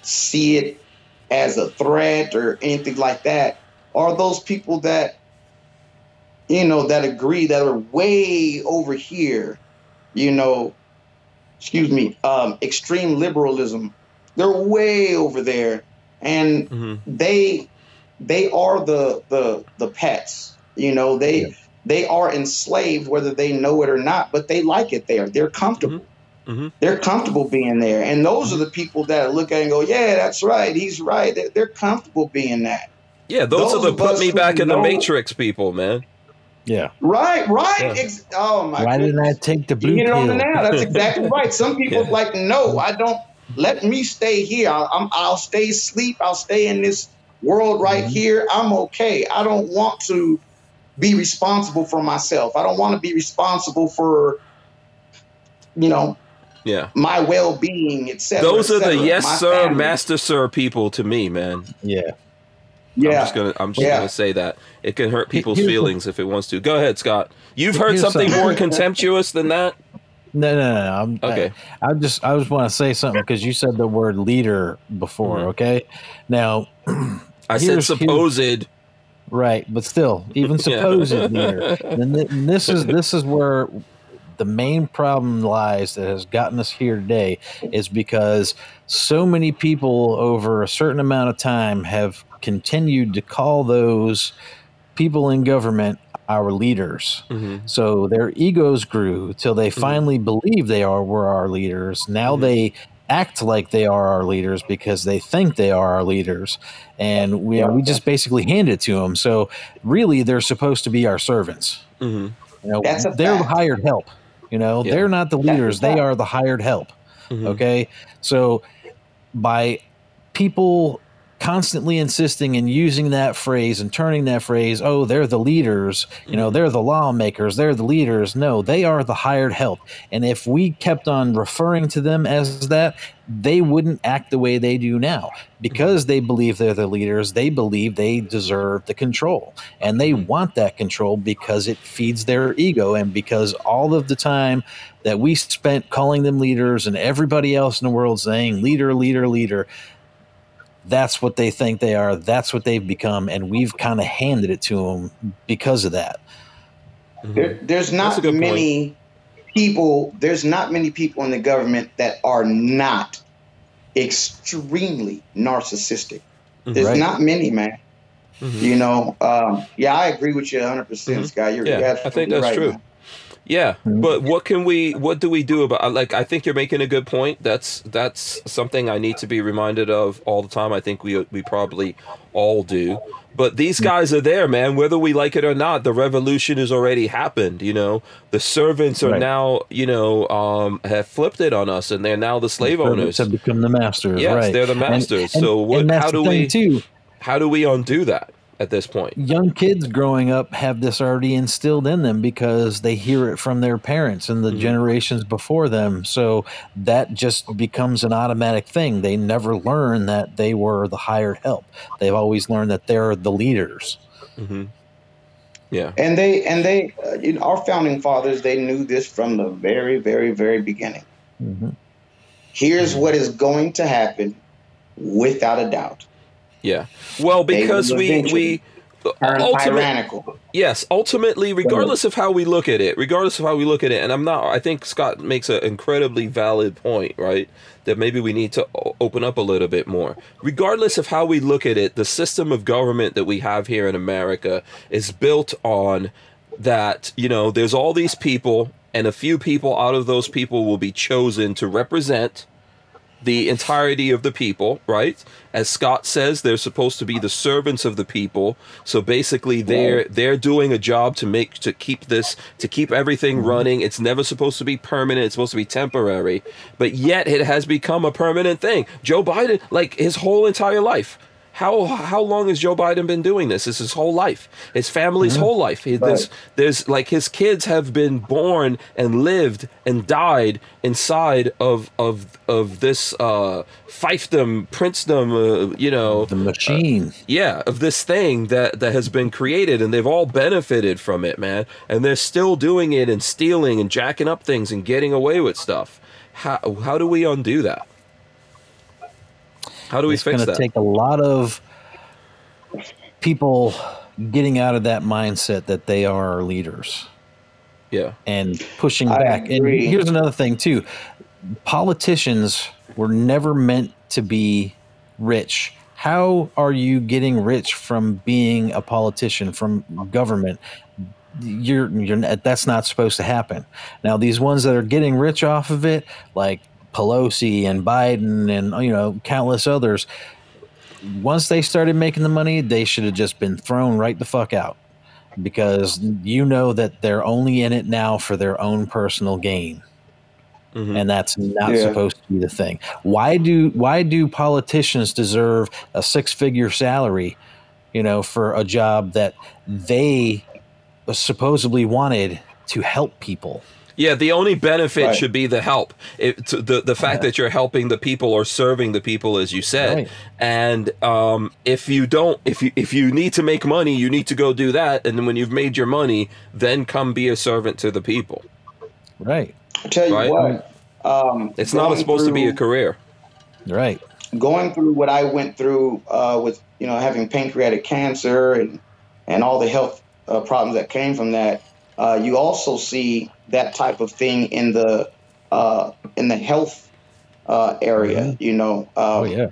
see it as a threat or anything like that are those people that you know that agree that are way over here, you know, excuse me, um, extreme liberalism. They're way over there, and hmm they they are the the the pets. You know, they Yeah. they are enslaved whether they know it or not, but they like it there. They're comfortable. Mhm. They're comfortable being there, and those are the people that look at it and go, "Yeah, that's right. He's right." They're, they're comfortable being that. Yeah, those, Those are the of put me back in the know- matrix people, man. yeah. Right, right. Yeah. Ex- oh my! Why didn't I take the blue You hit it on pill? the nail. That's exactly <laughs> right. Some people Yeah. like, no, I don't. let me stay here. I'll, I'm, I'll stay asleep. I'll stay in this world right Mhm. here. I'm okay. I don't want to be responsible for myself. I don't want to be responsible for, you know, Yeah. my well-being, etc. Those are the yes My sir, family. master sir people to me, man. Yeah. Yeah. I'm Yeah, just gonna I'm just Yeah. gonna say that. It can hurt people's feelings if it wants to. Go ahead, Scott. You've heard something something. more contemptuous than that? No, no, no. no. I'm, Okay. I, I just I just want to say something because you said the word leader before. Mhm. Okay. Now, <clears throat> I said supposed. right, but still, even <laughs> Yeah. supposed leader. And, th- and this is this is where the main problem lies that has gotten us here today is because so many people over a certain amount of time have continued to call those people in government our leaders. Mhm. So their egos grew till they finally believe they are were our leaders. Now Mhm. they act like they are our leaders because they think they are our leaders, and we we just basically hand it to them. So really, they're supposed to be our servants. Mhm. You know, That's they're the hired help. You know, Yeah. they're not the leaders; they are the hired help. Mhm. Okay, so by people constantly insisting and using that phrase and turning that phrase, oh, they're the leaders, you know, they're the lawmakers, they're the leaders. No, they are the hired help. And if we kept on referring to them as that, they wouldn't act the way they do now because they believe they're the leaders. They believe they deserve the control and they mm-hmm. want that control because it feeds their ego and because all of the time that we spent calling them leaders and everybody else in the world saying leader, leader, leader. That's what they think they are. That's what they've become. And we've kind of handed it to them because of that. Mhm. There, there's not good point. many people. There's not many people in the government that are not extremely narcissistic. There's Right. not many, man. Mhm. You know, um, yeah, I agree with you 100, percent Mhm. Scott. You're, Yeah, you're I think that's right, true. man. Yeah, Mhm. but what can we? What do we do about? Like, I think you're making a good point. That's that's something I need to be reminded of all the time. I think we we probably all do. But these guys are there, man. Whether we like it or not, the revolution has already happened. You know, the servants are Right. now, you know, um, have flipped it on us, and they're now the slave owners. have become the masters. Yes, right. they're the masters. and- so what? How do the we? too? How do we undo that at this point? young kids growing up have this already instilled in them because they hear it from their parents and the Mhm. generations before them. So that just becomes an automatic thing. They never learn that they were the hired help. They've always learned that they're the leaders. hmm Yeah. And they and they, uh, you know, our founding fathers, they knew this from the very, very, very beginning. Mhm. Here's what is going to happen, without a doubt. Yeah. Well, because we we Turn uh, ultimately. Yes, ultimately, regardless of how we look at it, regardless of how we look at it, and I'm not, I think Scott makes an incredibly valid point, right? That maybe we need to open up a little bit more. Regardless of how we look at it, the system of government that we have here in America is built on that, you know, there's all these people, and a few people out of those people will be chosen to represent the entirety of the people, right? As Scott says, they're supposed to be the servants of the people. So basically they're they're doing a job to make to keep this to keep everything mm-hmm. running. It's never supposed to be permanent, it's supposed to be temporary. But yet it has become a permanent thing. Joe Biden like his whole entire life how how long has Joe Biden been doing this? It's his whole life. His family's whole life. He, there's there's like his kids have been born and lived and died inside of of of this uh fiefdom, princedom, uh, you know, The machine. yeah, of this thing that that has been created, and they've all benefited from it, man. And they're still doing it and stealing and jacking up things and getting away with stuff. How how do we undo that? How do we it's fix going to take a lot of people getting out of that mindset that they are our leaders. yeah. and pushing I back. agree. And here's another thing too: politicians were never meant to be rich. How are you getting rich from being a politician from government? You're you're that's not supposed to happen. Now these ones that are getting rich off of it, like Pelosi and Biden and you know countless others, once they started making the money, they should have just been thrown right the fuck out because you know that they're only in it now for their own personal gain. Mhm. and that's not Yeah. supposed to be the thing. Why do why do politicians deserve a six figure salary, you know, for a job that they supposedly wanted to help people? Yeah, the only benefit Right. should be the help. It, to- the the fact that you're helping the people or serving the people, as you said. Right. And um, if you don't, if you if you need to make money, you need to go do that. And then when you've made your money, then come be a servant to the people. Right. I tell you Right. what, um, It's not going supposed to be a career. Right. going through what I went through uh, with you know having pancreatic cancer and and all the health uh, problems that came from that, uh, you also see that type of thing in the uh, in the health uh, area. You know, um, Oh yeah.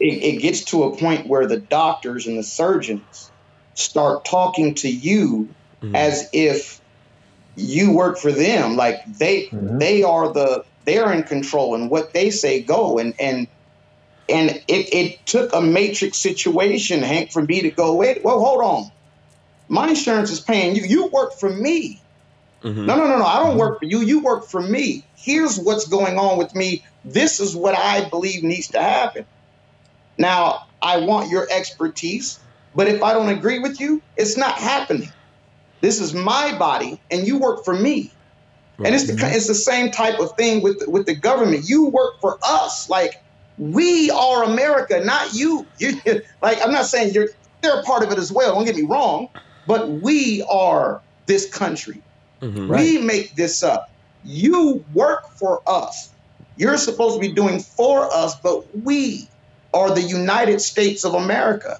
it, it gets to a point where the doctors and the surgeons start talking to you Mhm. as if you work for them like they Mhm. they are the they're in control and what they say go and and and it, it took a matrix situation hank for me to go wait well hold on my insurance is paying you you work for me Mhm. no, no, no, no. I don't work for you. You work for me. Here's what's going on with me. This is what I believe needs to happen. Now, I want your expertise, but if I don't agree with you, it's not happening. This is my body, and you work for me. And it's the it's the same type of thing with with the government. You work for us, like we are America, not you. <laughs> You like I'm not saying you're they're a part of it as well. Don't get me wrong, but we are this country. Mhm. We make this up. You work for us. You're supposed to be doing for us, but we are the United States of America.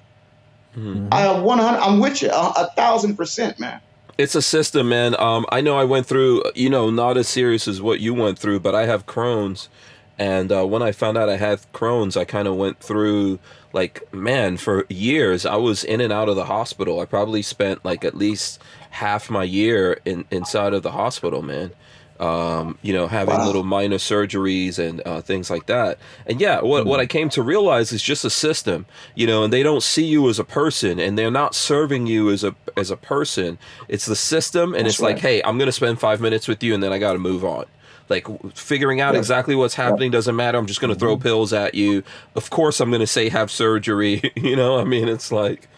Mhm. I have 100. I'm with you, a, a thousand percent, man. It's a system, man. Um, I know I went through, you know, not as serious as what you went through, but I have Crohn's, and uh, when I found out I had Crohn's, I kind of went through, like, man, for years I was in and out of the hospital. I probably spent like at least half my year in inside of the hospital, man. Um, you know, having Wow. little minor surgeries and uh, things like that. And yeah, what what I came to realize is just a system, you know, and they don't see you as a person, and they're not serving you as a as a person. It's the system, and That's it's like, hey, I'm gonna spend five minutes with you, and then I got to move on. Like figuring out Yeah. exactly what's happening doesn't matter. I'm just gonna throw pills at you. Of course, I'm gonna say have surgery. <laughs> you know, I mean, it's like,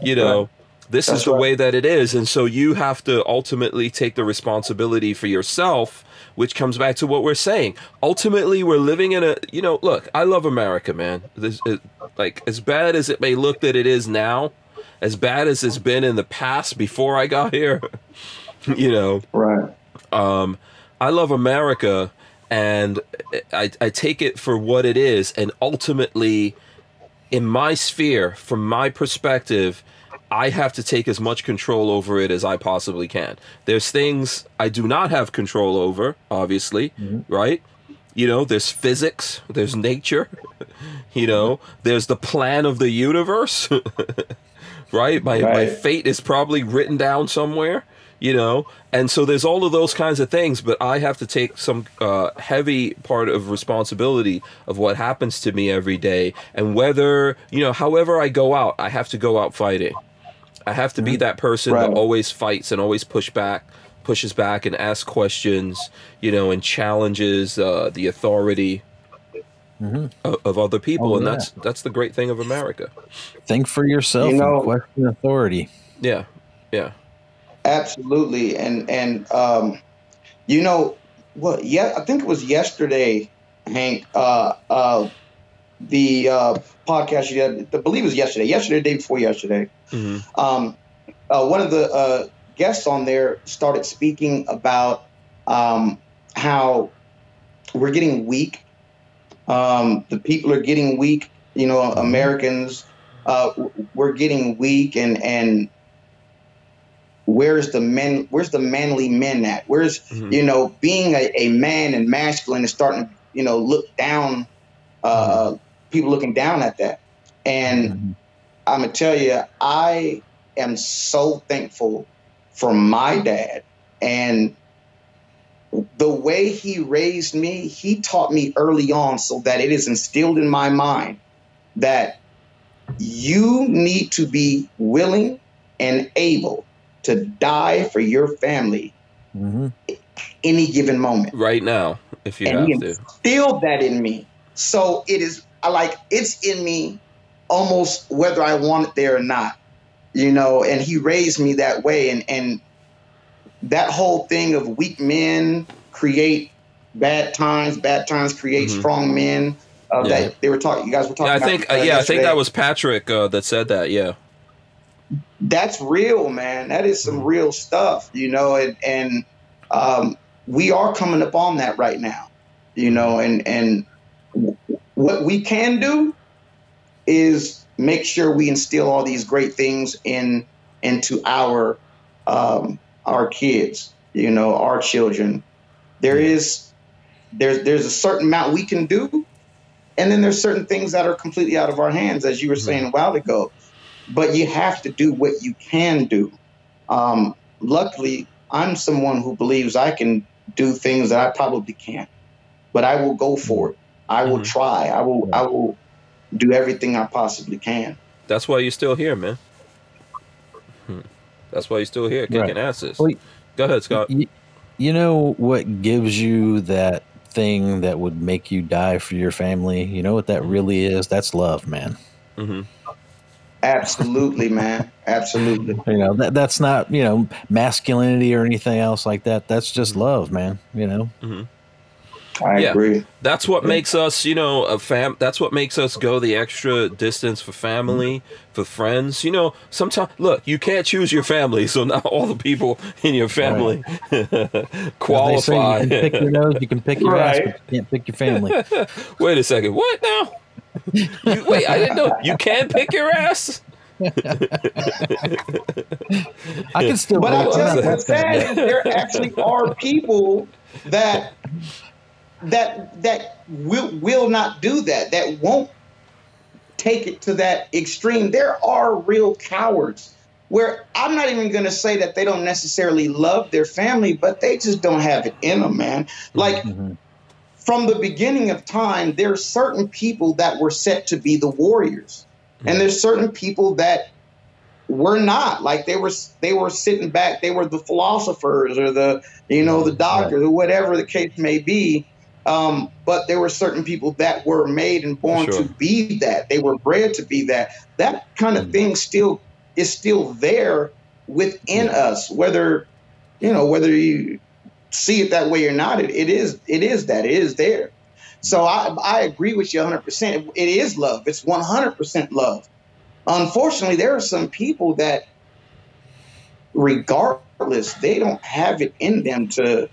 you know. This is the right. way that it is. And so you have to ultimately take the responsibility for yourself, which comes back to what we're saying. Ultimately, we're living in a, you know, look, I love America, man. This, it, like, as bad as it may look that it is now, as bad as it's been in the past before I got here, <laughs> you know, Right. um, I love America and I, I take it for what it is. And ultimately, in my sphere, from my perspective, I have to take as much control over it as I possibly can. There's things I do not have control over, obviously, right? You know, there's physics, there's nature, <laughs> you know, there's the plan of the universe, <laughs> right? My, my fate is probably written down somewhere, you know, and so there's all of those kinds of things, but I have to take some uh, heavy part of responsibility of what happens to me every day. And whether, you know, however I go out, I have to go out fighting. I have to be that person that always fights and always push back, pushes back and asks questions, you know, and challenges uh, the authority Mhm. of, of other people, Oh, and yeah. that's that's the great thing of America. Think for yourself You know- and question authority. Yeah, yeah. Absolutely, and and um, you know well, Yeah, I think it was yesterday, Hank. Uh, uh, the uh, podcast you did, I believe it was yesterday. Yesterday, day before yesterday. hmm Um, uh, one of the uh, guests on there started speaking about um, how we're getting weak. Um, the people are getting weak. You know, Americans, uh, we're getting weak, and and where's the men? Where's the manly men at? Where's Mhm. you know being a, a man and masculine is starting to you know look down. Uh, People looking down at that, and Mhm. I'm gonna tell you, I am so thankful for my dad and the way he raised me. He taught me early on so that it is instilled in my mind that you need to be willing and able to die for your family Mhm. any given moment. Right now, if you and have he to. instilled that in me. So it is I like it's in me almost whether I want it there or not. You know, and he raised me that way and and that whole thing of weak men create bad times, bad times create Mhm. strong men. Uh, Yeah. That they were talking. You guys were talking. Yeah, I about, think uh, yeah, I think that was Patrick uh, that said that. Yeah. that's real, man. That is Mm-hmm. some real stuff, you know, and and um, we are coming up on that right now, you know, and and what we can do is make sure we instill all these great things in into our um, our kids, you know, our children. There is there's there's a certain amount we can do, and then there's certain things that are completely out of our hands, as you were saying a while ago but you have to do what you can do. Um, luckily, I'm someone who believes I can do things that I probably can't, but I will go for it. I will Mhm. try. I will. I will do everything I possibly can. That's why you're still here, man. Hmm. That's why you're still here kicking Right. asses. Well, Go ahead, Scott. You, you know what gives you that thing that would make you die for your family? You know what that really is? That's love, man. hmm Absolutely, <laughs> man. Absolutely. You know that that's not you know masculinity or anything else like that. That's just love, man. You know. I Yeah. agree. That's what makes us, you know, a fam. That's what makes us go the extra distance for family, for friends. You know, sometimes look, you can't choose your family, so not all the people in your family <laughs> As They say qualify. you can pick your nose, you can pick your ass, but you can't pick your family. <laughs> Wait a second. What now? You, wait, I didn't know you can pick your ass. <laughs> I can still. But vote. I I'm tell not you what's sad is there actually are people that that that will will not do that. That won't take it to that extreme. There are real cowards where I'm not even going to say that they don't necessarily love their family, but they just don't have it in them, man. Like Mhm. from the beginning of time, there are certain people that were set to be the warriors, and there's certain people that were not. Like they were, they were sitting back. They were the philosophers or the, you know, the doctors or whatever the case may be. Um, but there were certain people that were made and born Sure. to be that. They were bred to be that. That kind of thing still is still there within us, whether you know whether you see it that way or not. It, it is it is that it is there. So I I agree with you 100. percent It is love. It's 100 percent love. Unfortunately, there are some people that, regardless, they don't have it in them to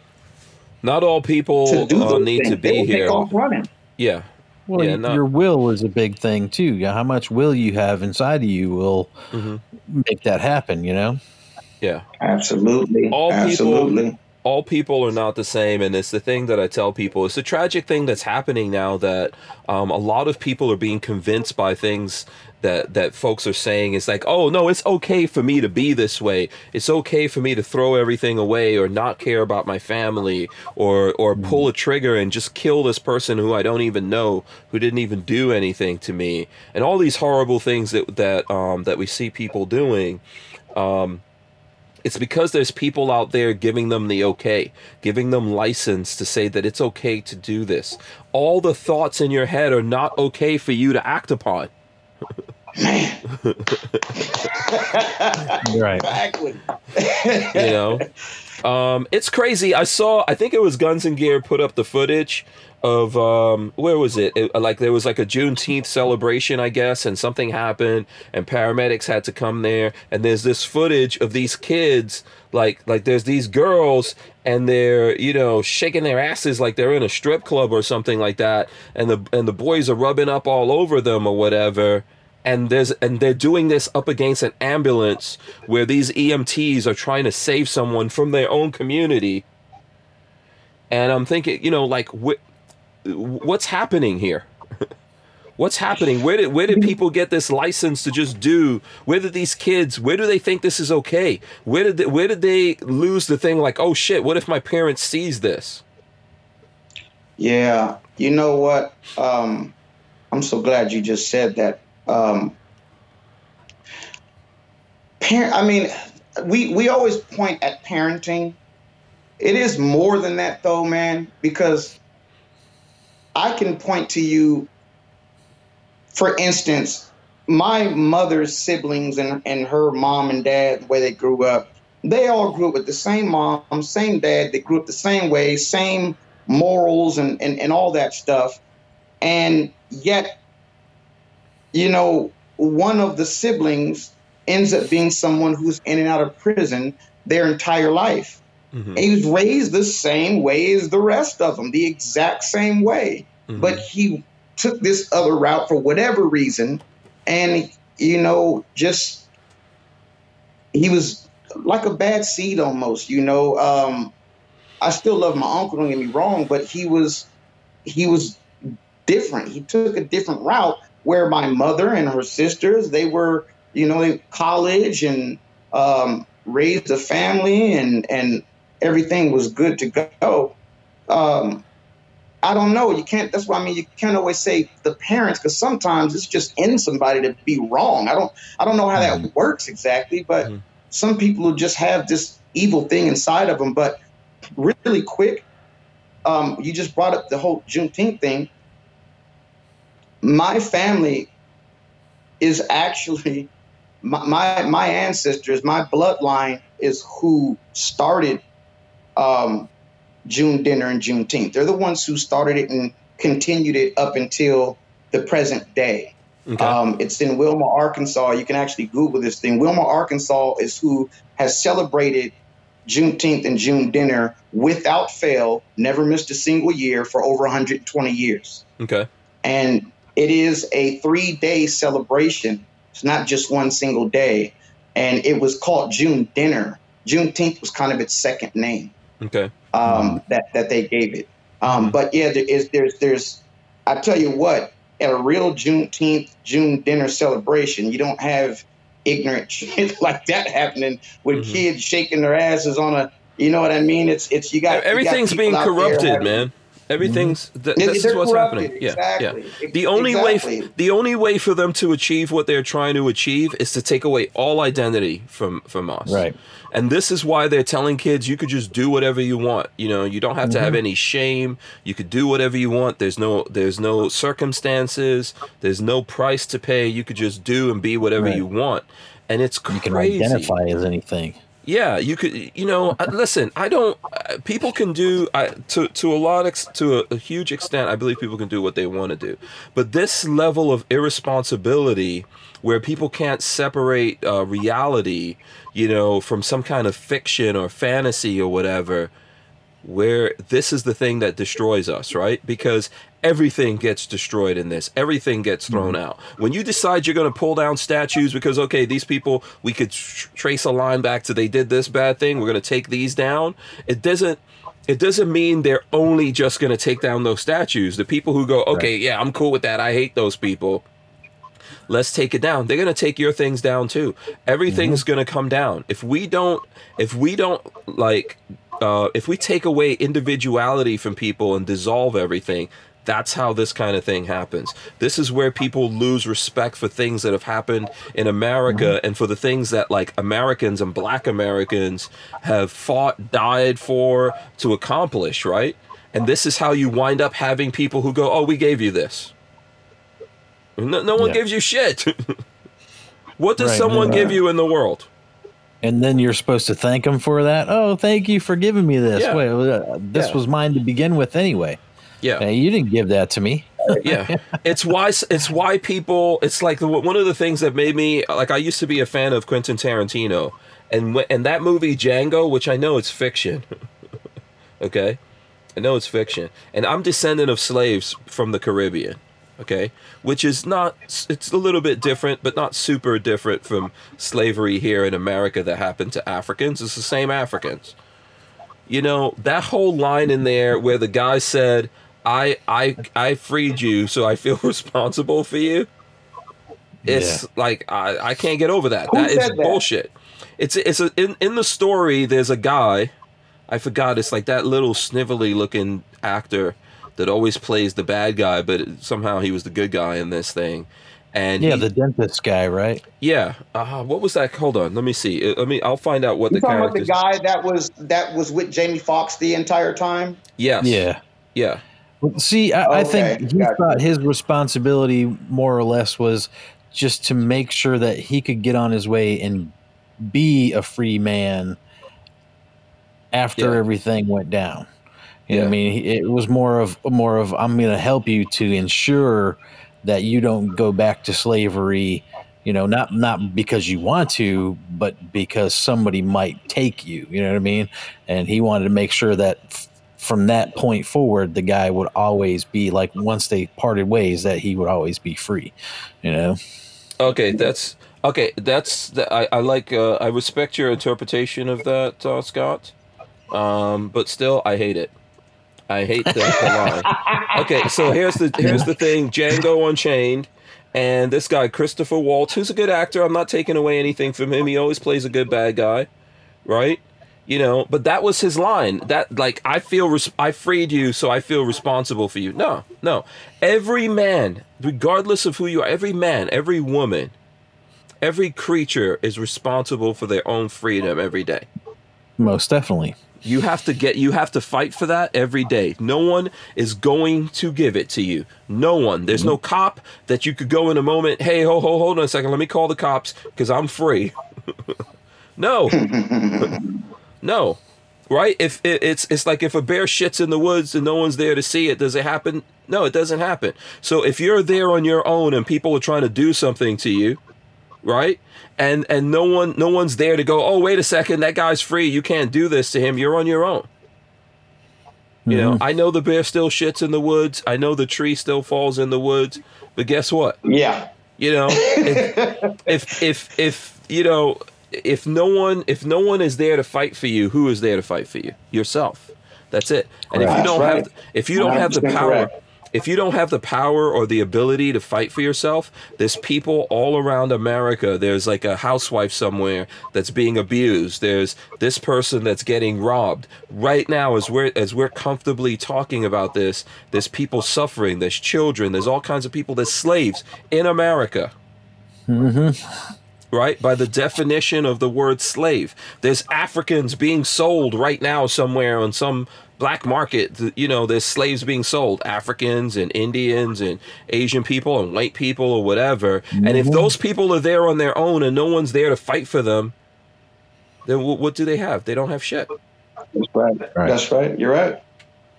Not all people to uh, need things. to They be take here. off running. Yeah, Well, Yeah, y- no. your will is a big thing too. Yeah, How much will you have inside of you will Mhm. make that happen. You know. yeah. Absolutely, All people- absolutely. all people are not the same and it's the thing that i tell people it's the tragic thing that's happening now that um, a lot of people are being convinced by things that that folks are saying is like oh no it's okay for me to be this way it's okay for me to throw everything away or not care about my family or or pull a trigger and just kill this person who i don't even know who didn't even do anything to me and all these horrible things that that um, that we see people doing Um, it's because there's people out there giving them the okay, giving them license to say that it's okay to do this. All the thoughts in your head are not okay for you to act upon. <laughs> <laughs> Right. Exactly. You know, um, it's crazy. I saw, I think it was Guns and Gear put up the footage of um, where was it? it? Like there was like a Juneteenth celebration, I guess, and something happened, and paramedics had to come there. And there's this footage of these kids, like like there's these girls, and they're you know shaking their asses like they're in a strip club or something like that, and the and the boys are rubbing up all over them or whatever and there's and they're doing this up against an ambulance where these EMTs are trying to save someone from their own community. And I'm thinking, you know, like wh- what's happening here? <laughs> what's happening? Where did where did people get this license to just do? Where did these kids? Where do they think this is okay? Where did they, where did they lose the thing? Like, oh shit! What if my parents sees this? Yeah, you know what? Um, I'm so glad you just said that. Um, parent, I mean, we we always point at parenting, it is more than that though, man, because I can point to you, for instance, my mother's siblings and, and her mom and dad, the way they grew up, they all grew up with the same mom, same dad. They grew up the same way, same morals and, and, and all that stuff. And yet, you know, one of the siblings ends up being someone who's in and out of prison their entire life. Mm-hmm. And he was raised the same way as the rest of them, the exact same way. Mm-hmm. But he took this other route for whatever reason. And, you know, just he was like a bad seed almost, you know. Um, I still love my uncle, don't get me wrong, but he was he was different. He took a different route where my mother and her sisters, they were, you know, in college and um, raised a family and and everything was good to go. Um, I don't know. You can't. That's why I mean you can't always say the parents because sometimes it's just in somebody to be wrong. I don't. I don't know how that mm-hmm. works exactly, but mm-hmm. some people who just have this evil thing inside of them. But really quick, um, you just brought up the whole Juneteenth thing. My family is actually my, my, my ancestors, my bloodline is who started um, June dinner and Juneteenth. They're the ones who started it and continued it up until the present day. Okay. Um, it's in Wilma, Arkansas. You can actually Google this thing. Wilma, Arkansas is who has celebrated Juneteenth and June dinner without fail, never missed a single year for over 120 years. Okay. And it is a three day celebration it's not just one single day. And it was called June Dinner. Juneteenth was kind of its second name. Okay. Um, that that they gave it. Um, but yeah, there is there's there's I tell you what, at a real Juneteenth June dinner celebration, you don't have ignorant shit <laughs> like that happening with mm-hmm. kids shaking their asses on a you know what I mean? It's it's you got everything's you got being corrupted, man. Everything's mm-hmm. th- this is what's happening. Yeah, exactly. yeah. The only exactly. way, the only way for them to achieve what they're trying to achieve is to take away all identity from from us. Right. And this is why they're telling kids you could just do whatever you want. You know, you don't have mm-hmm. to have mm-hmm. any shame. You could do whatever you want. There's no there's no circumstances. There's no price to pay. You could just do and be whatever right. you want. And it's crazy. You can identify as anything. Yeah, you could. You know, listen. I don't. Uh, people can do uh, to to a lot ex, to a, a, huge extent. I believe people can do what they want to do, but this level of irresponsibility, where people can't separate uh, reality, you know, from some kind of fiction or fantasy or whatever, where this is the thing that destroys us, right? Because everything gets destroyed in this. Everything gets thrown mm-hmm. out. When you decide you're going to pull down statues because okay, these people we could tr- trace a line back to they did this bad thing, we're going to take these down. It doesn't it doesn't mean they're only just going to take down those statues. The people who go, okay, right. yeah, I'm cool with that. I hate those people. Let's take it down. They're going to take your things down too. Everything's mm-hmm. going to come down. If we don't if we don't like uh, if we take away individuality from people and dissolve everything, that's how this kind of thing happens. This is where people lose respect for things that have happened in America and for the things that like Americans and black Americans have fought, died for to accomplish, right? And this is how you wind up having people who go, "Oh, we gave you this." No, no one yeah. gives you shit. <laughs> what does right, someone give you in the world? And then you're supposed to thank them for that. Oh, thank you for giving me this. Yeah. Wait, uh, this yeah. was mine to begin with anyway. Yeah, hey, you didn't give that to me. <laughs> yeah, it's why it's why people. It's like the, one of the things that made me like. I used to be a fan of Quentin Tarantino, and and that movie Django, which I know it's fiction. <laughs> okay, I know it's fiction, and I'm descendant of slaves from the Caribbean okay? Which is not it's a little bit different but not super different from slavery here in america that happened to africans. It's the same africans. You know that whole line in there where the guy said i i i freed you so i feel <laughs> responsible for you it's yeah. like I, I can't get over that. Who that is that? bullshit. It's it's a, in, in the story there's a guy i forgot it's like that little snivelly looking actor that always plays the bad guy, but somehow he was the good guy in this thing. And Yeah, he- the dentist guy, right? yeah. Uh, what was that? Hold on. Let me see. Uh, Let me. I'll find out what You the talking about the guy that was that was with Jamie Foxx the entire time? Yes. Yeah. Yeah. Well, See, I, I think he gotcha. thought his responsibility, more or less, was just to make sure that he could get on his way and be a free man after Yeah. everything went down. You know I mean? It was more of more of I'm going to help you to ensure that you don't go back to slavery. You know, not not because you want to, but because somebody might take you. You know what I mean? And he wanted to make sure that f- from that point forward, the guy would always be like once they parted ways, that he would always be free. You know? Okay. That's okay. That's. The, I. I like. Uh, I respect your interpretation of that, uh, Scott. Um, but still, I hate it. I hate the, the line. Okay, so here's the here's the thing: Django Unchained, and this guy Christopher Waltz, who's a good actor. I'm not taking away anything from him. He always plays a good bad guy, right? You know, but that was his line. That like I feel res- I freed you, so I feel responsible for you. No, no. Every man, regardless of who you are, every man, every woman, every creature is responsible for their own freedom every day. Most definitely. You have to get you have to fight for that every day. No one is going to give it to you. No one. There's no mm-hmm. cop that you could go in a moment, "Hey, ho ho hold on a second. Let me call the cops cuz I'm free." <laughs> no. <laughs> no. Right? If it, it's it's like if a bear shits in the woods and no one's there to see it, does it happen? No, it doesn't happen. So if you're there on your own and people are trying to do something to you, right? And and no one no one's there to go, "Oh, wait a second, that guy's free. You can't do this to him. You're on your own." You know, mm-hmm. I know the bear still shits in the woods. I know the tree still falls in the woods. But guess what? Yeah. You know, if, if if if you know, if no one if no one is there to fight for you, who is there to fight for you? Yourself. That's it. And if you don't right. have if you don't have the power correct. If you don't have the power or the ability to fight for yourself, there's people all around America. There's like a housewife somewhere that's being abused. There's this person that's getting robbed. Right now, as we're as we're comfortably talking about this, there's people suffering. There's children. There's all kinds of people. There's slaves in America. Mm-hmm. Right? By the definition of the word slave. There's Africans being sold right now somewhere on some black market. You know, there's slaves being sold. Africans and Indians and Asian people and white people or whatever. And if those people are there on their own and no one's there to fight for them, then wh- what do they have? They don't have shit. That's right. Right. That's right. You're right.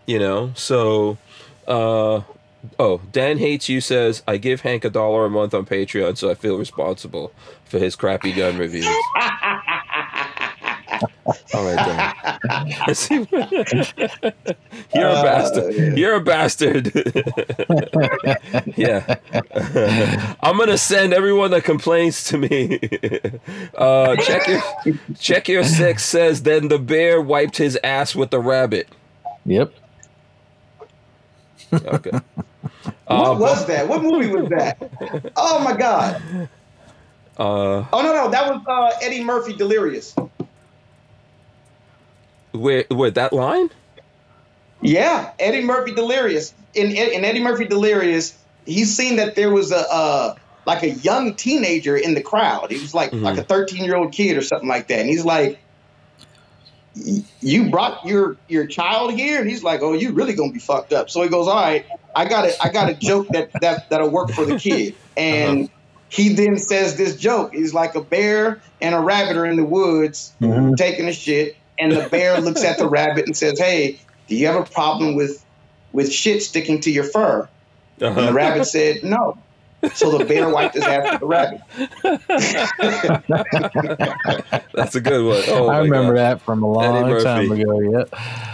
You know, so uh oh, Dan hates you says I give Hank a dollar a month on Patreon, so I feel responsible for his crappy gun reviews. <laughs> All right, Dan. <laughs> You're a Uh, bastard. You're a bastard. <laughs> yeah. I'm gonna send everyone that complains to me. <laughs> uh, check your check your six says then the bear wiped his ass with the rabbit. Yep. Okay. What Uh, was that? What movie was that? Oh my god. uh, Oh no no, that was uh, Eddie Murphy Delirious. Where where that line? Yeah, Eddie Murphy Delirious. In, in Eddie Murphy Delirious, he's seen that there was a uh, like a young teenager in the crowd. He was like Mhm. like a 13 year old kid or something like that. And he's like, "You brought your your child here?" And he's like, "Oh, you really gonna be fucked up." So he goes, "All right, I got a I got a joke that that that'll work for the kid." And he then says this joke. He's like a bear and a rabbit are in the woods Mhm. taking a shit, and the bear looks at the rabbit and says, "Hey, do you have a problem with with shit sticking to your fur?" And the Uh-huh. rabbit said, "No." So the bear wiped his ass with the rabbit. <laughs> That's a good one. Oh, I remember gosh. that from a long time ago. Yeah.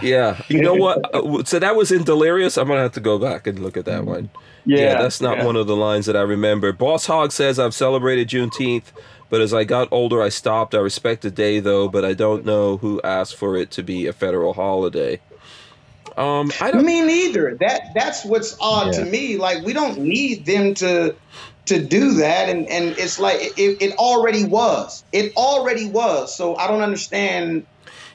Yeah. You know what? Uh, So that was in Delirious. I'm gonna have to go back and look at that one. Yeah, that's not yeah. one of the lines that I remember. Boss Hog says I've celebrated Juneteenth, but as I got older, I stopped. I respect the day though, but I don't know who asked for it to be a federal holiday. Um, I don't. Me neither. That that's what's odd Yeah. to me. Like we don't need them to to do that, and and it's like it, it already was. It already was. So I don't understand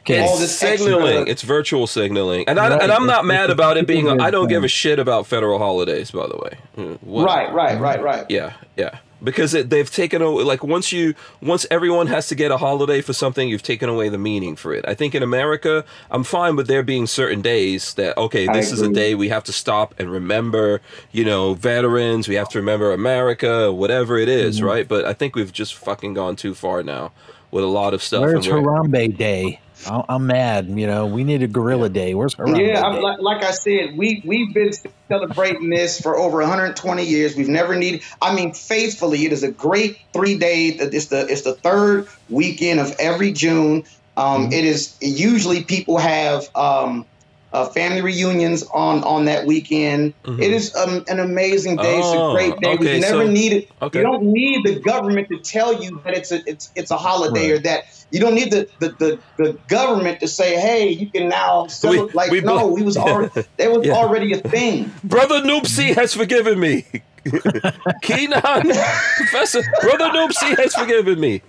all It's signaling. extra- It's virtual signaling, and I Right. and I'm not mad about it being. I don't give a shit about federal holidays, by the way. What- right, right, right, right. Yeah, yeah. Because it, they've taken away, like once you, once everyone has to get a holiday for something, you've taken away the meaning for it. I think in America, I'm fine with there being certain days that okay, this is a day we have to stop and remember, you know, veterans. We have to remember America, whatever it is, Mm-hmm. right? But I think we've just fucking gone too far now with a lot of stuff. Where's Harambe Day? I- I'm mad. You know, we need a Gorilla Day. Where's Harambe Yeah, I'm, like, like I said, we we've been celebrating this for over 120 years. We've never needed. I mean, faithfully, it is a great three day. It's the it's the third weekend of every June. Um, Mm-hmm. it is usually people have um, uh, family reunions on on that weekend. Mhm. It is um, an amazing day. it's Oh, a great day. okay, we never so- needed. okay. You don't need the government to tell you that it's a it's it's a holiday Right. or that you don't need the, the, the, the government to say, hey, you can now celebrate. like we no, we was <laughs> already that was Yeah. already a thing. Brother Noopsy has forgiven me. <laughs> Keenan, Professor, Brother Noopsy has forgiven me.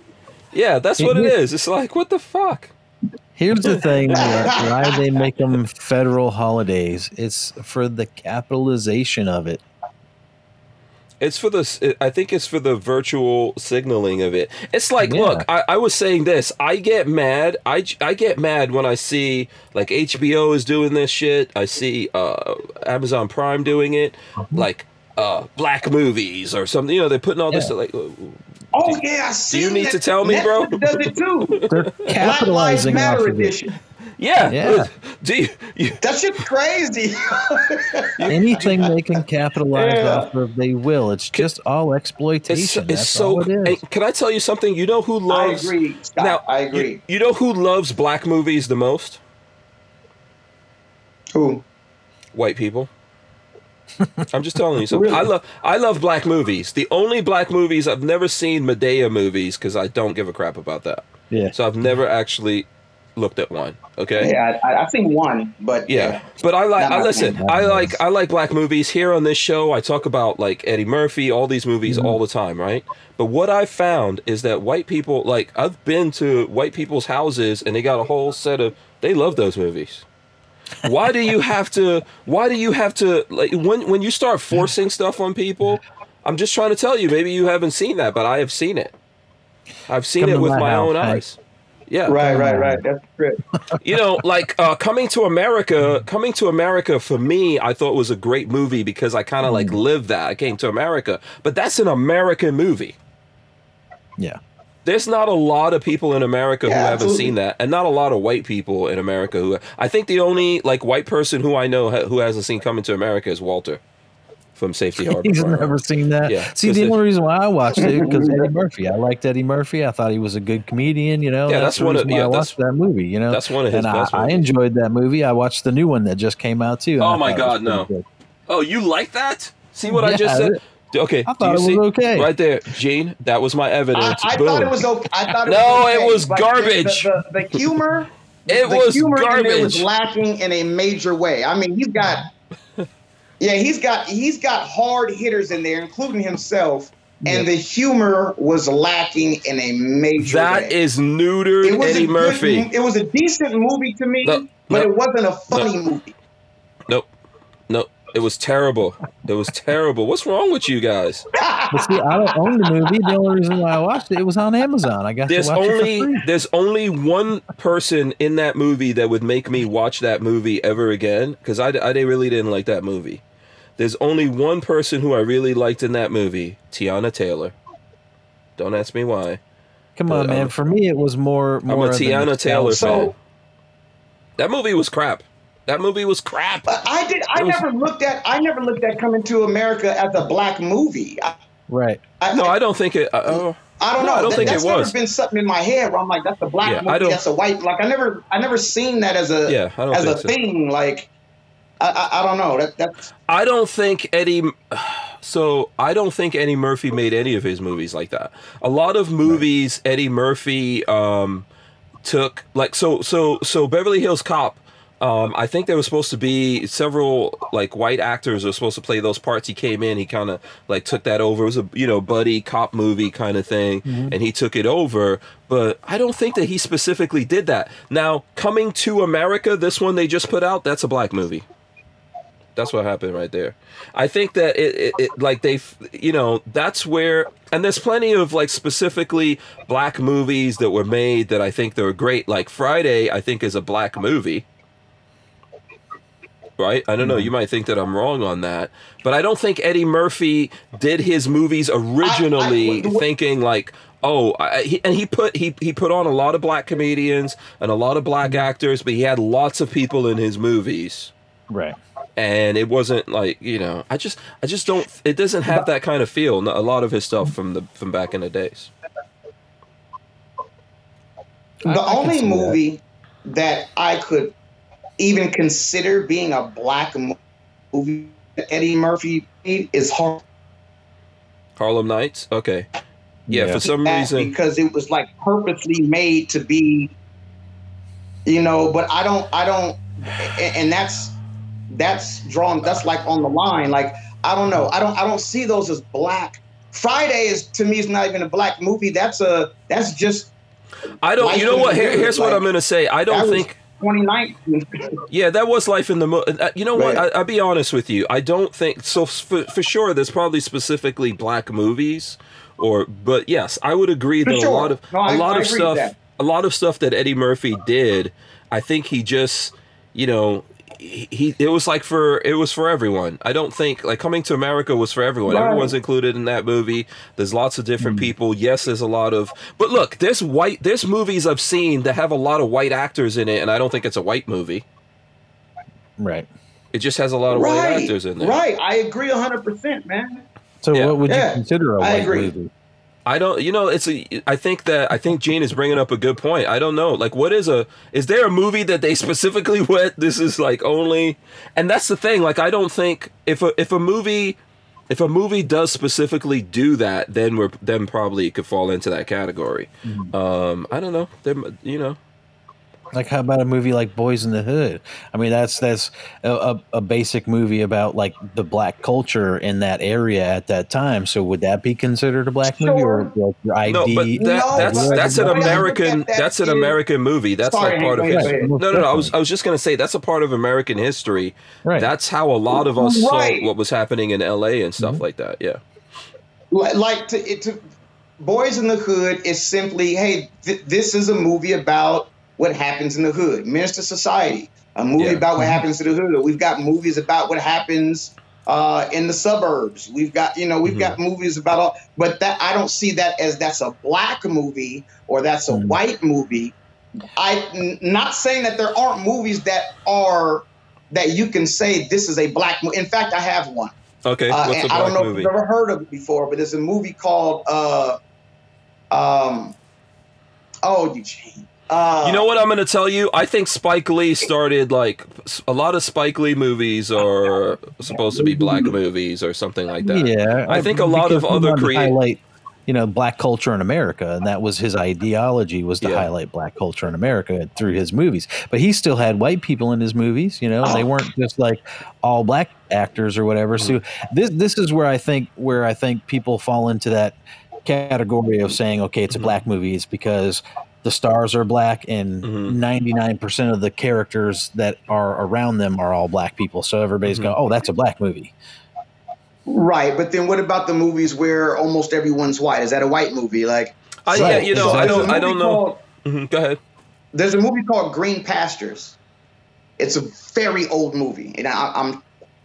Yeah, that's what it is. It's like, what the fuck? Here's the thing: <laughs> why they make them federal holidays? It's for the capitalization of it. It's for the. I think it's for the virtual signaling of it. It's like, Yeah. look, I, I was saying this. I get mad. I, I get mad when I see like HBO is doing this shit. I see uh, Amazon Prime doing it, like uh, black movies or something. You know, they're putting all this Yeah. like. Oh yeah, I see. you need that. to tell me, bro? Netflix Does it too? <laughs> They're Black Lives capitalizing off Matter of it. edition. Yeah. Yeah. Do you, you, That shit's crazy. <laughs> Anything they can capitalize Yeah. off of, they will. It's just all exploitation. it's That's so. all it is. and can I tell you something? You know who loves? I agree, Scott. Now, I you- agree. You, know who loves black movies the most? Who? White people. I'm just telling you something. I love I love black movies. The only black movies I've never seen Madea movies because I don't give a crap about that. Yeah. So I've never actually looked at one. Okay. Yeah, I, I've seen one, but Yeah, but I like. I listen. I like. I like black movies. Here on this show, I talk about like Eddie Murphy, all these movies mm-hmm. all the time, right? But what I found is that white people, like I've been to white people's houses, and they got a whole set of. They love those movies. Why do you have to? Why do you have to? Like when when you start forcing stuff on people, I'm just trying to tell you. Maybe you haven't seen that, but I have seen it. I've seen Come it with my my own Hank. eyes. Yeah, right, right, right. That's true. <laughs> you know, like uh, coming to America. Coming to America for me, I thought was a great movie because I kind of like lived that. I came to America, but that's an American movie. Yeah. There's not a lot of people in America who Yeah, haven't absolutely. seen that, and not a lot of white people in America who. I think the only like white person who I know ha- who hasn't seen Coming to America is Walter from Safety Harbor. He's never seen that. Yeah, See, 'cause the only reason why I watched it because Eddie Murphy. I liked Eddie Murphy. I thought he was a good comedian. You know, Yeah, that's the one of- reason yeah, I that's- watched that movie. You know, that's one of his and I, best I enjoyed that movie. I watched the new one that just came out too. Oh my God, no. good. Oh, you like that? See what I just said? It- Okay, I thought you it was okay. Right there, Gene. That was my evidence. I, I thought it was okay. I thought it No, was okay, it was garbage. The, the, the humor, <laughs> It the was humor in there was lacking in a major way. I mean, he's got, <laughs> yeah, he's got he's got hard hitters in there, including himself, and the humor was lacking in a major That way. is neutered it was Eddie good- Murphy. it was a decent movie to me, No, but no, it wasn't a funny movie. Nope. Nope. It was terrible. It was terrible. What's wrong with you guys? But see, I don't own the movie. The only reason why I watched it, it was on Amazon. I got There's to watch it for only there's only one person in that movie that would make me watch that movie ever again because I, I really didn't like that movie. There's only one person who I really liked in that movie, Teyana Taylor. Don't ask me why. Come on, man. Um, for me, it was more I'm more a Teyana Taylor fan. So- That movie was crap. That movie was crap. But I did. I was- never looked at. I never looked at Coming to America as a black movie. I, Right. I, No, I don't think it. Uh, oh, I don't No, know. I don't That- think it that's was. never been something in my head where I'm like, that's a black Yeah, movie. That's a white. Like I never, I never seen that as a Yeah, I don't as a so. thing. Like I, I, I don't know. That that's I don't think Eddie. <sighs> So I don't think Eddie Murphy made any of his movies like that. A lot of movies Eddie Murphy um, took like so so so Beverly Hills Cop Um, I think there was supposed to be several like white actors were supposed to play those parts. He came in, he kind of like took that over. It was a you know buddy cop movie kind of thing, and he took it over. But I don't think that he specifically did that. Now, coming to America, this one they just put out, that's a black movie. That's what happened right there. I think that it, it, it like they, you know, that's where, and there's plenty of like specifically black movies that were made that I think they're great. Like Friday, I think is a black movie. Right? I don't know. You mm-hmm. might think that I'm wrong on that, but I don't think Eddie Murphy did his movies originally I- I- thinking like, oh, I, he, and he put he he put on a lot of black comedians and a lot of black mm-hmm. actors, but he had lots of people in his movies Right. and it wasn't like you know i just i just don't it doesn't have that kind of feel a lot of his stuff from the from back in the days The I can only see that. movie that. I could even consider being a black movie that Eddie Murphy made is Har- harlem nights okay yeah, Yeah. for some reason because it was like purposely made to be, you know. But I don't, I don't, and that's that's drawn. That's like on the line. Like I don't know. I don't, I don't see those as black. Friday is to me is not even a black movie. That's a that's just i don't you know what Here, Hood, here's what i'm gonna say i don't was think 2019. yeah that was life in the mo- uh, you know what Right. I, i'll be honest with you i don't think so for, for sure there's probably specifically black movies or but yes i would agree For that a lot of No, I- a lot I of stuff a lot of stuff that eddie murphy did i think he just you know he, he it was like for it was for everyone i don't think like coming to america was for everyone Right. everyone's included in that movie there's lots of different hmm. people yes there's a lot of but look there's white there's movies i've seen that have a lot of white actors in it and i don't think it's a white movie Right. it just has a lot of white actors in there right. I agree 100, percent man. So Yeah. what would Yeah, you consider a white agree. movie? I don't, you know, it's a. I think that I think Gene is bringing up a good point. I don't know, like, what is a? Is there a movie that they <laughs> specifically went? This is like only, and that's the thing. Like, I don't think if a if a movie, if a movie does specifically do that, then we're then probably it could fall into that category. Um, I don't know. There, you know, Like how about a movie like Boys in the Hood? I mean, that's that's a, a, a basic movie about like the black culture in that area at that time. So would that be considered a black movie or like your ID? no, but that, No, that's but- that's an but I look American that that's an American movie. That's Sorry, like part of Hank, go history. No, no, no. I was I was just gonna say that's a part of American history. right. That's how a lot of us Right. saw what was happening in L.A. and stuff Mhm. like that. Yeah. Like to, it, to Boys in the Hood is simply, hey, th- this is a movie about what happens in the hood. Menace II Society, a movie Yeah. about what happens to the hood. We've got movies about what happens uh, in the suburbs. We've got, you know, we've Mhm. got movies about all, but that I don't see that as that's a black movie or that's a Mhm. white movie. I n- not saying that there aren't movies that are that you can say this is a black movie. In fact, I have one. Okay. Uh, What's a I don't know movie? if you've ever heard of it before, but there's a movie called uh, um, oh, Eugene. Uh, You know what I'm going to tell you? I think Spike Lee started like a lot of Spike Lee movies are supposed to be black movies or something like that. Yeah, I think a lot of other wanted to crea- highlight, you know, black culture in America, and that was his ideology was to Yeah. highlight black culture in America through his movies. But he still had white people in his movies. You know, they Oh. weren't just like all black actors or whatever. So Mm-hmm. this this is where I think where I think people fall into that category of saying, okay, it's a Mhm. black movie. It's because the stars are black and Mhm. 99% of the characters that are around them are all black people. So everybody's Mhm. going, oh, that's a black movie. right? But then what about the movies where almost everyone's white? Is that a white movie? Like, I, Right, yeah, you know, I don't, I don't know. called- hmm Go ahead. there's a movie called Green Pastures. It's a very old movie, and I, I'm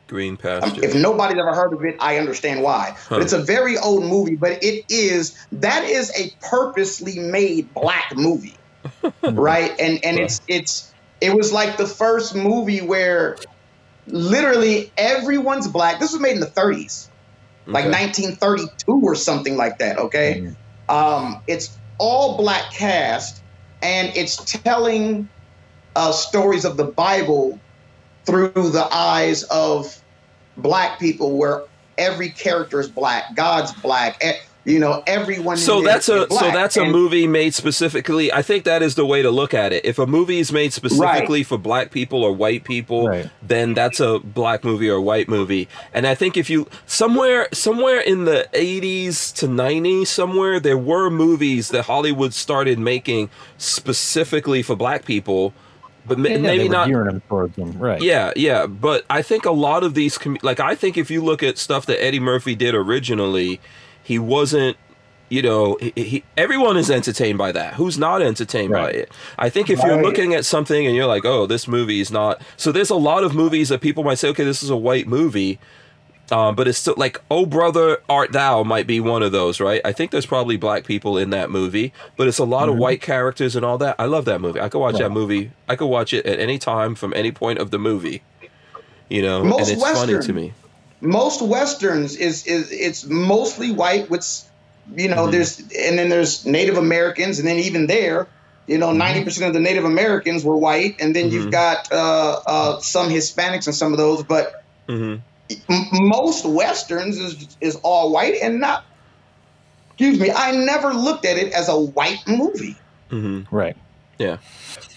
Green Um, pasture. If nobody's ever heard of it, I understand why. Huh. But it's a very old movie, but it is that is a purposely made black movie. <laughs> right? And and it's it's it was like the first movie where literally everyone's black. This was made in the 30s. Like Okay. 1932 or something like that, okay? Mhm. Um, it's all black cast, and it's telling uh, stories of the Bible through the eyes of black people, where every character is black. God's black. You know, everyone. So that's is a black. so that's a And- movie made specifically. I think that is the way to look at it. If a movie is made specifically for black people or white people, Right. then that's a black movie or white movie. And I think if you somewhere somewhere in the 80s to 90s somewhere there were movies that Hollywood started making specifically for black people, but ma- Yeah, maybe not gearing towards them, right? yeah, yeah, but I think a lot of these, com- like I think if you look at stuff that Eddie Murphy did originally, he wasn't, you know, he, he everyone is entertained by that. Who's not entertained by it? I think if you're Right. looking at something and you're like, oh, this movie is not. So there's a lot of movies that people might say, okay, this is a white movie. Um, but it's still like, oh brother, art thou might be one of those, right? I think there's probably black people in that movie, but it's a lot of white characters and all that. I love that movie. I could watch that movie. I could watch it at any time from any point of the movie. You know, Most and it's funny to me. most westerns is is it's mostly white with you know Mhm. there's and then there's native americans and then even there you know 90% of the native americans were white and then Mhm. you've got uh, uh, some hispanics and some of those but hmm m- most westerns is is all white and not excuse me i never looked at it as a white movie hmm Right. Yeah.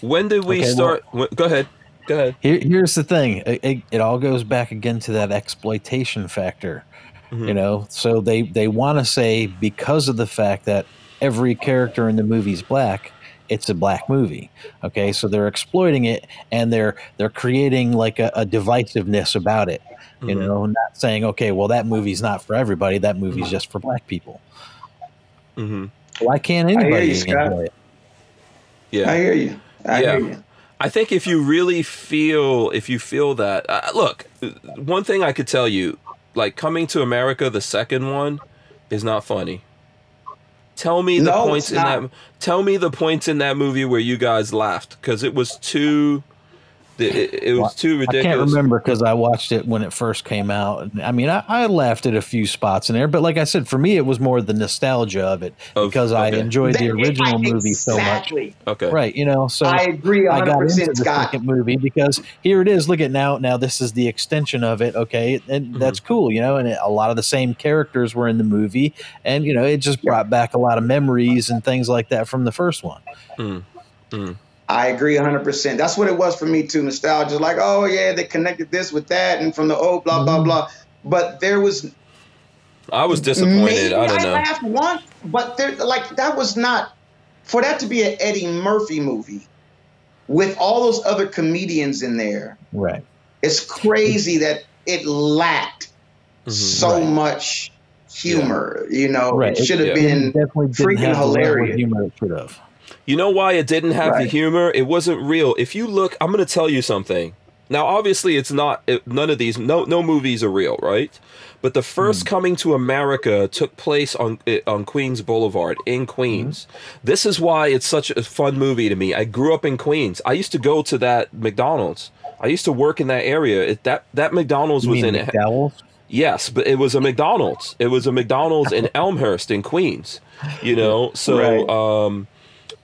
When did we Okay, start? when- go ahead. Go ahead. Here, here's the thing. It, it, it all goes back again to that exploitation factor. Mhm. You know, so they they want to say because of the fact that every character in the movie is black, it's a black movie. Okay, so they're exploiting it and they're they're creating like a, a divisiveness about it. You Mhm. know, not saying okay, well that movie's not for everybody. That movie's just for black people. hmm Why can't anybody you, enjoy it? Yeah. i hear you i Yeah. hear you I think if you really feel, if you feel that, uh, look, one thing I could tell you, like coming to America, the second one, is not funny. Tell me the points in that. Tell me the points in that movie where you guys laughed because it was too. It, it- it was too ridiculous. I can't remember because I watched it when it first came out. I mean, I, I laughed at a few spots in there, but like I said, for me, it was more the nostalgia of it Of- because I okay. enjoyed the original I- movie so much. Okay. Right, you know, so i agree I got 100% into the scott second movie because here it is. Look at now. Now this is the extension of it. Okay, and Mm-hmm. that's cool, you know. And it, a lot of the same characters were in the movie, and you know, it just brought back a lot of memories and things like that from the first one. Mm. Mm. I agree 100%. That's what it was for me too. Nostalgia, like, oh yeah, they connected this with that, and from the old blah blah Mhm. blah. But there was I was disappointed. maybe I don't know. laughed once, but there, like, that was not for that to be an Eddie Murphy movie with all those other comedians in there. Right. It's crazy that it lacked Mhm. so Right. much humor. You know, Right. it should have yeah. been freaking have the level of hilarious. humor it should have. You know why it didn't have the humor? It wasn't real. If you look, I'm going to tell you something. Now, obviously, it's not. It, none of these, no, no movies are real, right? But the first coming to America took place on eh, on Queens Boulevard in Queens. This is why it's such a fun movie to me. I grew up in Queens. I used to go to that McDonald's. I used to work in that area. It, that that McDonald's You was in it. McDowell's? Yes, but it was a McDonald's. It was a McDonald's in <laughs> Elmhurst in Queens. You know, so Right. um,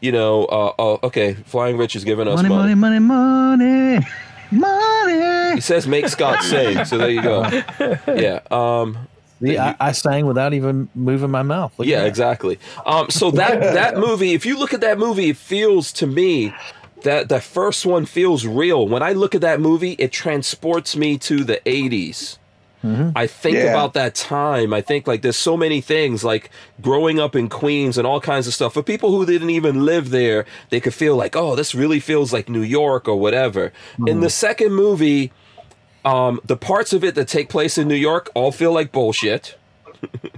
you know, uh, uh, okay, Flying Rich is giving us Money, money. money, money, money, money. He says make Scott sing. So there you go. <laughs> Yeah. Um, See, I, I sang without even moving my mouth. Look yeah, exactly. Um, so that <laughs> that movie, if you look at that movie, it feels to me that the first one feels real. When I look at that movie, it transports me to the 80s. I think Yeah. about that time. I think like there's so many things like growing up in Queens and all kinds of stuff. For people who didn't even live there, they could feel like, oh, this really feels like New York or whatever. In the second movie, um, the parts of it that take place in New York all feel like bullshit. <laughs>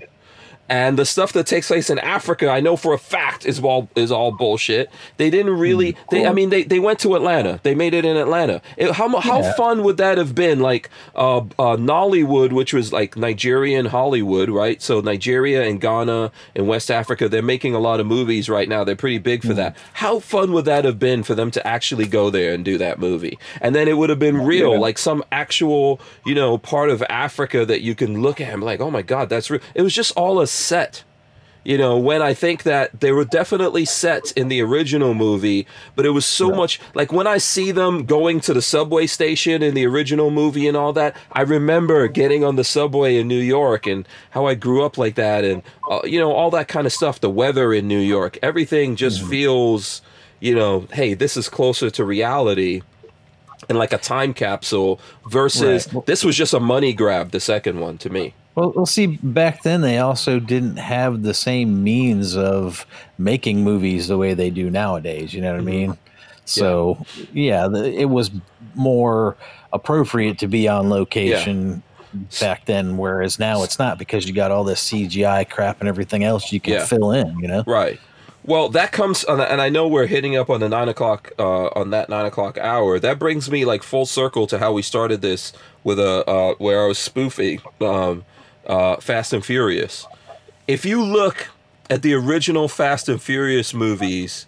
and the stuff that takes place in Africa, I know for a fact is all is all bullshit. They didn't really. They, I mean, they, they went to Atlanta. They made it in Atlanta. It- how how Yeah. fun would that have been? Like uh, uh, Nollywood, which was like Nigerian Hollywood, right? So Nigeria and Ghana and West Africa, they're making a lot of movies right now. They're pretty big for that. How fun would that have been for them to actually go there and do that movie? And then it would have been real, Yeah. like some actual, you know, part of Africa that you can look at and be like, oh my god, that's real. It was just all a set. You know, when I think that they were definitely set in the original movie, but it was so much like when I see them going to the subway station in the original movie and all that, I remember getting on the subway in New York and how I grew up like that and, uh, you know, all that kind of stuff, the weather in New York, everything just feels, you know, hey, this is closer to reality and like a time capsule versus Right. this was just a money grab, the second one to me. Well, we'll see, back then they also didn't have the same means of making movies the way they do nowadays. You know what I mean? So, yeah, the, it was more appropriate to be on location back then, whereas now it's not because you got all this CGI crap and everything else you can Yeah. fill in. You know? Right. Well, that comes, on and I know we're hitting up on the nine o'clock, uh, on that nine o'clock hour. That brings me like full circle to how we started this with a, uh, where I was spoofing, um, uh, Fast and Furious. If you look at the original Fast and Furious movies,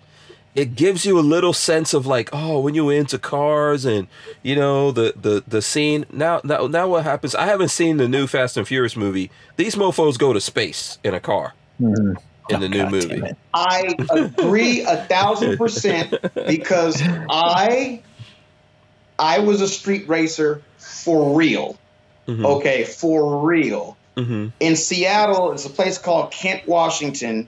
it gives you a little sense of like, oh, when you're into cars and you know the the the scene. Now, now, now, what happens? I haven't seen the new Fast and Furious movie. These mofo's go to space in a car in the new God movie. I agree a thousand percent because I I was a street racer for real. Mhm. Okay, for real. Mhm. In Seattle, it's a place called Kent, Washington.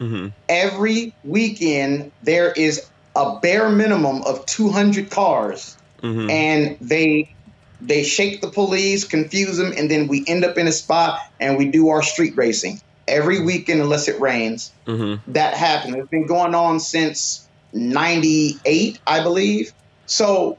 Mhm. Every weekend there is a bare minimum of 200 cars Mhm. and they they shake the police, confuse them, and then we end up in a spot and we do our street racing every weekend unless it rains. Mhm. That happened. It's been going on since '98, I believe. So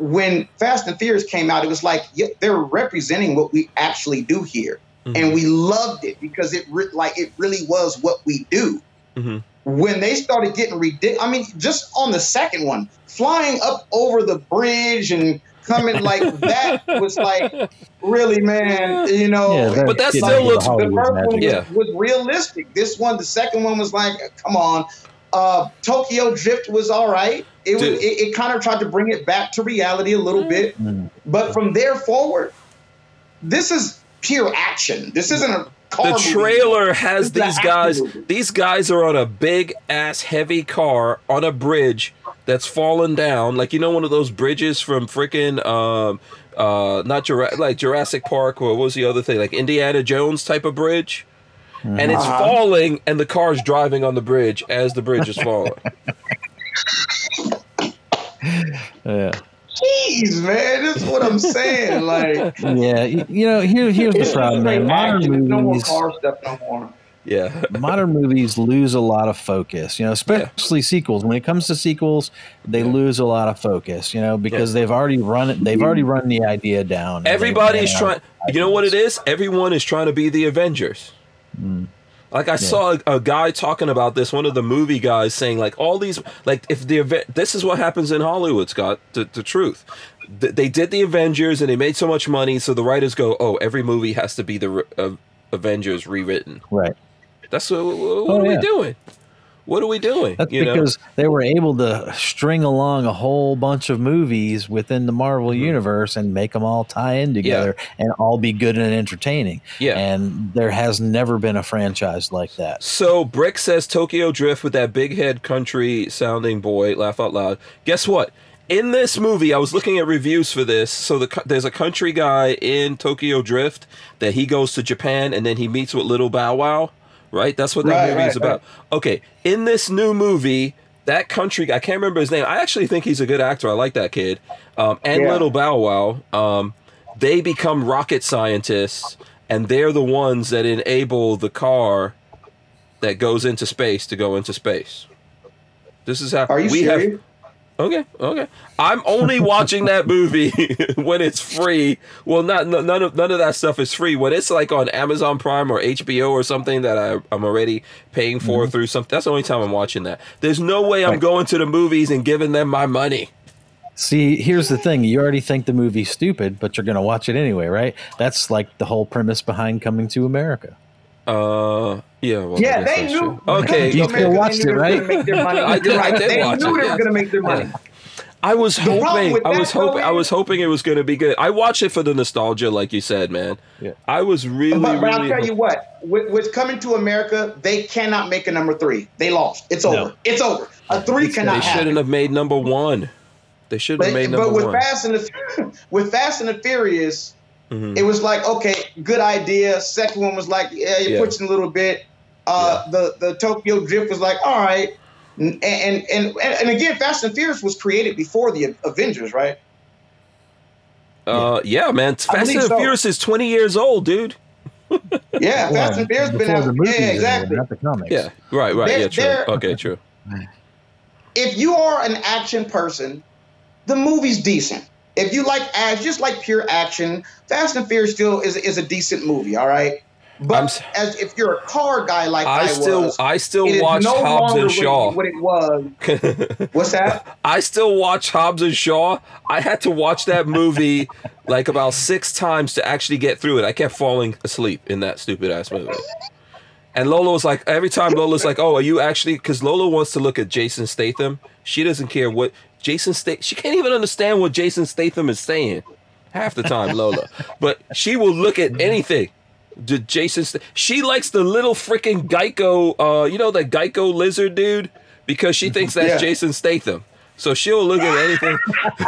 when Fast and Furious came out, it was like yeah, they're representing what we actually do here, and we loved it because it re- like it really was what we do. Mhm. When they started getting ridiculous, I mean, just on the second one, flying up over the bridge and coming like <laughs> that was like really, man. You know, Yeah, they're But that still into looks- the Hollywood first one was, Yeah. was realistic. This one, the second one was like, come on. Uh, Tokyo Drift was all right. It was. It, it kind of tried to bring it back to reality a little bit, Mm. but from there forward, this is pure action. This isn't a car. The movie. trailer has This these guys. movie. These guys are on a big ass heavy car on a bridge that's fallen down. Like you know, one of those bridges from freaking um uh not Jura- like Jurassic Park or what was the other thing like Indiana Jones type of bridge. And it's Uh-huh. falling, and the car's driving on the bridge as the bridge is falling. <laughs> Yeah. Jeez, man, this is what I'm saying. Like, <laughs> Yeah. You know, here, here's the problem, man. Modern action. No more car stuff no more. yeah, <laughs> modern movies lose a lot of focus, you know, especially sequels. When it comes to sequels, they lose a lot of focus, you know, because they've already run it. They've already run the idea down. everybody's trying. You know what it is? Everyone is trying to be the Avengers. Like I saw a, a guy talking about this, one of the movie guys saying like all these like if the event this is what happens in Hollywood, Scott. The, the truth, Th- they did the Avengers and they made so much money, so the writers go, oh, every movie has to be the re- uh, Avengers rewritten. Right. That's what, what Oh, are we doing? What are we doing? That's you know? because they were able to string along a whole bunch of movies within the Marvel Mm-hmm. universe and make them all tie in together and all be good and entertaining. Yeah. And there has never been a franchise like that. So Brick says Tokyo Drift with that big head country sounding boy. Laugh out loud. Guess what? In this movie, I was looking at reviews for this. So the, there's a country guy in Tokyo Drift that he goes to Japan and then he meets with Little Bow Wow. Right? That's what that Right, movie is right, about. Okay. In this new movie, that country guy, I can't remember his name. I actually think he's a good actor. I like that kid. Um, and Yeah. Little Bow Wow. Um, they become rocket scientists and they're the ones that enable the car that goes into space to go into space. This is how Are you we serious? have. Okay, okay. I'm only watching that movie <laughs> when it's free. Well, not none of none of that stuff is free. When it's like on Amazon Prime or HBO or something that I, I'm already paying for Mm-hmm. through something. That's the only time I'm watching that. There's no way I'm going to the movies and giving them my money. See, here's the thing. You already think the movie's stupid, but you're going to watch it anyway, right? That's like the whole premise behind Coming to America. Uh, yeah. Well, Yeah, they knew. true. Okay, You They still watched they it, right? gonna Make their money. I did- I Right. did They watch knew it, they yeah. were going to make their money. I was The hoping. I was hoping. I was hoping it was going to be good. I watched it for the nostalgia, like you said, man. Yeah. I was really, But, but I'll really. tell you what, with, with coming to America, they cannot make a number three. They lost. It's No. over. It's over. A three It's- cannot they happen. shouldn't have made number one. They shouldn't have But, made but number with one. Fast and the <laughs> with Fast and the Furious, Mhm. it was like okay, good idea. Second one was like yeah, you're Yeah. pushing a little bit. Uh, The the Tokyo Drift was like all right, and and and and again, Fast and Furious was created before the Avengers, right? Uh, yeah, man. Fast and so. Furious is twenty years old, dude. <laughs> Yeah, Fast and Furious been out. the Yeah, exactly. Not the comics. Yeah, right, right. They're- yeah, true. they're- Okay, true. <laughs> if you are an action person, the movie's decent. If you like action, just like pure action, Fast and Furious still is is a decent movie. All right, but s- as if you're a car guy like I, I still, was, I still watch no Hobbs and Shaw. What, it- what it was. <laughs> What's that? I still watch Hobbs and Shaw. I had to watch that movie <laughs> like about six times to actually get through it. I kept falling asleep in that stupid ass movie. And Lola was like, every time Lola's like, "Oh, are you actually?" Because Lola wants to look at Jason Statham. She doesn't care what Jason Statham. She can't even understand what Jason Statham is saying half the time, Lola. <laughs> But she will look at anything. The Jason, Sta- she likes the little freaking Geico. Uh, you know that Geico lizard dude because she thinks that's <laughs> Yeah. Jason Statham. So she'll look at anything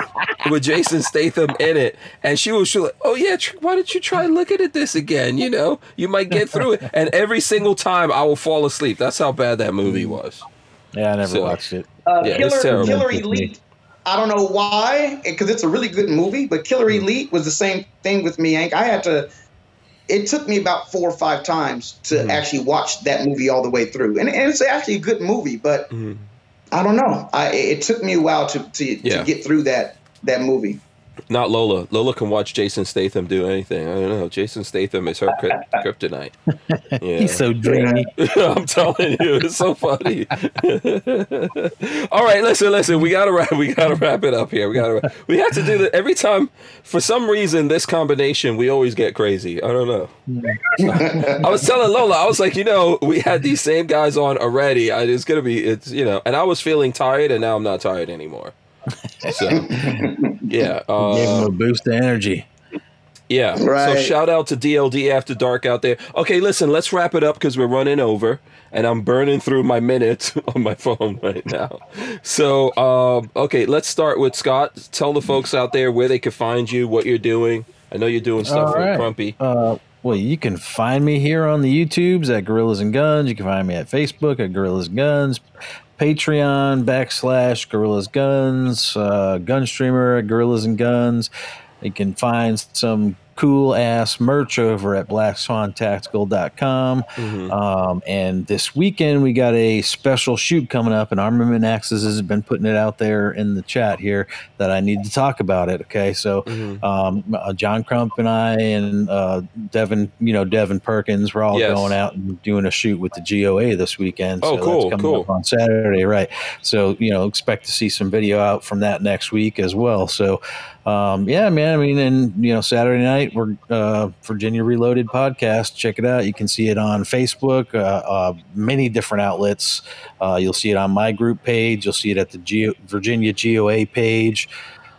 <laughs> with Jason Statham in it, and she will she'll like, "Oh yeah, tr- why don't you try looking at this again? You know, you might get through it." And every single time, I will fall asleep. That's how bad that movie was. Yeah, I never So- watched it. Uh, Yeah, it's Killer, terrible. Killer Elite. I don't know why, because it's a really good movie. But Killer Mm. Elite was the same thing with me, Hank. I had to. It took me about four or five times to Mhm. actually watch that movie all the way through, and, and it's actually a good movie. But Mhm. I don't know. I it took me a while to to, Yeah. to get through that that movie. Not Lola. Lola can watch Jason Statham do anything. I don't know. Jason Statham is her kryp- <laughs> kryptonite. Yeah. He's so dreamy. <laughs> I'm telling you, it's so funny. <laughs> All right, listen, listen. We gotta wrap. We gotta wrap it up here. We gotta. Wrap. We have to do that every time. For some reason, this combination, we always get crazy. I don't know. I was telling Lola, I was like, you know, we had these same guys on already. I, it's gonna be, it's you know, and I was feeling tired, and now I'm not tired anymore. <laughs> So, yeah. Uh, Gave him a boost of energy. yeah. Right. So shout out to DLD After Dark out there. Okay, listen, let's wrap it up because we're running over and I'm burning through my minutes <laughs> on my phone right now. So, um, okay, let's start with Scott. Tell the folks out there where they can find you, what you're doing. I know you're doing stuff All with. Crumpy. Uh, well, you can find me here on the YouTubes at Gorillas and Guns. You can find me at Facebook at Gorillas and Guns, Patreon backslash Gorillas Guns, uh, Gun Streamer at Gorillas and Guns. You can find some cool ass merch over at blackswantactical.com. Mhm. Um, and this weekend we got a special shoot coming up, and Armament Axis has been putting it out there in the chat here that I need to talk about it. Okay, so Mhm. um, uh, John Crump and I and uh, Devin, you know Devin Perkins, we're all Yes. going out and doing a shoot with the GOA this weekend. Oh, so cool, That's coming cool. up on Saturday, right? So you know, expect to see some video out from that next week as well. So um, yeah, man. I mean, and you know, Saturday night we're uh, Virginia Reloaded podcast. Check it out. You can see it on Facebook, uh, uh, many different outlets. Uh, you'll see it on my group page. You'll see it at the Virginia GOA page,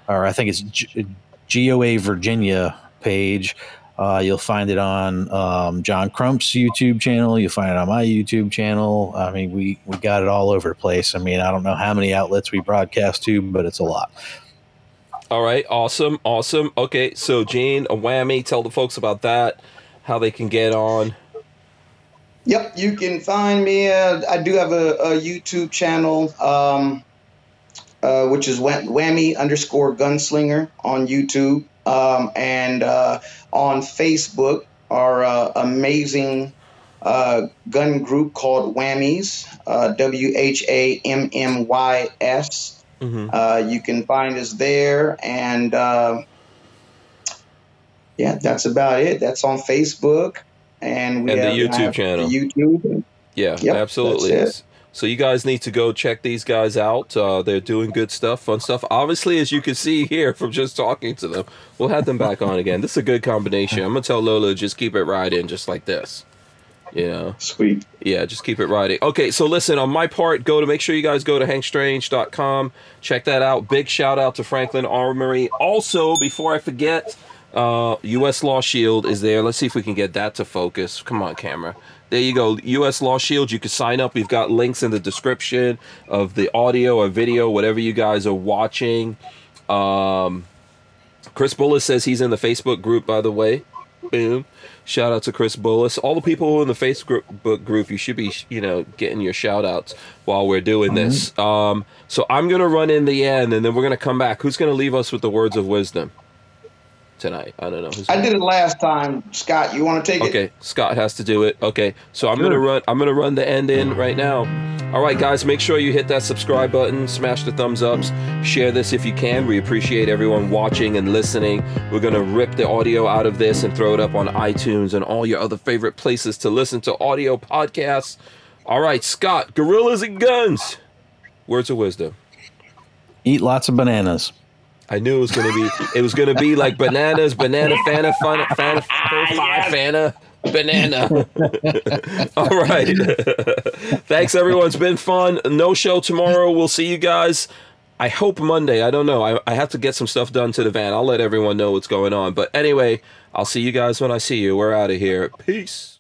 or I think it's G- GOA Virginia page. Uh, you'll find it on um, John Crump's YouTube channel. You'll find it on my YouTube channel. I mean, we we got it all over the place. I mean, I don't know how many outlets we broadcast to, but it's a lot. All right, awesome, awesome. Okay, so Gene, a whammy, tell the folks about that, how they can get on. Yep, you can find me. Uh, I do have a, a YouTube channel, um, uh, which is wham- whammy underscore gunslinger on YouTube, um, and uh, on Facebook, our uh, amazing uh, gun group called Whammies, uh, W H A M M Y S. hmm Uh, you can find us there, and uh, yeah, that's about it. That's on Facebook, and we And the YouTube have channel. The YouTube. Yeah, Yep, absolutely. So you guys need to go check these guys out. Uh, they're doing good stuff, fun stuff. Obviously, as you can see here from just talking to them, we'll have them back on again. This is a good combination. I'm gonna tell Lola just keep it right in, just like this. Know. Sweet. Yeah, just keep it riding. Okay, so listen, on my part, go to make sure you guys go to hankstrange.com. Check that out. Big shout out to Franklin Armory. Also, before I forget, uh, US Law Shield is there. Let's see if we can get that to focus. Come on, camera. There you go. US Law Shield. You can sign up. We've got links in the description of the audio or video, whatever you guys are watching. Um, Chris Bullis says he's in the Facebook group, by the way. Boom. Shout out to Chris Bullis. All the people who are in the Facebook group, you should be, you know, getting your shout outs while we're doing this. Um, so I'm going to run in the end and then we're going to come back. Who's going to leave us with the words of wisdom tonight? I don't know. Who's I did it last time. Scott, you want to take it? Okay, Scott has to do it. Okay, so I'm gonna run. I'm gonna run the end in right now. All right, guys, make sure you hit that subscribe button, smash the thumbs ups, share this if you can. We appreciate everyone watching and listening. We're gonna rip the audio out of this and throw it up on iTunes and all your other favorite places to listen to audio podcasts. All right, Scott, gorillas and guns. Words of wisdom. Eat lots of bananas. I knew it was gonna be. It was gonna be like bananas, banana, fana, fana, ah, fana, fana, banana. <laughs> All right. Thanks, everyone. It's been fun. No show tomorrow. We'll see you guys. I hope Monday. I don't know. I, I have to get some stuff done to the van. I'll let everyone know what's going on. But anyway, I'll see you guys when I see you. We're out of here. Peace.